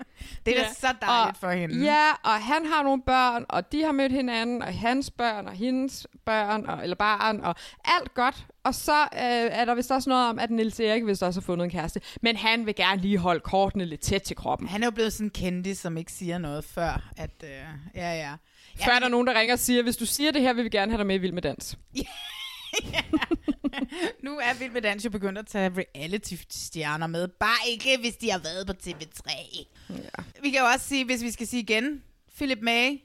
Det er da så dejligt og, for hende. Ja, og han har nogle børn, og de har mødt hinanden, og hans børn, og hendes børn, og, eller barn, og alt godt. Og så øh, er der vist også noget om, at Niels Erik vist også har fundet en kæreste. Men han vil gerne lige holde kortene lidt tæt til kroppen. Han er jo blevet sådan en kendis, som ikke siger noget før. At, øh, ja, ja. Før er der nogen, der ringer og siger, hvis du siger det her, vil vi gerne have dig med i Vild med Dans. Nu er Vild med Dans jo begyndt at tage reality-stjerner med. Bare ikke, hvis de har været på TV3. Ja. Vi kan jo også sige, hvis vi skal sige igen, Philip May,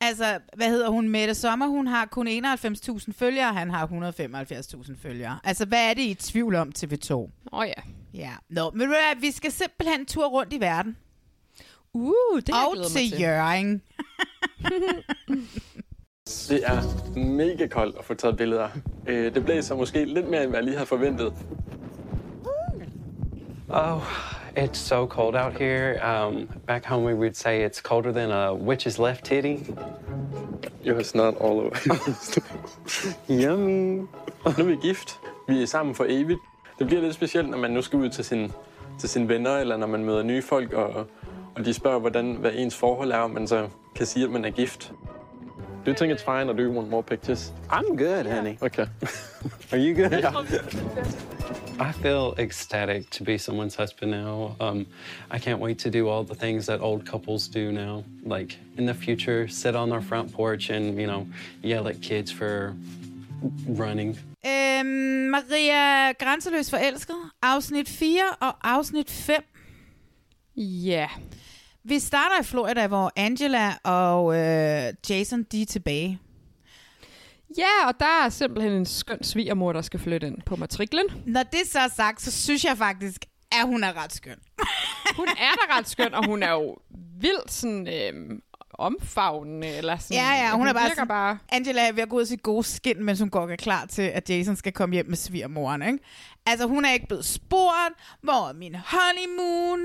altså, hvad hedder hun, Mette Sommer, hun har kun 91.000 følgere, han har 175.000 følgere. Altså, hvad er det, I er tvivl om TV2? Åh oh, ja. Ja, Nå, men vi skal simpelthen en tur rundt i verden. Uh, det Og til til. Jørgen. Det er mega koldt at få taget billeder. Øh, Det blæser måske lidt mere, end hvad jeg lige havde forventet. Oh, it's so cold out here. Um, back home, we would say it's colder than a witch's left titty. You're not all over. Yummy. Nu er vi gift. Vi er sammen for evigt. Det bliver lidt specielt, når man nu skal ud til, sin, til sine venner, eller når man møder nye folk, og, og de spørger, hvordan, hvad ens forhold er, og man så kan sige, at man er gift. Do you think it's fine, or do you want more pictures? I'm good, honey. Okay. Are you good? Yeah. I feel ecstatic to be someone's husband now. Um, I can't wait to do all the things that old couples do now. Like in the future, sit on our front porch and, you know, yell at kids for running. Øhm, Maria Grænseløs Forelsket, afsnit 4 og afsnit 5. Ja. Yeah. Vi starter i Florida, hvor Angela og øh, Jason, de er tilbage. Ja, og der er simpelthen en skøn svigermor, der skal flytte ind på matriklen. Når det så er sagt, så synes jeg faktisk, at hun er ret skøn. Hun er da ret skøn, og hun er jo vildt sådan øhm, omfavnende. Eller sådan. Ja, ja, hun, er bare, sådan, bare... Angela er ved at gå ud af sit gode skin, mens hun går er klar til, at Jason skal komme hjem med svigermoren, ikke? Altså, hun er ikke blevet spurgt, hvor er min honeymoon?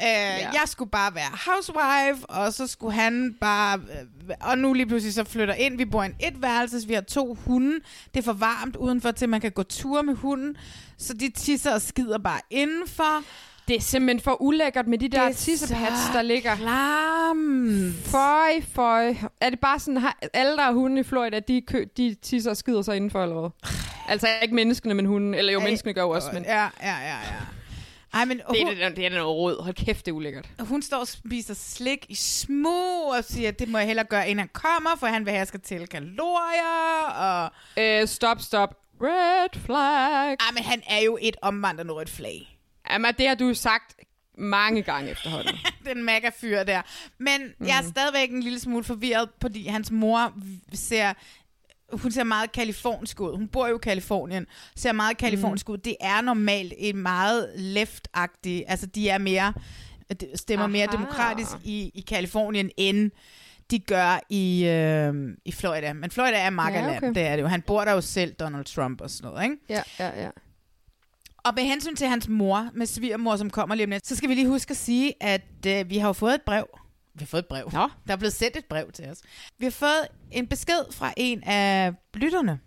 Øh, ja. Jeg skulle bare være housewife, og så skulle han bare... Øh, og nu lige pludselig så flytter ind. Vi bor i en etværelses, vi har to hunde. Det er for varmt udenfor, til man kan gå tur med hunden. Så de tisser og skider bare indenfor. Det er simpelthen for ulækkert med de der er så der ligger. Klamt. Føj, føj. Er det bare sådan, har alle der er hunde i Florida, de, kø, de tisser og skider sig indenfor, eller hvad? Altså ikke menneskene, men hunden. Eller jo, Ej, menneskene gør jo også, men... Ja, ja, ja, ja. Ej, men Det hun, er, det, det er noget råd. Hold kæft, det er ulækkert. hun står og spiser slik i små, og siger, at det må jeg hellere gøre, inden han kommer, for han vil have, at jeg skal tælle kalorier, og... Øh, stop, stop. Red flag. Ej, men han er jo et omvandrende rødt flag. Jamen, det har du sagt mange gange efterhånden. Den mega fyr der. Men mm. jeg er stadigvæk en lille smule forvirret, fordi hans mor ser hun ser meget kalifornisk ud. Hun bor jo i Kalifornien, ser meget kalifornisk ud. Det er normalt et meget left-agtigt, altså de er mere, stemmer Aha. mere demokratisk i, i Kalifornien, end de gør i, øh, i Florida. Men Florida er Markerland, Ja, okay. det er det jo. Han bor der jo selv, Donald Trump og sådan noget, ikke? Ja, ja, ja. Og med hensyn til hans mor, med svigermor, som kommer lige om lidt, så skal vi lige huske at sige, at øh, vi har jo fået et brev. Vi har fået et brev. Nå. Der er blevet sendt et brev til os. Vi har fået en besked fra en af lytterne,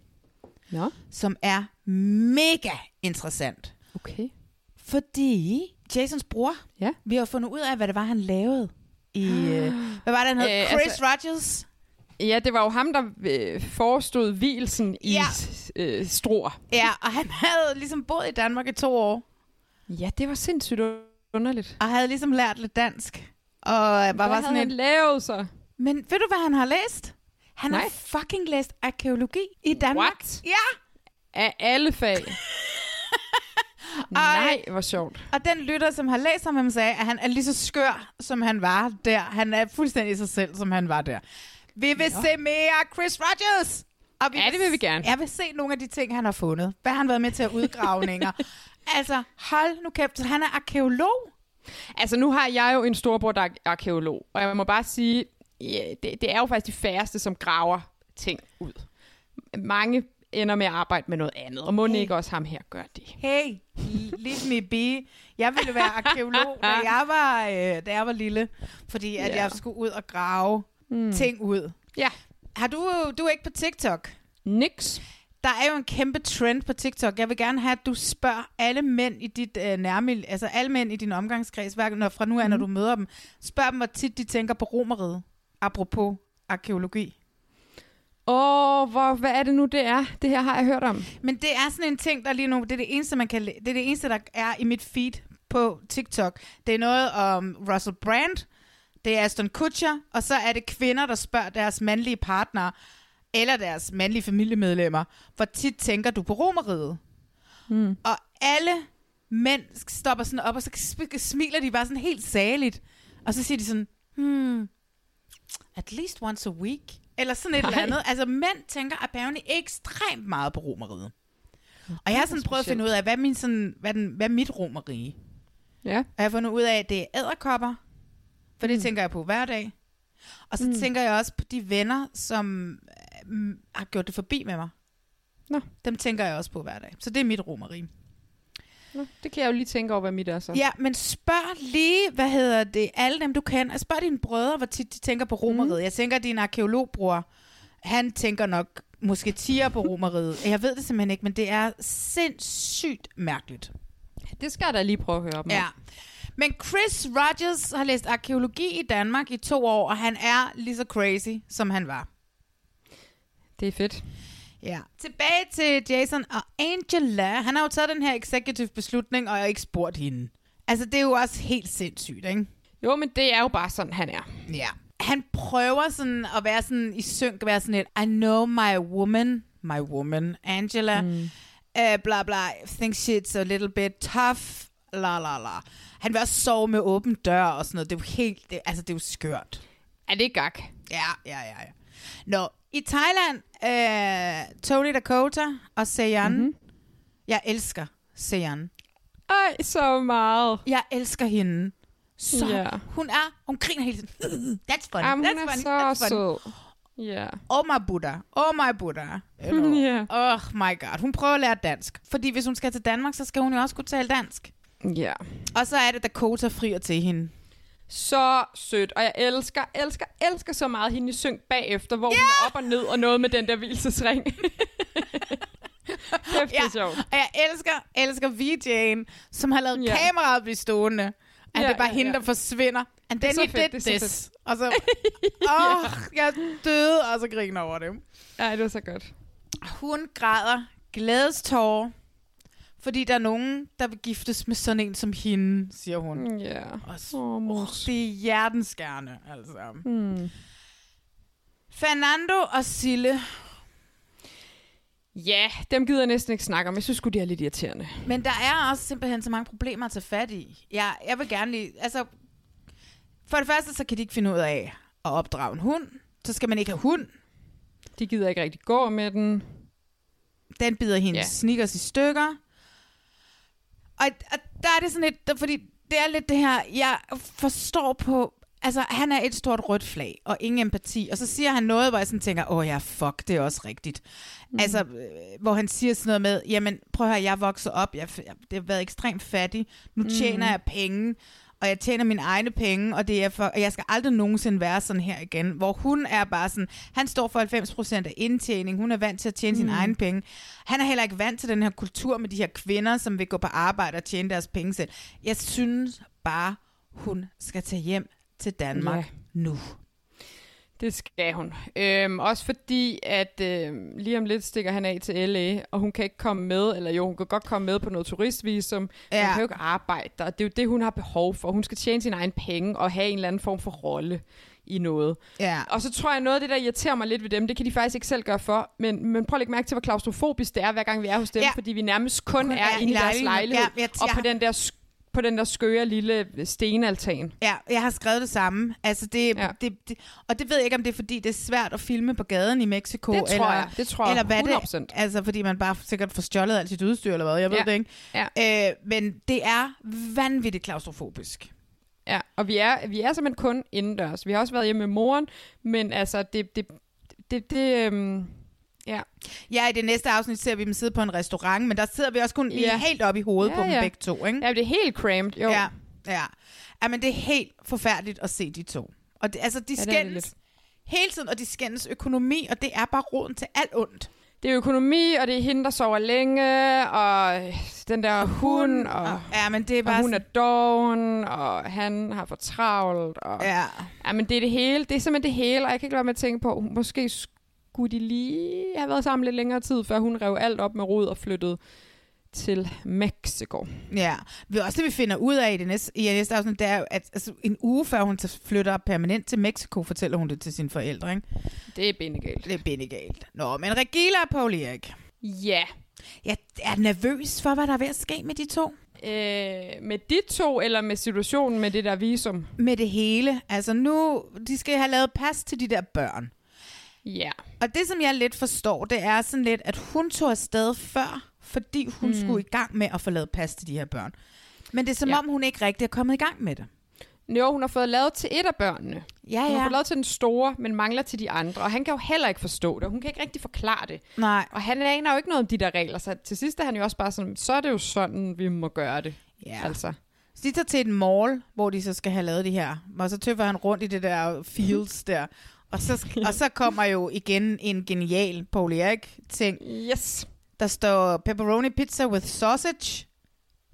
Nå. som er mega interessant. Okay. Fordi Jasons bror, ja. vi har fundet ud af, hvad det var, han lavede i... Øh, hvad var det, han hed? Øh, Chris altså- Rogers? Ja, det var jo ham, der øh, forestod hvilsen i Ja. øh, Struer. Ja, og han havde ligesom boet i Danmark i to år. Ja, det var sindssygt underligt. Og havde ligesom lært lidt dansk. Og var, Hvad var havde sådan han en... lavet så? Men ved du, hvad han har læst? Han Nej. har fucking læst arkeologi i Danmark. What? Ja! Af alle fag. Nej, hvor sjovt. Og den lytter, som har læst ham, han sagde, at han er lige så skør, som han var der. Han er fuldstændig sig selv, som han var der. Vi vil Nå. se mere Chris Rogers! Og Ja, det vil vi gerne. Jeg vil se nogle af de ting, han har fundet. Hvad har han været med til at udgravninger? altså, hold nu kæft. Han er arkeolog. Altså, nu har jeg jo en storbror, der er arkeolog, og jeg må bare sige, ja, det, det er jo faktisk de færreste, som graver ting ud. Mange ender med at arbejde med noget andet, og må Hey. ikke også ham her gør det. Hey, leave me be. Jeg ville være arkeolog, da jeg var, øh, da jeg var lille. Fordi at Ja. jeg skulle ud og grave Mm. ting ud. Ja. Har du, du er ikke på TikTok? Nix. Der er jo en kæmpe trend på TikTok. Jeg vil gerne have, at du spørger alle mænd i dit øh, nærmiljø, altså alle mænd i din omgangskreds, hver, når, fra nu af, Mhm. når du møder dem. Spørg dem, hvor tit de tænker på romeriet, apropos arkeologi. Åh, hvor, hvad er det nu, det er? Det her har jeg hørt om. Men det er sådan en ting, der lige nu, det er det eneste, man kan, det er det eneste, der er i mit feed på TikTok. Det er noget om Russell Brand, det er Aston Kutcher, og så er det kvinder, der spørger deres mandlige partnere, eller deres mandlige familiemedlemmer, hvor tit tænker du på romeriet? Mm. Og alle mænd stopper sådan op, og så smiler de bare sådan helt saligt. Og så siger de sådan, hmm, at least once a week. Eller sådan et Nej. eller andet. Altså mænd tænker apparently ekstremt meget på romeriet. Og jeg har sådan prøvet at finde ud af, hvad min sådan, hvad den, hvad mit romerige? Ja. Og jeg har fundet ud af, at det er æderkopper. For det Mm. tænker jeg på hver dag. Og så Mm. tænker jeg også på de venner, som øh, har gjort det forbi med mig. Nå. Dem tænker jeg også på hver dag. Så det er mit romerige. Nå, det kan jeg jo lige tænke over, hvad mit er så. Ja, men spørg lige, hvad hedder det, alle dem du kan. Altså, Spørg dine brødre, hvor tit de tænker på romeriet. Mm. Jeg tænker, at din arkeologbror, han tænker nok måske tiger på romeriet. Jeg ved det simpelthen ikke, men det er sindssygt mærkeligt. Det skal jeg da lige prøve at høre om. Ja. Men Chris Rogers har læst arkeologi i Danmark i to år, og han er lige så crazy, som han var. Det er fedt. Ja. Tilbage til Jason og Angela. Han har jo taget den her executive beslutning, og jeg ikke spurgt hende. Altså, det er jo også helt sindssygt, ikke? Jo, men det er jo bare sådan, han er. Ja. Han prøver sådan at være sådan i synk, være sådan et, I know my woman, my woman, Angela, mm. uh, bla bla, thinks shit's a little bit tough, la la la. Han vil også sove med åben dør og sådan noget. Det er jo helt, det, altså det er jo skørt. Er det gak? Ja, ja, ja, ja. Nå, i Thailand, øh, Tony Dakota og. Mhm. Mm-hmm. Jeg elsker Seiyan. Ej, så meget. Jeg elsker hende. Så Ja. hun er, hun griner hele tiden. That's funny, Jamen, that's funny, så that's funny. sød. Ja. Oh my Buddha, oh my Buddha. You know. Ja. Oh my god. Hun prøver at lære dansk. Fordi hvis hun skal til Danmark, så skal hun jo også kunne tale dansk. Ja. Og så er det Dakota frier til hende. Så sødt, og jeg elsker, elsker, elsker så meget hende i synk bagefter, hvor yeah! hun er op og ned og noget med den der hvilesesring. Kæft, det er sjovt. Og jeg elsker, elsker VJ'en, som har lavet Ja. ja. kameraet blive stående. At Ja, ja, det er bare ja, ja, hende, ja. der forsvinder. And Det er then så he fedt, did det er så this. fedt. Og så, åh, oh, jeg døde og så griner over det. Ja, det var så godt. Hun græder glædestårer, fordi der er nogen, der vil giftes med sådan en som hende, siger hun. Ja. Og så, oh, det er hjertenskærende, altså. Hmm. Fernando og Sille. Ja, dem gider jeg næsten ikke snakke om. Jeg synes de er lidt irriterende. Men der er også simpelthen så mange problemer at tage fat i. Jeg, jeg vil gerne lige... Altså, for det første, så kan de ikke finde ud af at opdrage en hund. Så skal man ikke have hund. De gider ikke rigtig gå med den. Den bider hendes ja. sneakers i stykker. Og, og der er det sådan lidt... Fordi det er lidt det her... Jeg forstår på altså, han er et stort rødt flag, og ingen empati. Og så siger han noget, hvor jeg sådan tænker, åh ja, fuck, det er også rigtigt. Mm. Altså, øh, hvor han siger sådan noget med, jamen, prøv at høre, jeg vokset op, jeg, jeg, det har været ekstremt fattig, nu tjener Mm. jeg penge, og jeg tjener mine egne penge, og, det er for, og jeg skal aldrig nogensinde være sådan her igen. Hvor hun er bare sådan, han står for 90% af indtjening, hun er vant til at tjene mm. sine egne penge. Han er heller ikke vant til den her kultur med de her kvinder, som vil gå på arbejde og tjene deres penge selv. Jeg synes bare, hun skal tage hjem til Danmark Ja. nu. Det skal hun. Øhm, også fordi, at øhm, lige om lidt stikker han af til LA, og hun kan ikke komme med, eller jo, hun kan godt komme med på noget turistvisum, ja. Ja. hun kan jo ikke arbejde der. Det er jo det, hun har behov for. Hun skal tjene sin egen penge og have en eller anden form for rolle i noget. Ja. Og så tror jeg, noget af det, der irriterer mig lidt ved dem, det kan de faktisk ikke selv gøre for, men, men prøv at lægge mærke til, hvor klaustrofobisk det er, hver gang vi er hos dem, Ja. fordi vi nærmest kun, Kun er, er inde i deres lejlighed, Ja, jeg- og på den der på den der skøre lille stenaltan. Ja, jeg har skrevet det samme. Altså det, ja. det, det, og det ved jeg ikke, om det er, fordi det er svært at filme på gaden i Mexico. Det tror eller, jeg. Det tror eller hvad 100%. det Altså, fordi man bare sikkert får stjålet alt sit udstyr, eller hvad. Jeg ved Ja. det ikke. Ja. Øh, men det er vanvittigt klaustrofobisk. Ja, og vi er, vi er simpelthen kun indendørs. Vi har også været hjemme med moren, men altså, det, det, det, det øhm, ja. Ja, i det næste afsnit ser vi dem sidde på en restaurant, men der sidder vi også kun ja. Ja. helt op i hovedet Ja, på dem ja. begge to, ikke? Ja, det er helt cramped, jo. Ja, ja. ja men det er helt forfærdeligt at se de to. Og det, altså, de Ja, skændes hele tiden, og de skændes økonomi, og det er bare roden til alt ondt. Det er økonomi, og det er hende, der sover længe, og den der og hund, og, ja, men det er bare og hun er doven, og han har for travlt. Og, Ja. ja. men det er det hele. Det er simpelthen det hele, og jeg kan ikke lade være med at tænke på, måske skulle de lige have været sammen lidt længere tid, før hun rev alt op med rod og flyttede til Mexico. Ja, vi også det, vi finder ud af i det næste, i det næste afsnit, det er at altså, en uge før hun flytter permanent til Mexico, fortæller hun det til sine forældre, ikke? Det er bindegalt. Det er bindegalt. Nå, men Regila og Paul Erik. Ja. Jeg er nervøs for, hvad der er ved at ske med de to. Øh, med de to, eller med situationen med det der visum? Med det hele. Altså nu, de skal have lavet pas til de der børn. Ja. Og det, som jeg lidt forstår, det er sådan lidt, at hun tog afsted før, fordi hun Mm. skulle i gang med at få lavet pas til de her børn. Men det er som Ja. ja. om, hun ikke rigtig er kommet i gang med det. Jo, hun har fået lavet til et af børnene. Ja, Hun har ja. fået lavet til den store, men mangler til de andre. Og han kan jo heller ikke forstå det. Hun kan ikke rigtig forklare det. Nej. Og han aner jo ikke noget om de der regler. Så til sidst er han jo også bare sådan, så er det jo sådan, vi må gøre det. Ja. Altså. Så de tager til et mall, hvor de så skal have lavet det her. Og så tøffer han rundt i det der fields der. Og så, og så kommer jo igen en genial Paul Erik ting. Yes. Der står pepperoni pizza with sausage.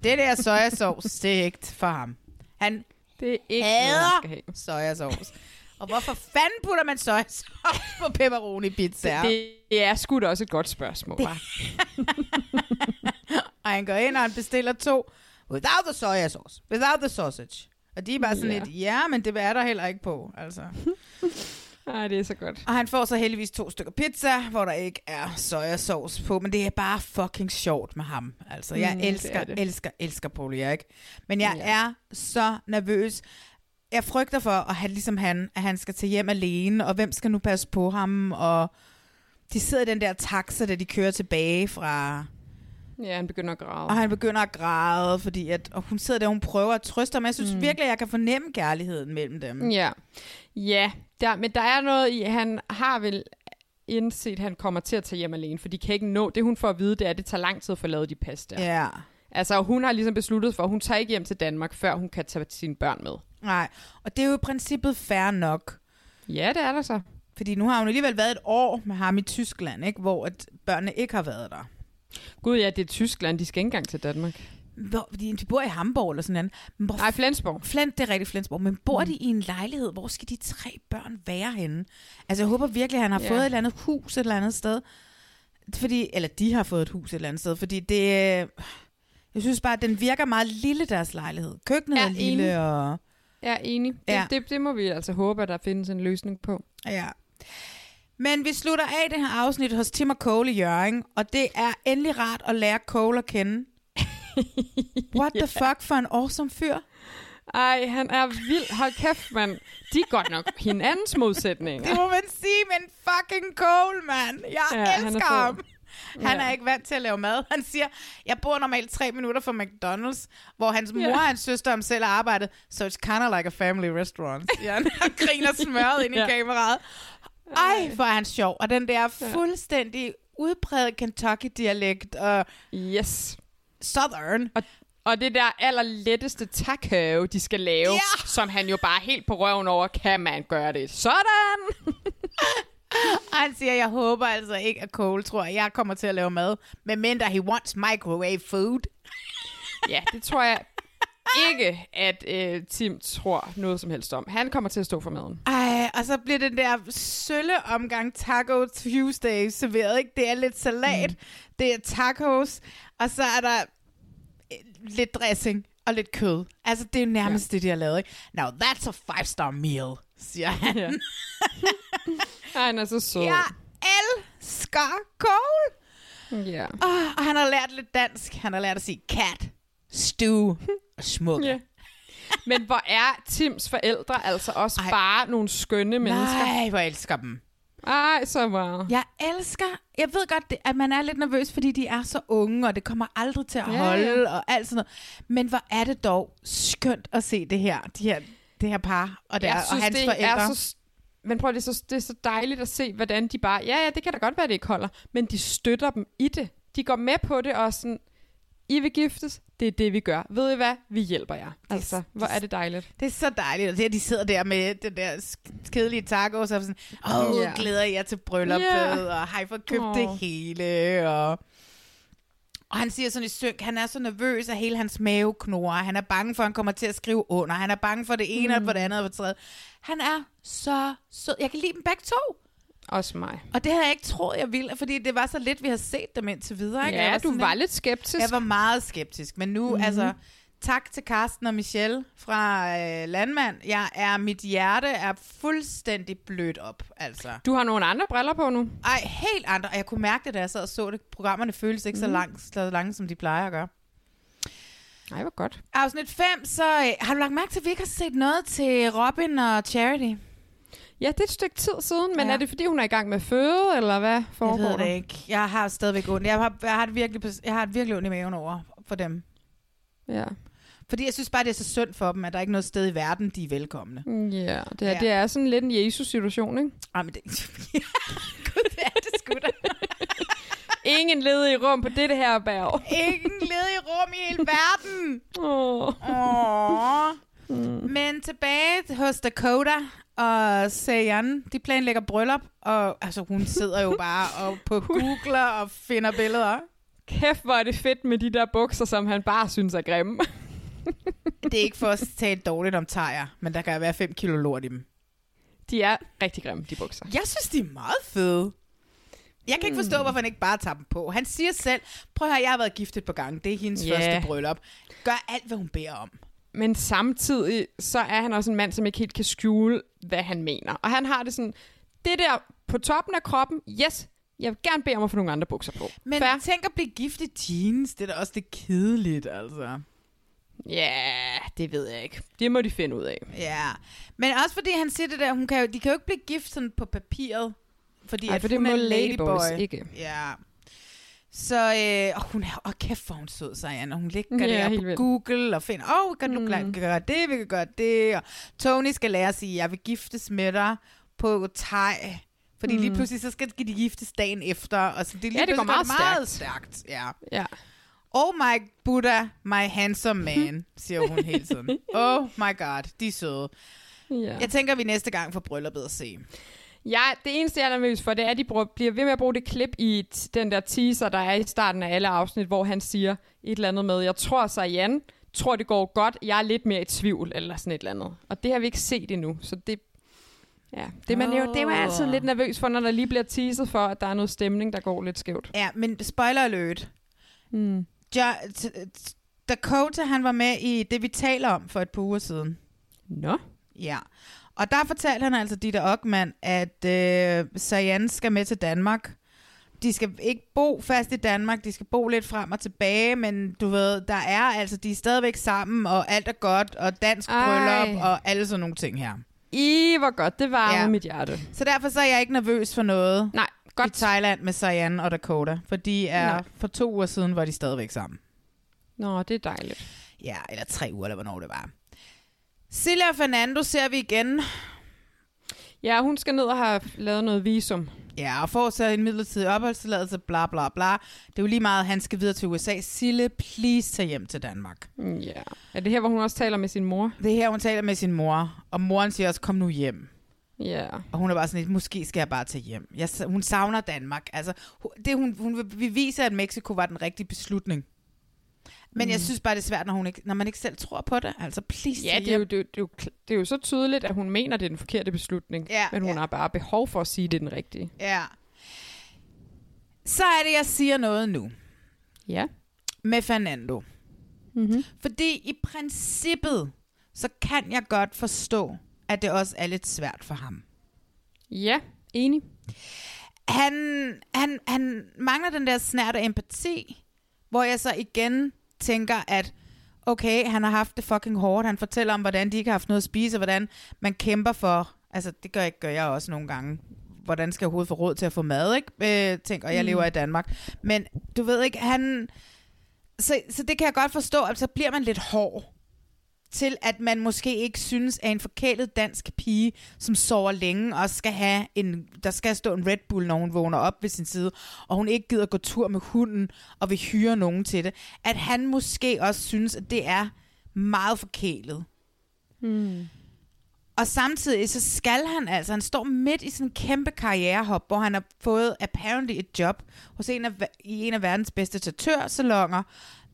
Det der sojasauce, det er ikke for ham. Han det er ikke noget, hader sojasauce. Og hvorfor fanden putter man sojasauce på pepperoni pizza? Det, det er sgu da også et godt spørgsmål, hva'? Og han går ind, og han bestiller to. Without the soja sauce. Without the sausage. Og de er bare sådan Ja. lidt, ja, men det er der heller ikke på. Altså. Nej, det er så godt. Og han får så heldigvis to stykker pizza, hvor der ikke er sojasauce på. Men det er bare fucking sjovt med ham. Altså, jeg Mm, det elsker, er det. elsker, elsker Paul Erik. Men jeg ja. er så nervøs. Jeg frygter for, at han, ligesom han, at han skal til hjem alene, og hvem skal nu passe på ham, og de sidder i den der taxa, da de kører tilbage fra... Ja, han begynder at græde. Og han begynder at græde, fordi at, og hun sidder der, hun prøver at trøste ham. Jeg synes Mm. virkelig, at jeg kan fornemme kærligheden mellem dem. Ja, ja der, men der er noget i, han har vel indset, at han kommer til at tage hjem alene, for de kan ikke nå, det hun får at vide, det er, at det tager lang tid at få lavet de pas der. Ja. Altså, hun har ligesom besluttet for, at hun tager ikke hjem til Danmark, før hun kan tage sine børn med. Nej, og det er jo i princippet fair nok. Ja, det er der så. Fordi nu har hun alligevel været et år med ham i Tyskland, ikke? hvor at børnene ikke har været der. Gud ja, det er Tyskland, de skal ikke engang til Danmark. Hvor, de, de bor i Hamburg eller sådan noget. Men hvor, Nej, Flensborg. Flens, det er rigtigt Flensborg. Men bor Mm. de i en lejlighed? Hvor skal de tre børn være henne? Altså jeg håber virkelig, at han har Ja. fået et eller andet hus et eller andet sted. Fordi, eller de har fået et hus et eller andet sted. Fordi det... Jeg synes bare, at den virker meget lille, deres lejlighed. Køkkenet Ja, er lille, enig. og... Jeg er enig. Det, Ja. det, det må vi altså håbe, at der findes en løsning på. Ja. Men vi slutter af det her afsnit hos Tim og Cole i Jørgen, og det er endelig rart at lære Cole at kende. What the fuck for en awesome fyr. Ej, han er vild. Hold kæft, mand. De er godt nok hinandens modsætninger. Det må man sige, men fucking Cole, mand. Jeg Ja, han er elsker fed. ham. Han Ja. er ikke vant til at lave mad. Han siger, jeg bor normalt tre minutter fra McDonald's, hvor hans mor Ja. og hans søster om selv har arbejdet, so it's kind of like a family restaurant. Ja, han griner smørret ind i Ja. kameraet. Ej, hvor er han sjov. Og den der fuldstændig udpræget Kentucky-dialekt. Og yes. Southern. Og, og det der allerletteste taco, de skal lave, Ja. som han jo bare helt på røven over, kan man gøre det sådan? Og han siger, jeg håber altså ikke, at Cole tror, at jeg kommer til at lave mad, medmindre he wants microwave food. ja, det tror jeg ikke, at øh, Tim tror noget som helst om. Han kommer til at stå for maden. Ej, og så bliver den der sølle omgang Taco Tuesday serveret, ikke? Det er lidt salat, mm. det er tacos, og så er der øh, lidt dressing og lidt kød. Altså, det er jo nærmest ja. det, de har lavet, ikke? Now, that's a five-star meal, siger han. Ja. Han er så sød. Jeg elsker Cole! Ja. Oh, og han har lært lidt dansk. Han har lært at sige cat, stew og smuk. Ja. Men hvor er Tims forældre altså også Ej. Bare nogle skønne mennesker? Nej, hvor jeg elsker dem. Ej, så meget. Jeg elsker, jeg ved godt, det- at man er lidt nervøs, fordi de er så unge, og det kommer aldrig til at Ja, holde, ja. og alt sådan noget. Men hvor er det dog skønt at se det her, de her, det her par, og, der, jeg og hans det forældre. Er så, men prøv, det er, så, det er så dejligt at se, hvordan de bare... Ja, ja, det kan da godt være, det ikke holder. Men de støtter dem i det. De går med på det og sådan... I vil giftes, det er det, vi gør. Ved I hvad? Vi hjælper jer. Altså, hvor er det dejligt. Det er så dejligt at se, at de sidder der med den der kedelige tacos, og sådan, åh, Ja. glæder jeg til brylluppet, Ja. og har I fået købt Åh. det hele, og... Og han siger sådan i synk, han er så nervøs af hele hans maveknurrer. Han er bange for, at han kommer til at skrive under. Han er bange for det ene, mm. og for det andet, og for det tredje. Han er så sød. Jeg kan lide dem begge to. Også mig. Og det havde jeg ikke troet, jeg ville, fordi det var så lidt, vi har set dem indtil videre. Ikke? Ja, Jeg du var lidt- lidt skeptisk. Jeg var meget skeptisk, men nu, Mhm. mm-hmm. altså, tak til Karsten og Michelle fra øh, Landmand. Jeg er, mit hjerte er fuldstændig blødt op, altså. Du har nogle andre briller på nu. Ej, helt andre, og jeg kunne mærke det, da jeg sad og så det. Programmerne føles ikke mm. så, Mhm. langt, så lange, som de plejer at gøre. Nej, hvor godt. Afsnit 5, så øh, har du lagt mærke til, at vi ikke har set noget til Robin og Charity? Ja, det er et stykke tid siden, men Ja. er det fordi, hun er i gang med føde, eller hvad Jeg foregår ved det ikke. Jeg har stadigvæk ondt. Jeg har, jeg har, et virkelig, jeg har et virkelig ondt i maven over for dem. Ja. Fordi jeg synes bare, det er så synd for dem, at der ikke er noget sted i verden, de er velkomne. Ja, det er, Ja. det er sådan lidt en Jesus-situation, ikke? Ej, men det... Gud, det er det sgu da. Ingen ledige rum på dette her bærg. Ingen ledig rum i hele verden. Åh. Åh. Men tilbage hos Dakota og Sayan, de planlægger bryllup, og altså, hun sidder jo bare og på Googler og finder billeder. Kæft, hvor er det fedt med de der bukser, som han bare synes er grimme. Det er ikke for at tale dårligt om tager, men der kan være 5 kilo lort i dem. De er rigtig grimme, de bukser. Jeg synes, de er meget fede. Jeg kan ikke forstå, hvorfor han ikke bare tager dem på. Han siger selv, prøv at høre, jeg har været giftet på gang. Det er hendes Ja. første bryllup. Gør alt, hvad hun beder om. Men samtidig, så er han også en mand, som ikke helt kan skjule, hvad han mener. Og han har det sådan, det der på toppen af kroppen, yes, jeg vil gerne bede om at få nogle andre bukser på. Men Fair. tænk at blive gift i jeans. Det er da også det kedeligt, altså. Ja, det ved jeg ikke. Det må de finde ud af. Ja, men også fordi han siger det der, hun kan jo, de kan jo ikke blive gift sådan på papiret, fordi Ej, for det må er ladyboys ladyboy. ikke. Ja. Så øh, og hun er, åh kæft hvor hun sød, sig og hun ligger Ja, der på vildt. Google og finder, åh, oh, kan du Mm. mm. gøre det, vi kan gøre det, og Tony skal lære at sige, jeg vil giftes med dig på thai, fordi mm. lige pludselig så skal de giftes dagen efter, og så det, lige Ja, det går meget meget stærkt. Ja. Ja. Oh my Buddha, my handsome man, siger hun hele tiden. Oh my god, de er søde. Ja. Jeg tænker, vi næste gang får brylluppet at se. Ja, det eneste, jeg er nervøs for, det er, at de bruger, bliver ved med at bruge det klip i den der teaser, der er i starten af alle afsnit, hvor han siger et eller andet med, jeg tror så Jan, tror det går godt, jeg er lidt mere i tvivl, eller sådan et eller andet. Og det har vi ikke set endnu, så det... Ja, det, man jo, det er man altid lidt nervøs for, når der lige bliver teaset for, at der er noget stemning, der går lidt skævt. Ja, men spoiler alert. Mm. Jo, Dakota, han var med i det, vi taler om for et par uger siden. Nå. Ja. Og der fortalte han altså Ditte Ockmann, at øh, Sayan skal med til Danmark. De skal ikke bo fast i Danmark, de skal bo lidt frem og tilbage, men du ved, der er altså, de er stadigvæk sammen, og alt er godt, og dansk Ej. bryllup, og alle sådan nogle ting her. I, hvor godt, det var ja. mit hjerte. Så derfor så er jeg ikke nervøs for noget. Nej, Godt. i Thailand med Sayan og Dakota. For de er, Nej. for to uger siden var de stadigvæk sammen. Nå, det er dejligt. Ja, eller tre uger, eller hvornår det var. Silja og Fernando ser vi igen. Ja, hun skal ned og have lavet noget visum. Ja, og får så en midlertidig opholdstilladelse, bla bla bla. Det er jo lige meget, at han skal videre til USA. Sille, please tag hjem til Danmark. Ja. Er det her, hvor hun også taler med sin mor? Det er her, hun taler med sin mor, og moren siger også, kom nu hjem. Ja. Og hun er bare sådan lidt, måske skal jeg bare tage hjem. Jeg, hun savner Danmark. Altså, det, hun, hun vil- vil vise, at Mexico var den rigtige beslutning. Men mm. jeg synes bare, det er svært, når, hun ikke, når man ikke selv tror på det. Altså, please Ja, det er, jo, det, er jo, det, er jo, det er jo så tydeligt, at hun mener, det er den forkerte beslutning. Ja, men hun ja. har bare behov for at sige, det er den rigtige. Ja. Så er det, jeg siger noget nu. Ja. Med Fernando. Mm-hmm. Fordi i princippet, så kan jeg godt forstå, at det også er lidt svært for ham. Ja, enig. Han, han, han mangler den der snært af empati, hvor jeg så igen tænker, at okay, han har haft det fucking hårdt. Han fortæller om, hvordan de ikke har haft noget at spise, og hvordan man kæmper for, altså det gør, jeg, gør jeg også nogle gange, hvordan skal jeg overhovedet få råd til at få mad, ikke? Øh, tænk, og jeg Mm. lever i Danmark. Men du ved ikke, han... Så, så det kan jeg godt forstå, at så bliver man lidt hård til, at man måske ikke synes, at en forkælet dansk pige, som sover længe, og skal have en, der skal stå en Red Bull, når hun vågner op ved sin side, og hun ikke gider gå tur med hunden, og vil hyre nogen til det, at han måske også synes, at det er meget forkælet. Mm. Og samtidig så skal han altså, han står midt i sådan en kæmpe karrierehop, hvor han har fået apparently et job hos en af, i en af verdens bedste tattørsalonger.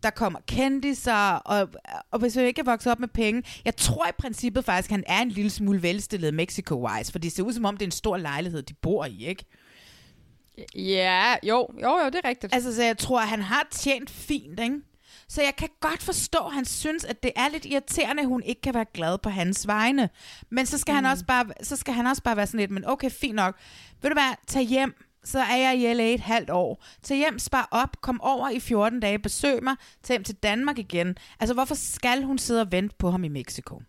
Der kommer kendiser, og, og hvis han ikke er vokset op med penge, jeg tror i princippet faktisk, at han er en lille smule velstillet Mexico-wise, for det ser ud som om, det er en stor lejlighed, de bor i, ikke? Ja, jo, jo, jo, det er rigtigt. Altså, så jeg tror, han har tjent fint, ikke? Så jeg kan godt forstå, at han synes, at det er lidt irriterende, at hun ikke kan være glad på hans vegne. Men så skal, mm. han, også bare, så skal han også bare være sådan lidt, men okay, fint nok. Ved du hvad, tag hjem, så er jeg i LA et halvt år. Tag hjem, spar op, kom over i 14 dage, besøg mig, tag hjem til Danmark igen. Altså, hvorfor skal hun sidde og vente på ham i Mexico?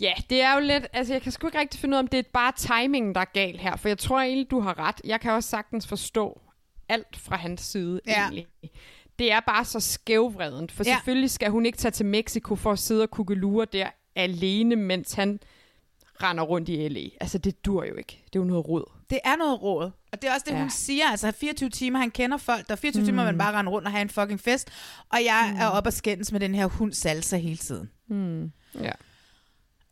Ja, det er jo lidt... Altså, jeg kan sgu ikke rigtig finde ud af, om det er bare timingen, der er galt her. For jeg tror egentlig, du har ret. Jeg kan også sagtens forstå alt fra hans side, Ja. egentlig. Det er bare så skævvredent. For Ja. selvfølgelig skal hun ikke tage til Mexico for at sidde og kugelure der alene, mens han render rundt i LA. Altså, det dur jo ikke. Det er jo noget rod. Det er noget råd. Og det er også det, ja. Hun siger. Altså 24 timer, han kender folk. Der er 24 mm. timer, man bare render rundt og have en fucking fest. Og jeg mm. er oppe og skændes med den her hund salsa hele tiden. Mm. Ja.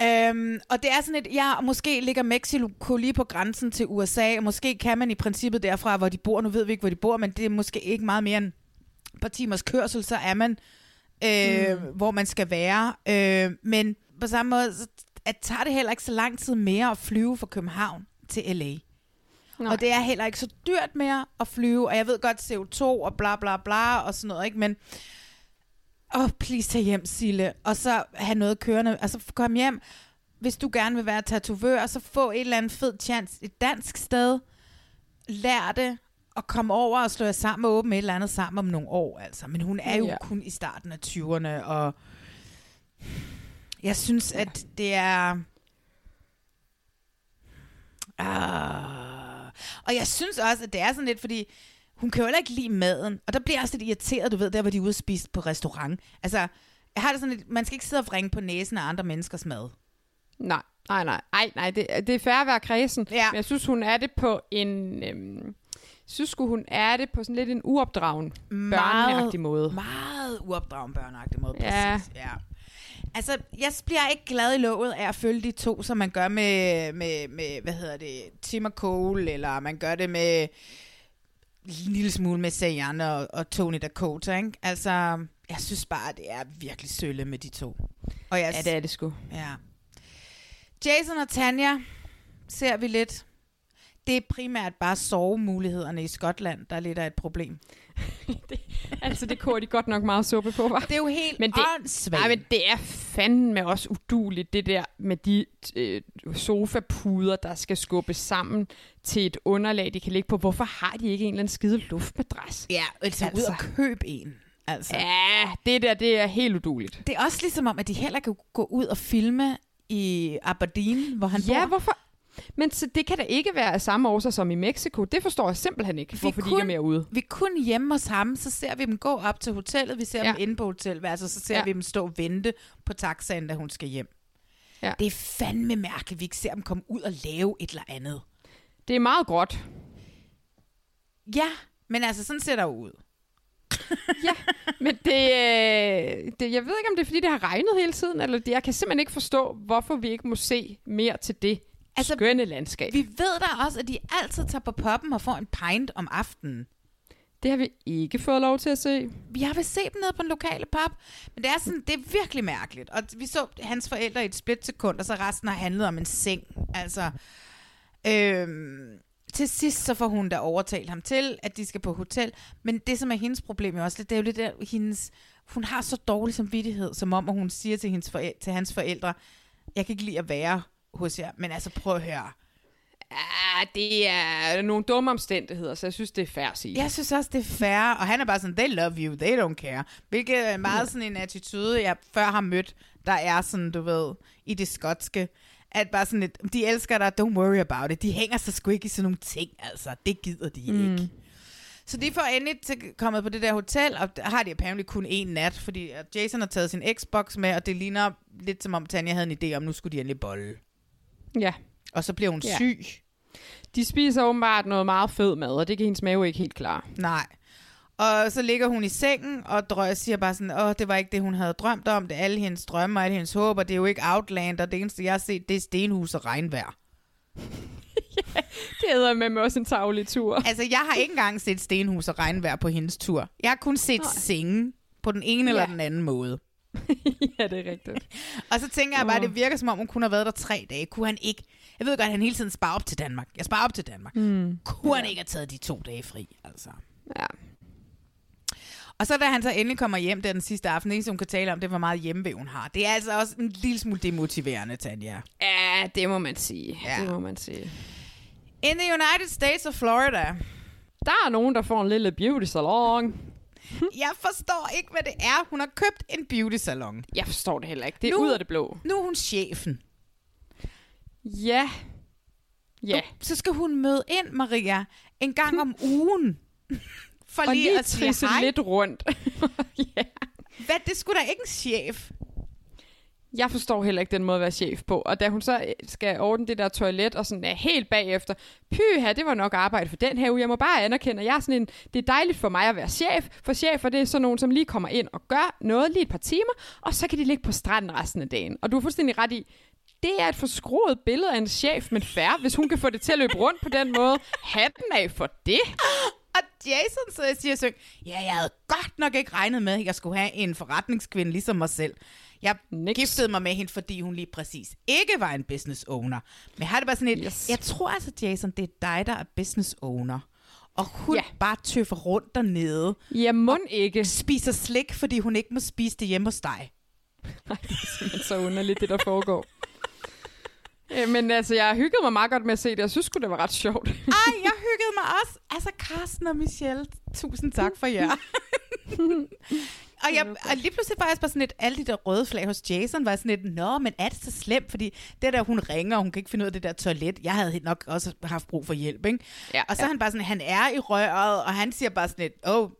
Øhm, og det er sådan et, ja, måske ligger Mexico lige på grænsen til USA, og måske kan man i princippet derfra, hvor de bor, nu ved vi ikke, hvor de bor, men det er måske ikke meget mere end et par timers kørsel, så er man, øh, mm. hvor man skal være. Øh, men på samme måde, så at tager det heller ikke så lang tid mere at flyve fra København til LA. Nej. Og det er heller ikke så dyrt mere at flyve, og jeg ved godt CO2 og bla bla bla og sådan noget, ikke? Men åh, oh, please tag hjem, Sille, og så have noget kørende. Altså kom hjem, hvis du gerne vil være tatovør, så få et eller andet fed chance et dansk sted. Lær det, og kom over og slå jer sammen og åbne et eller andet sammen om nogle år, altså. Men hun er jo Ja. ja. kun i starten af 20'erne, og jeg synes, at det er... Ah. Og jeg synes også, at det er sådan lidt, fordi hun kan jo heller ikke lide maden. Og der bliver jeg også lidt irriteret, du ved, der hvor de ude at spise på restaurant. Altså, jeg har det sådan lidt, man skal ikke sidde og vrænge på næsen af andre menneskers mad. Nej, nej, nej. Ej, nej, det, det er fair at være kredsen. Ja. Men jeg synes, hun er det på en... Øhm, synes sgu, hun er det på sådan lidt en uopdragen, børneagtig måde. Meget uopdragen børneagtig måde, Ja. præcis. Ja. Altså, jeg bliver ikke glad i låget af at følge de to, som man gør med, med, med hvad hedder det, Tim og Cole, eller man gør det med en lille smule med Sayan og, og Tony Dakota, ikke? Altså, jeg synes bare, det er virkelig sølle med de to. Og jeg, Ja, det er det sgu. Ja. Jason og Tanja ser vi lidt. Det er primært bare sovemulighederne i Skotland, der er lidt af et problem. Altså, det koger de godt nok meget suppe på, var. Det er jo helt men det, åndssvagt. Nej, men det er fandme også uduligt, det der med de øh, sofapuder, der skal skubbes sammen til et underlag, de kan ligge på. Hvorfor har de ikke en eller anden skide luftmadras? Ja, altså, ud og køb en. Altså. Ja, det der, det er helt uduligt. Det er også ligesom om, at de heller kan gå ud og filme i Aberdeen, hvor han Ja, bor. hvorfor? Men så det kan da ikke være af samme årsag som i Mexico. Det forstår jeg simpelthen ikke, hvorfor de ikke er mere ude. Vi er kun hjemme hos ham, så ser vi dem gå op til hotellet, vi ser ja. Ja. dem inde på hotelværelset, så ser Ja. ja. vi dem stå og vente på taxaen, da hun skal hjem. Ja. Det er fandme mærkeligt, vi ikke ser dem komme ud og lave et eller andet. Det er meget gråt. Ja, men altså, sådan ser der ud. Men det, øh, det, jeg ved ikke, om det er, fordi det har regnet hele tiden, eller det, jeg kan simpelthen ikke forstå, hvorfor vi ikke må se mere til det altså, skønne landskab. Vi ved da også, at de altid tager på poppen og får en pint om aftenen. Det har vi ikke fået lov til at se. Vi har vel set dem nede på den lokale pub, men det er, sådan, det er virkelig mærkeligt. Og vi så hans forældre i et splitsekund, og så resten har handlet om en seng. Altså, øhm, til sidst så får hun da overtalt ham til, at de skal på hotel. Men det, som er hendes problem jo også, det er jo lidt der, hendes, hun har så dårlig samvittighed, som om, at hun siger til, hendes forældre, til hans forældre, jeg kan ikke lide at være hos jer, men altså prøv at høre. Ja, det er nogle dumme omstændigheder, så jeg synes, det er fair at sige. Jeg synes også, det er fair, og han er bare sådan, they love you, they don't care. Hvilket er meget sådan en attitude, jeg før har mødt, der er sådan, du ved, i det skotske, at bare sådan et, de elsker dig, don't worry about it. De hænger sig sgu ikke i sådan nogle ting, altså. Det gider de Mm. ikke. Så de får endelig til kommet på det der hotel, og der har de apparently kun én nat, fordi Jason har taget sin Xbox med, og det ligner lidt som om Tanja havde en idé om, nu skulle de endelig bolle. Ja. Og så bliver hun Ja. syg. De spiser åbenbart noget meget fed mad, og det kan hendes mave ikke helt klar. Nej. Og så ligger hun i sengen, og Drøg siger bare sådan, åh, det var ikke det, hun havde drømt om. Det er alle hendes drømme og alle hendes håber. Det er jo ikke Outlander. Det eneste, jeg har set, det er stenhus og regnvejr. Det hedder med mig også en tavlig tur. Altså, jeg har ikke engang set stenhus og regnvejr på hendes tur. Jeg har kun set senge på den ene ja. eller den anden måde. ja, det er rigtigt. Og så tænker jeg bare, Åh. det virker som om, hun kun har været der tre dage. Kunne han ikke... Jeg ved godt, at han hele tiden sparer op til Danmark. Jeg sparer op til Danmark. Mm. Kunne han ikke have taget de to dage fri, altså? Ja. Og så da han så endelig kommer hjem der den sidste aften, det eneste, hun kan tale om, det er, hvor meget hjemmevæv hun har. Det er altså også en lille smule demotiverende, Tanja. Ja, det må man sige. Ja. Det må man sige. In the United States of Florida. Der er nogen, der får en lille beauty salon. Jeg forstår ikke, hvad det er. Hun har købt en beauty salon. Jeg forstår det heller ikke. Det er Nu- ud af det blå. Nu er hun chefen. Ja. Ja. Nu, så skal hun møde ind, Maria, en gang om ugen. For og lige, lige at sige hej. lidt rundt. Hvad, det skulle da ikke en chef. Jeg forstår heller ikke den måde at være chef på. Og da hun så øh, skal ordne det der toilet, og sådan er helt bagefter, pyha, det var nok arbejde for den her uge. Jeg må bare anerkende, at jeg er sådan en, det er dejligt for mig at være chef, for chefer det er sådan nogen, som lige kommer ind og gør noget lige et par timer, og så kan de ligge på stranden resten af dagen. Og du har fuldstændig ret i, det er et forskruet billede af en chef, men færre, hvis hun kan få det til at løbe rundt på den måde. Hatten af for det. Og Jason så siger så, ja, jeg havde godt nok ikke regnet med, at jeg skulle have en forretningskvinde ligesom mig selv. Jeg Nix. giftede mig med hende, fordi hun lige præcis ikke var en business owner. Men jeg har det bare sådan et, yes. jeg tror altså, Jason, det er dig, der er business owner. Og hun ja. bare tøffer rundt dernede. Ja, må ikke. Spiser slik, fordi hun ikke må spise det hjemme hos dig. Nej, det er simpelthen så underligt, det der foregår. Øh, Men altså, jeg hyggede mig meget godt med at se det. Jeg synes det var ret sjovt. Ej, jeg hyggede mig også. Altså, Carsten og Michelle, tusind tak for jer. og, jeg, og lige pludselig var jeg bare sådan lidt, alle de der røde flag hos Jason var sådan lidt, nå, men er det så slemt? Fordi det der, hun ringer, og hun kan ikke finde ud af det der toilet. Jeg havde nok også haft brug for hjælp, ikke? Ja, og så ja. han bare sådan, han er i røret, og han siger bare sådan lidt, oh,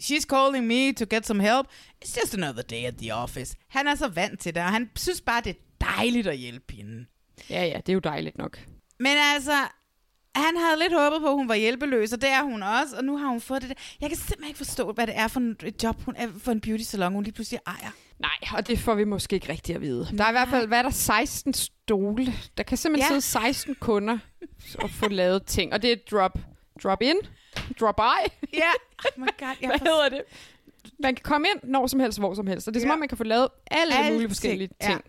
she's calling me to get some help. It's just another day at the office. Han er så vant til det, og han synes bare, det er dejligt at hjælpe hende. Ja, ja, det er jo dejligt nok. Men altså, han havde lidt håbet på, at hun var hjælpeløs, og det er hun også, og nu har hun fået det der. Jeg kan simpelthen ikke forstå, hvad det er for et job, hun er for en beauty salon, hun lige pludselig ejer. Nej, og det får vi måske ikke rigtig at vide. Der er i hvert fald, hvad er der, 16 stole. Der kan simpelthen Ja. sidde 16 kunder og få lavet ting. Og det er drop, drop in, drop by. Ja, oh my god. Jeg Hvad hedder det? Man kan komme ind når som helst, hvor som helst. Og det er som Ja. om, man kan få lavet alle Alting, mulige forskellige ja. ting.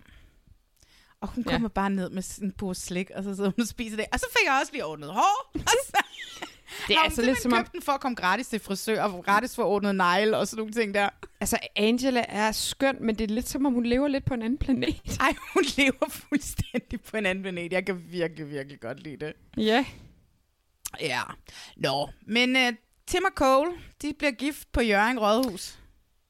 Og hun Ja. kommer bare ned med en pose slik, og så sidder hun og spiser det. Og så fik jeg også lige ordnet hår. Og så Det er altså lidt som om... den for at komme gratis til frisør, og gratis for ordnet negle og sådan nogle ting der. Altså, Angela er skøn, men det er lidt som om, hun lever lidt på en anden planet. Ej, hun lever fuldstændig på en anden planet. Jeg kan virkelig, virkelig godt lide det. Ja. Ja. Nå, men uh, Tim og Cole, de bliver gift på Jørgen Rådhus.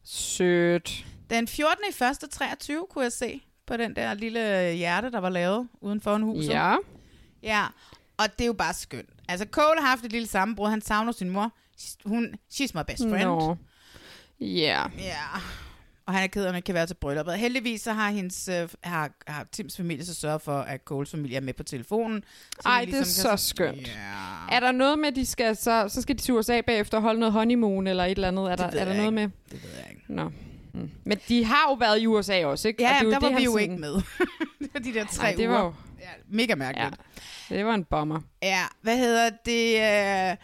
Sødt. Den 14. i 1. 23 kunne jeg se på den der lille hjerte, der var lavet uden for en hus. Ja. Ja, og det er jo bare skønt. Altså, Cole har haft et lille sammenbrud. Han savner sin mor. Hun, she's my best friend. Nå. Ja. Ja. Og han er ked af, at ikke kan være til brylluppet. Heldigvis så har, hendes, øh, har, har Tims familie så sørget for, at Coles familie er med på telefonen. Så Ej, de det er ligesom kan- så skønt. Ja. Er der noget med, at de skal, så, så skal de til USA bagefter og holde noget honeymoon eller et eller andet? Er der, er der noget med? Det ved jeg ikke. Nå. Mm. Men de har jo været i USA også, ikke? Ja, Og det er men der det, var vi jo sådan- ikke med. det var de der tre Ej, det uger. var jo- ja, mega mærkeligt. Ja, det var en bomber. Ja, hvad hedder det? Øh,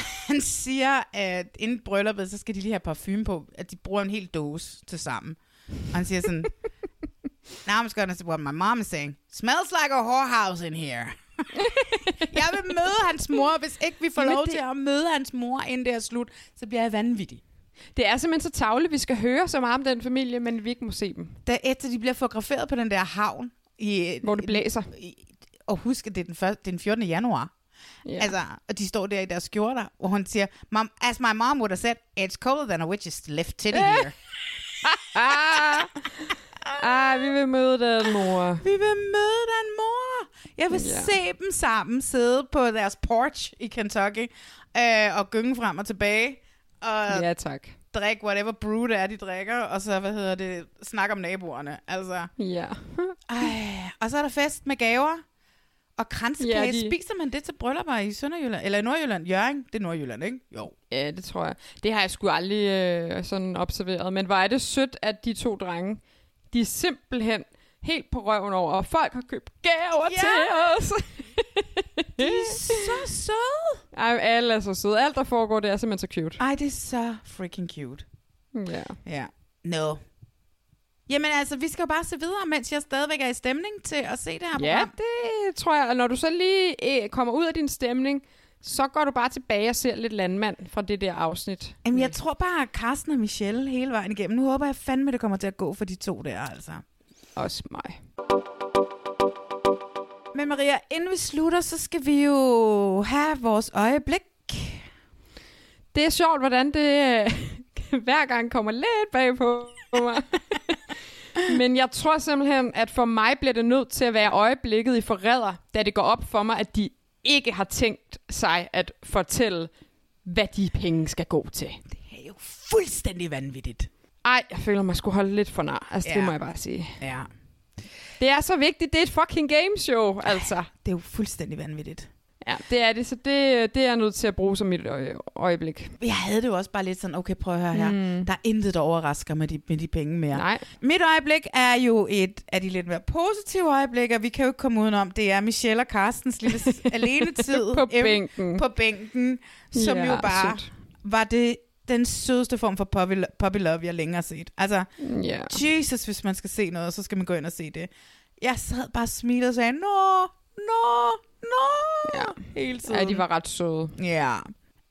han siger, at inden brylluppet, så skal de lige have parfume på, at de bruger en hel dåse til sammen. Og han siger sådan, Now I'm gonna say what my mom is saying. Smells like a whorehouse in here. jeg vil møde hans mor. Hvis ikke vi får Jamen, lov det- til at møde hans mor, inden det er slut, så bliver jeg vanvittig. Det er simpelthen så tavligt, vi skal høre så meget om den familie, men vi ikke må se dem. Da efter de bliver fotograferet på den der havn, i, Hvor det blæser. I, og husk, at det er den, første, det er den 14. januar. Ja. Altså, og de står der i deres skjorter, hvor hun siger, Mom, as my mom would have said, it's colder than a witch's left titty here. ah, vi vil møde den mor. Vi vil møde den mor. Jeg vil ja. se dem sammen sidde på deres porch i Kentucky øh, og gynge frem og tilbage. Og Ja, tak. drikke whatever brew det er, de drikker, og så, hvad hedder det, snakke om naboerne. Altså, Ja. ej. Og så er der fest med gaver og kransekage. Ja, de-. Spiser man det til bryllupper i Sønderjylland? Eller i Nordjylland? Jørgen? Det er Nordjylland, ikke? Jo. Ja, det tror jeg. Det har jeg sgu aldrig øh, sådan observeret. Men er det sødt, at de to drenge, de er simpelthen helt på røven over, og folk har købt gaver Ja. til os. De er så søde. Ej, alle er så søde. Alt, der foregår, det er simpelthen så cute. Ej, det er så freaking cute. Ja. Ja. No. Jamen altså, vi skal jo bare se videre, mens jeg stadigvæk er i stemning til at se det her Ja, program. det tror jeg. Og når du så lige øh, kommer ud af din stemning, så går du bare tilbage og ser lidt landmand fra det der afsnit. Jamen, jeg tror bare, at Carsten og Michelle hele vejen igennem. Nu håber jeg fandme, det kommer til at gå for de to der, altså. Også mig. Men Maria, inden vi slutter, så skal vi jo have vores øjeblik. Det er sjovt, hvordan det hver gang kommer lidt bag på mig. Men jeg tror simpelthen, at for mig bliver det nødt til at være øjeblikket i forræder, da det går op for mig, at de ikke har tænkt sig at fortælle, hvad de penge skal gå til. Det er jo fuldstændig vanvittigt. Ej, jeg føler mig skulle holde lidt for nar. Altså, ja. det må jeg bare sige. Ja. Det er så vigtigt. Det er et fucking gameshow, altså. Det er jo fuldstændig vanvittigt. Ja, det er det. Så det, det er jeg nødt til at bruge som mit øje, øjeblik. Jeg havde det jo også bare lidt sådan, okay, prøv at høre her. Mm. Der er intet, der overrasker med de, med de penge mere. Nej. Mit øjeblik er jo et af de lidt mere positive øjeblikke, og vi kan jo ikke komme udenom. Det er Michelle og Carstens lille s- alenetid. På bænken. På bænken, som Ja, jo bare sødt. var det den sødeste form for puppy, puppy love, jeg længere har set. Altså, Ja. Jesus, hvis man skal se noget, så skal man gå ind og se det. Jeg sad bare og smilede og sagde, nå, nå, nå, ja. hele tiden. Ja, de var ret søde. Ja.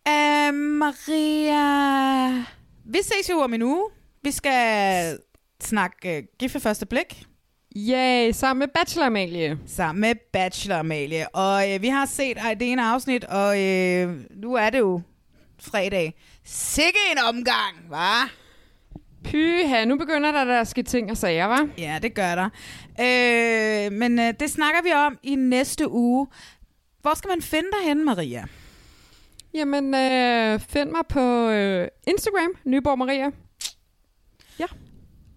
Uh, Maria, vi ses jo om en uge. Vi skal snakke uh, gift ved første blik. Yay, sammen med Bachelor Amalie. Sammen med Bachelor Amalie. Og uh, vi har set uh, det ene afsnit, og uh, nu er det jo fredag. Sikke en omgang, hva'? Pyha, nu begynder der, der at ske ting og sager, var? Ja, det gør der. Øh, men øh, det snakker vi om i næste uge. Hvor skal man finde dig henne, Maria? Jamen, øh, find mig på øh, Instagram, Nyborg Maria.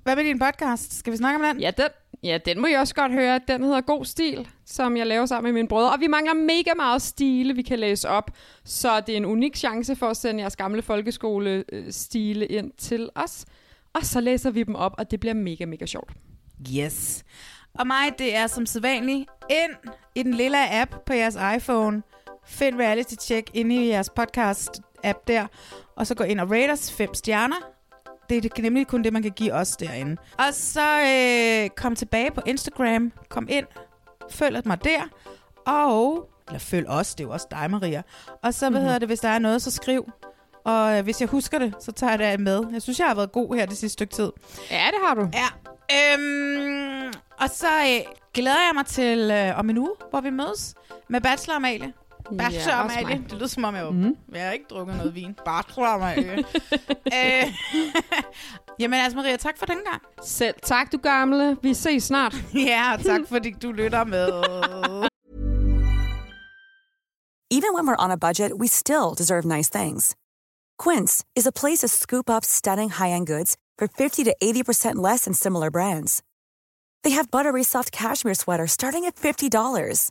Hvad med din podcast? Skal vi snakke om den? Ja, den, ja, den må I også godt høre. Den hedder God Stil, som jeg laver sammen med mine brødre. Og vi mangler mega meget stile, vi kan læse op. Så det er en unik chance for at sende jeres gamle folkeskole-stile øh, ind til os. Og så læser vi dem op, og det bliver mega, mega sjovt. Yes. Og mig, det er som sædvanligt ind i den lille app på jeres iPhone. Find Reality Check inde i jeres podcast-app der. Og så gå ind og rate os fem stjerner. Det er nemlig kun det, man kan give os derinde. Og så øh, kom tilbage på Instagram. Kom ind. Følg mig der. Og, eller følg os, det er jo også dig, Maria. Og så, hvad Mhm. hedder det, hvis der er noget, så skriv. Og øh, hvis jeg husker det, så tager jeg det med. Jeg synes, jeg har været god her det sidste stykke tid. Ja, det har du. Ja. Øhm, og så øh, glæder jeg mig til øh, om en uge, hvor vi mødes med Bachelor Amalie. Bachelor Ja, Amalie. mig. Det lyder som om, jeg, Mhm. jeg har ikke drukket noget vin. Bachelor Amalie. øh, jamen altså, Maria, tak for den gang. Selv tak, du gamle. Vi ses snart. ja, tak fordi du lytter med. Even when we're on a budget, we still deserve nice things. Quince is a place to scoop up stunning high-end goods for 50 to 80% less than similar brands. They have buttery soft cashmere sweaters starting at $50,